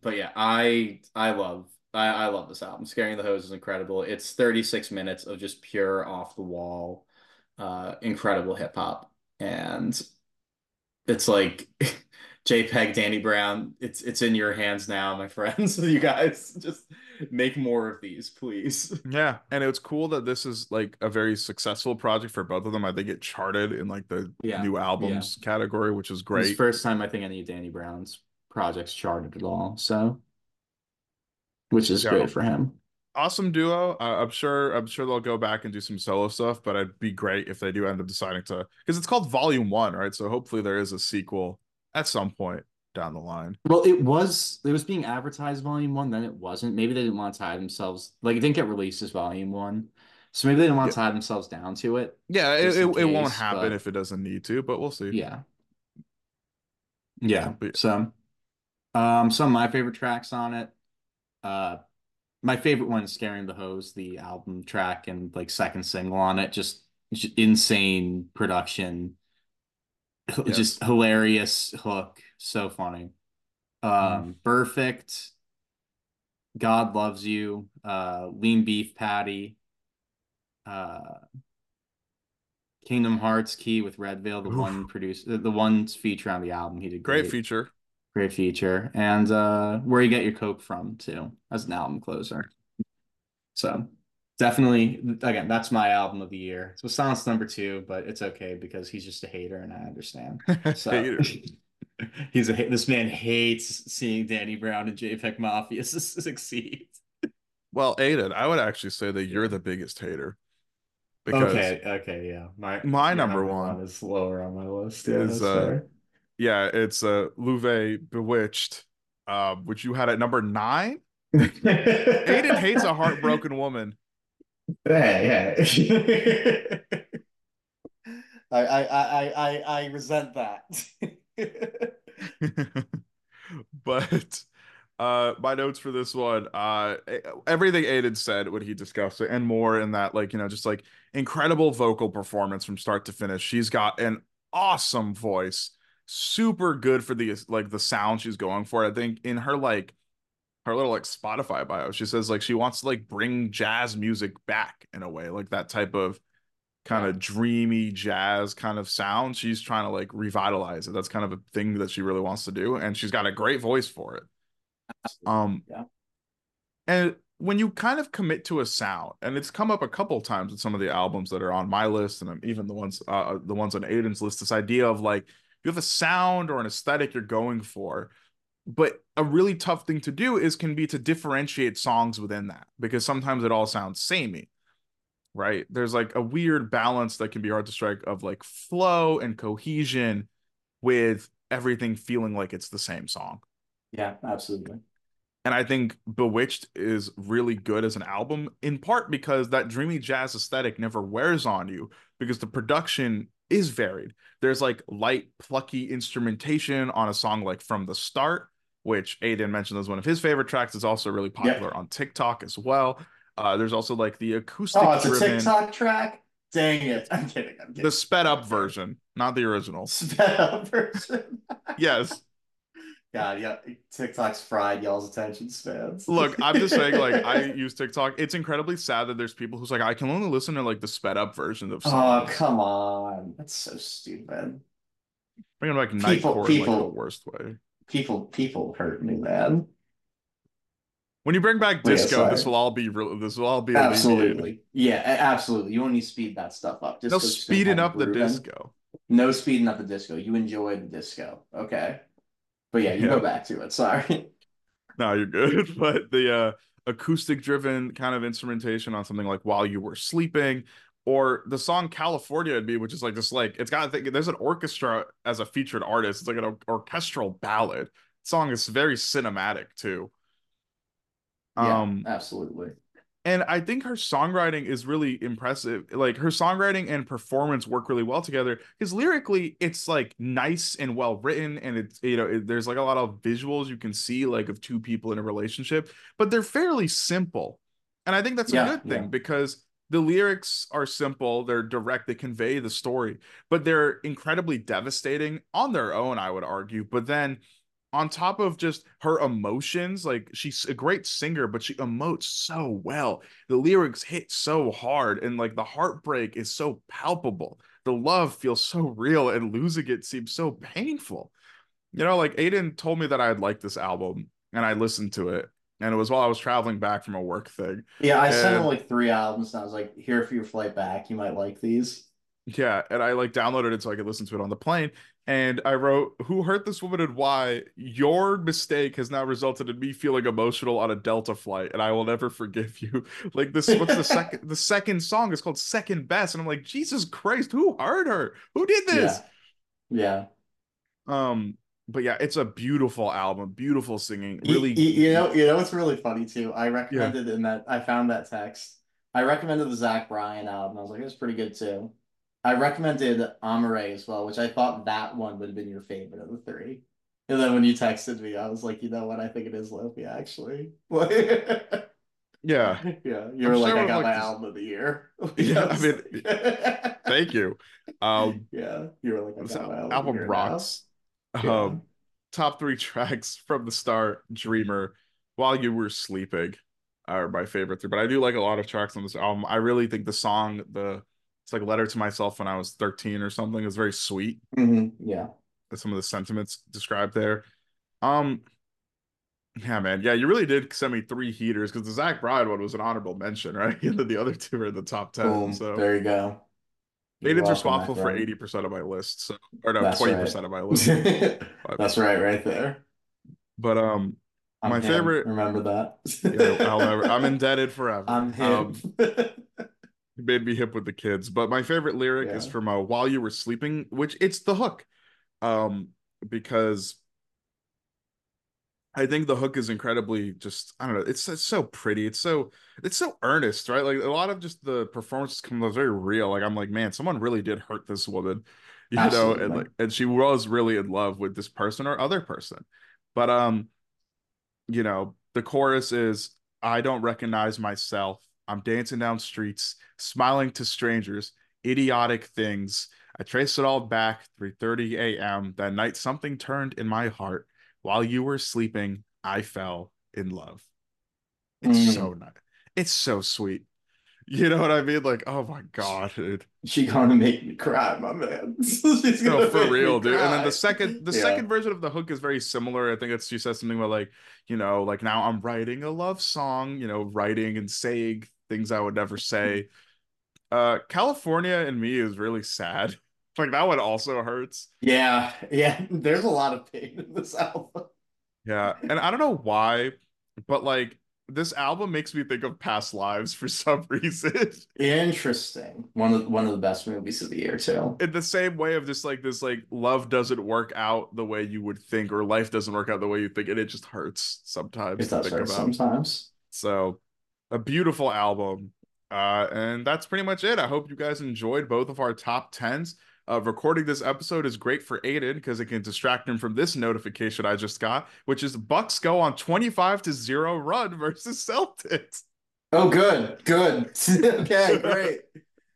but yeah, I I love I, I love this album. Scaring the Hoes is incredible. It's 36 minutes of just pure off the wall, uh, incredible hip hop. And it's like JPEG Danny Brown, it's it's in your hands now, my friends. You guys just make more of these, please. Yeah, and it's cool that this is like a very successful project for both of them. I think it charted in like the Yeah, new albums category, which is great. first time I think any of Danny Brown's projects charted at all, so which is Yeah. great for him. Awesome duo. Uh, I'm sure. I'm sure they'll go back and do some solo stuff, but it'd be great if they do end up deciding to, because it's called Volume One, right? So hopefully there is a sequel at some point down the line. Well, it was it was being advertised volume one, then it wasn't. Maybe they didn't want to tie themselves like it didn't get released as volume one. So maybe they didn't want to tie themselves down to it. Yeah, it, it, it won't happen but- if it doesn't need to, but we'll see. Yeah. Yeah. But- So um some of my favorite tracks on it. Uh my favorite one is Scaring the Hoes, the album track and like second single on it. Just, just insane production. Yes. Just hilarious hook. So funny. Um Perfect. God Loves You, uh Lean Beef Patty, uh Kingdom Hearts Key with redveil, the Oof. one produced the, the one feature on the album. He did Great great. feature. Great feature. And uh Where You Get Your Coke From too, as an album closer. So definitely again, that's my album of the year. So Silence number two, but it's okay because he's just a hater and I understand. So Hater. he's a this man hates seeing Danny Brown and JPEG Mafia succeed. Well, Aidan, I would actually say that you're the biggest hater. Because Okay, okay, yeah. My My number one is lower on my list. Yeah, is, uh, yeah, it's uh Laufey Bewitched, uh, which you had at number nine. Aidan hates a heartbroken woman. Hey, hey. I, I, I, I, I resent that. but uh my notes for this one uh everything Aidan said when he discussed it and more in that like you know just like incredible vocal performance from start to finish. She's got an awesome voice super good for the like the sound she's going for. I think in her like her little like spotify bio she says like she wants to like bring jazz music back in a way like that type of kind of dreamy jazz kind of sound she's trying to like revitalize it. That's kind of a thing that she really wants to do and she's got a great voice for it. Um Yeah. and when you kind of commit to a sound and it's come up a couple times with some of the albums that are on my list and even the ones uh the ones on Aidan's list this idea of like you have a sound or an aesthetic you're going for but a really tough thing to do is can be to differentiate songs within that because sometimes it all sounds samey right there's like a weird balance that can be hard to strike of like flow and cohesion with everything feeling like it's the same song yeah, absolutely. and I think Bewitched is really good as an album, in part because that dreamy jazz aesthetic never wears on you because the production is varied. There's like light, plucky instrumentation on a song like From the Start, which Aidan mentioned as one of his favorite tracks. It's also really popular on TikTok as well. Uh, there's also like the acoustic Oh, it's a driven, TikTok track? Dang it. I'm kidding. I'm kidding. the sped up version, not the original. Sped up version. Yes. God, yeah. TikTok's fried y'all's attention spans. Look, I'm just saying, like, I use TikTok. It's incredibly sad that there's people who's like, I can only listen to like the sped up version of Oh, come on. That's so stupid. Bringing back People- Nightcore in like the people- worst way. People people hurt me, man. When you bring back disco, sorry. this will all be real. This will all be alleviated. Absolutely. Yeah, absolutely. You don't need to speed that stuff up. No Disco's just speeding up the disco. No speeding up the disco. You enjoy the disco. Okay. But yeah, you Yeah. go back to it. Sorry. No, you're good. But the uh acoustic driven kind of instrumentation on something like while you were sleeping or the song california would be which is like just like it's got to think there's an orchestra as a featured artist it's like an orchestral ballad song is very cinematic too yeah, um absolutely and I think her songwriting is really impressive. Like her songwriting and performance work really well together because lyrically it's like nice and well written, and it's you know it, there's like a lot of visuals you can see like of two people in a relationship, but they're fairly simple, and I think that's yeah, a good thing yeah. because the lyrics are simple, they're direct, they convey the story, but they're incredibly devastating on their own, I would argue. But then on top of just her emotions, like she's a great singer, but she emotes so well. The lyrics hit so hard, and like the heartbreak is so palpable. The love feels so real, and losing it seems so painful. You know, like Aidan told me that I'd like this album, and I listened to it, and it was while I was traveling back from a work thing. Yeah, I and, sent him like three albums, and I was like, "Here for your flight back, you might like these." Yeah, and I like downloaded it so I could listen to it on the plane. And I wrote, "Who hurt this woman and why? Your mistake has now resulted in me feeling emotional on a Delta flight, and I will never forgive you." Like this, what's the second? the second song is called Second Best, and I'm like, Jesus Christ, who hurt her? Who did this? Yeah. yeah. Um, but yeah, it's a beautiful album, beautiful singing. Really, you, you know, you know, it's really funny too. I recommended yeah. in that I found that text. I recommended the Zach Bryan album. I was like, it's pretty good too. I recommended Amaarae as well, which I thought that one would have been your favorite of the three. And then when you texted me, I was like, you know what? I think it is Laufey, actually. yeah. Yeah. You were like, I got like my this... album of the year. yeah. I mean, thank you. Um, yeah. You were like, I got my album, album rocks. Um, top three tracks from the start Dreamer, While You Were Sleeping are my favorite three. But I do like a lot of tracks on this album. I really think the song, the it's like a letter to myself when I was 13 or something. It's very sweet. Mm-hmm. Yeah. Some of the sentiments described there. Um, yeah, man. Yeah, you really did send me three heaters because the Zach Bryan one was an honorable mention, right? And then the other two are in the top 10. Boom. So there you go. Aidan's responsible for 80% of my list. So or no, That's 20% right. of my list. That's right, right there. But um I'm my him. favorite remember that. yeah, I'll never I'm indebted forever. I'm him. Um, made me hip with the kids. But my favorite lyric yeah. is from uh, "While You Were Sleeping," which it's the hook, um, because I think the hook is incredibly just I don't know. It's, it's so pretty. It's so it's so earnest, right? Like a lot of just the performances come very real. Like I'm like, man, someone really did hurt this woman, you Absolutely. know, and like and she was really in love with this person or other person. But um, you know, the chorus is I don't recognize myself. I'm dancing down streets, smiling to strangers, idiotic things. I traced it all back 3:30 a.m. That night something turned in my heart. While you were sleeping, I fell in love. It's mm. so nice. It's so sweet. You know what I mean? Like, oh my god, dude. She gonna make me cry, my man. She's no, for real, dude. Cry. And then the second, the yeah. second version of the hook is very similar. I think it's she says something about like, you know, like now I'm writing a love song. You know, writing and saying things I would never say. Uh, California and me is really sad. Like that one also hurts. Yeah, yeah. There's a lot of pain in this album. Yeah, and I don't know why, but like this album makes me think of past lives for some reason. Interesting. One of one of the best movies of the year too. In the same way of just like this, like love doesn't work out the way you would think, or life doesn't work out the way you think, and it just hurts sometimes. It does hurt about. sometimes. So, a beautiful album, uh, and that's pretty much it. I hope you guys enjoyed both of our top tens. Uh, recording this episode is great for Aidan because it can distract him from this notification I just got, which is Bucks go on 25 to 0 run versus Celtics. Oh, good. Good. okay, great.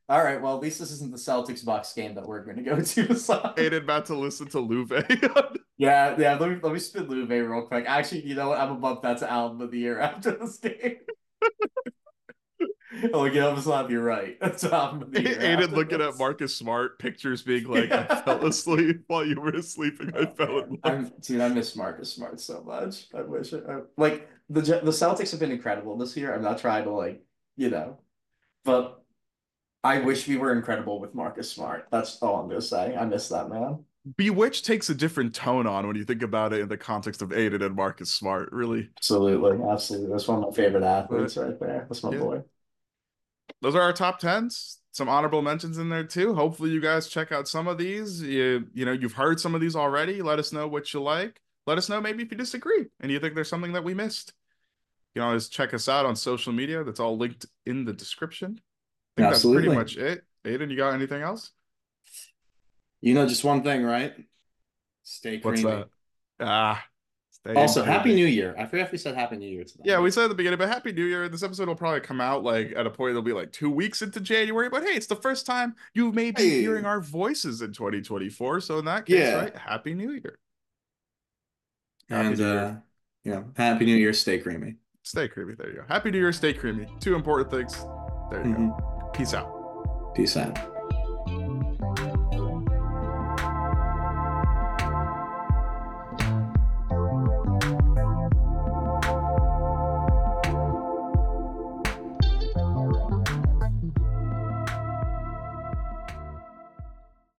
All right. Well, at least this isn't the Celtics Bucks game that we're going to go to. So. Aidan about to listen to Laufey. yeah, yeah. Let me let me spin Laufey real quick. Actually, you know what? I'm gonna bump that to album of the year after this game. Oh, you know, not you're right. That's how Aidan looking at Marcus Smart pictures being like, yeah. I fell asleep while you were sleeping. I fell in love. Dude, I miss Marcus Smart so much. I wish it, I, like the the Celtics have been incredible this year. I'm not trying to like, you know, but I wish we were incredible with Marcus Smart. That's all I'm gonna say. I miss that man. Bewitched takes a different tone on when you think about it in the context of Aidan and Marcus Smart. Really, Absolutely, absolutely. That's one of my favorite athletes right there. That's my Yeah. boy. Those are our top tens. Some honorable mentions in there too. Hopefully, you guys check out some of these. You, you know, you've heard some of these already. Let us know what you like. Let us know maybe if you disagree and you think there's something that we missed. You can always check us out on social media. That's all linked in the description. I think Absolutely. that's pretty much it. Aidan, you got anything else? You know, just one thing, right? Stay What's creamy. that? Ah. Also. Happy New Year. I forgot if we said Happy New Year to them. Yeah, we said at the beginning, but Happy New Year. This episode will probably come out like at a point it'll be like two weeks into January. But hey, it's the first time you may be Hey. hearing our voices in 2024. So in that case, Yeah. right? Happy New Year. Happy and New uh, know, Happy New Year. Stay creamy. Stay creamy. There you go. Happy New Year, stay creamy. Two important things. There you Mhm. go. Peace out. Peace out.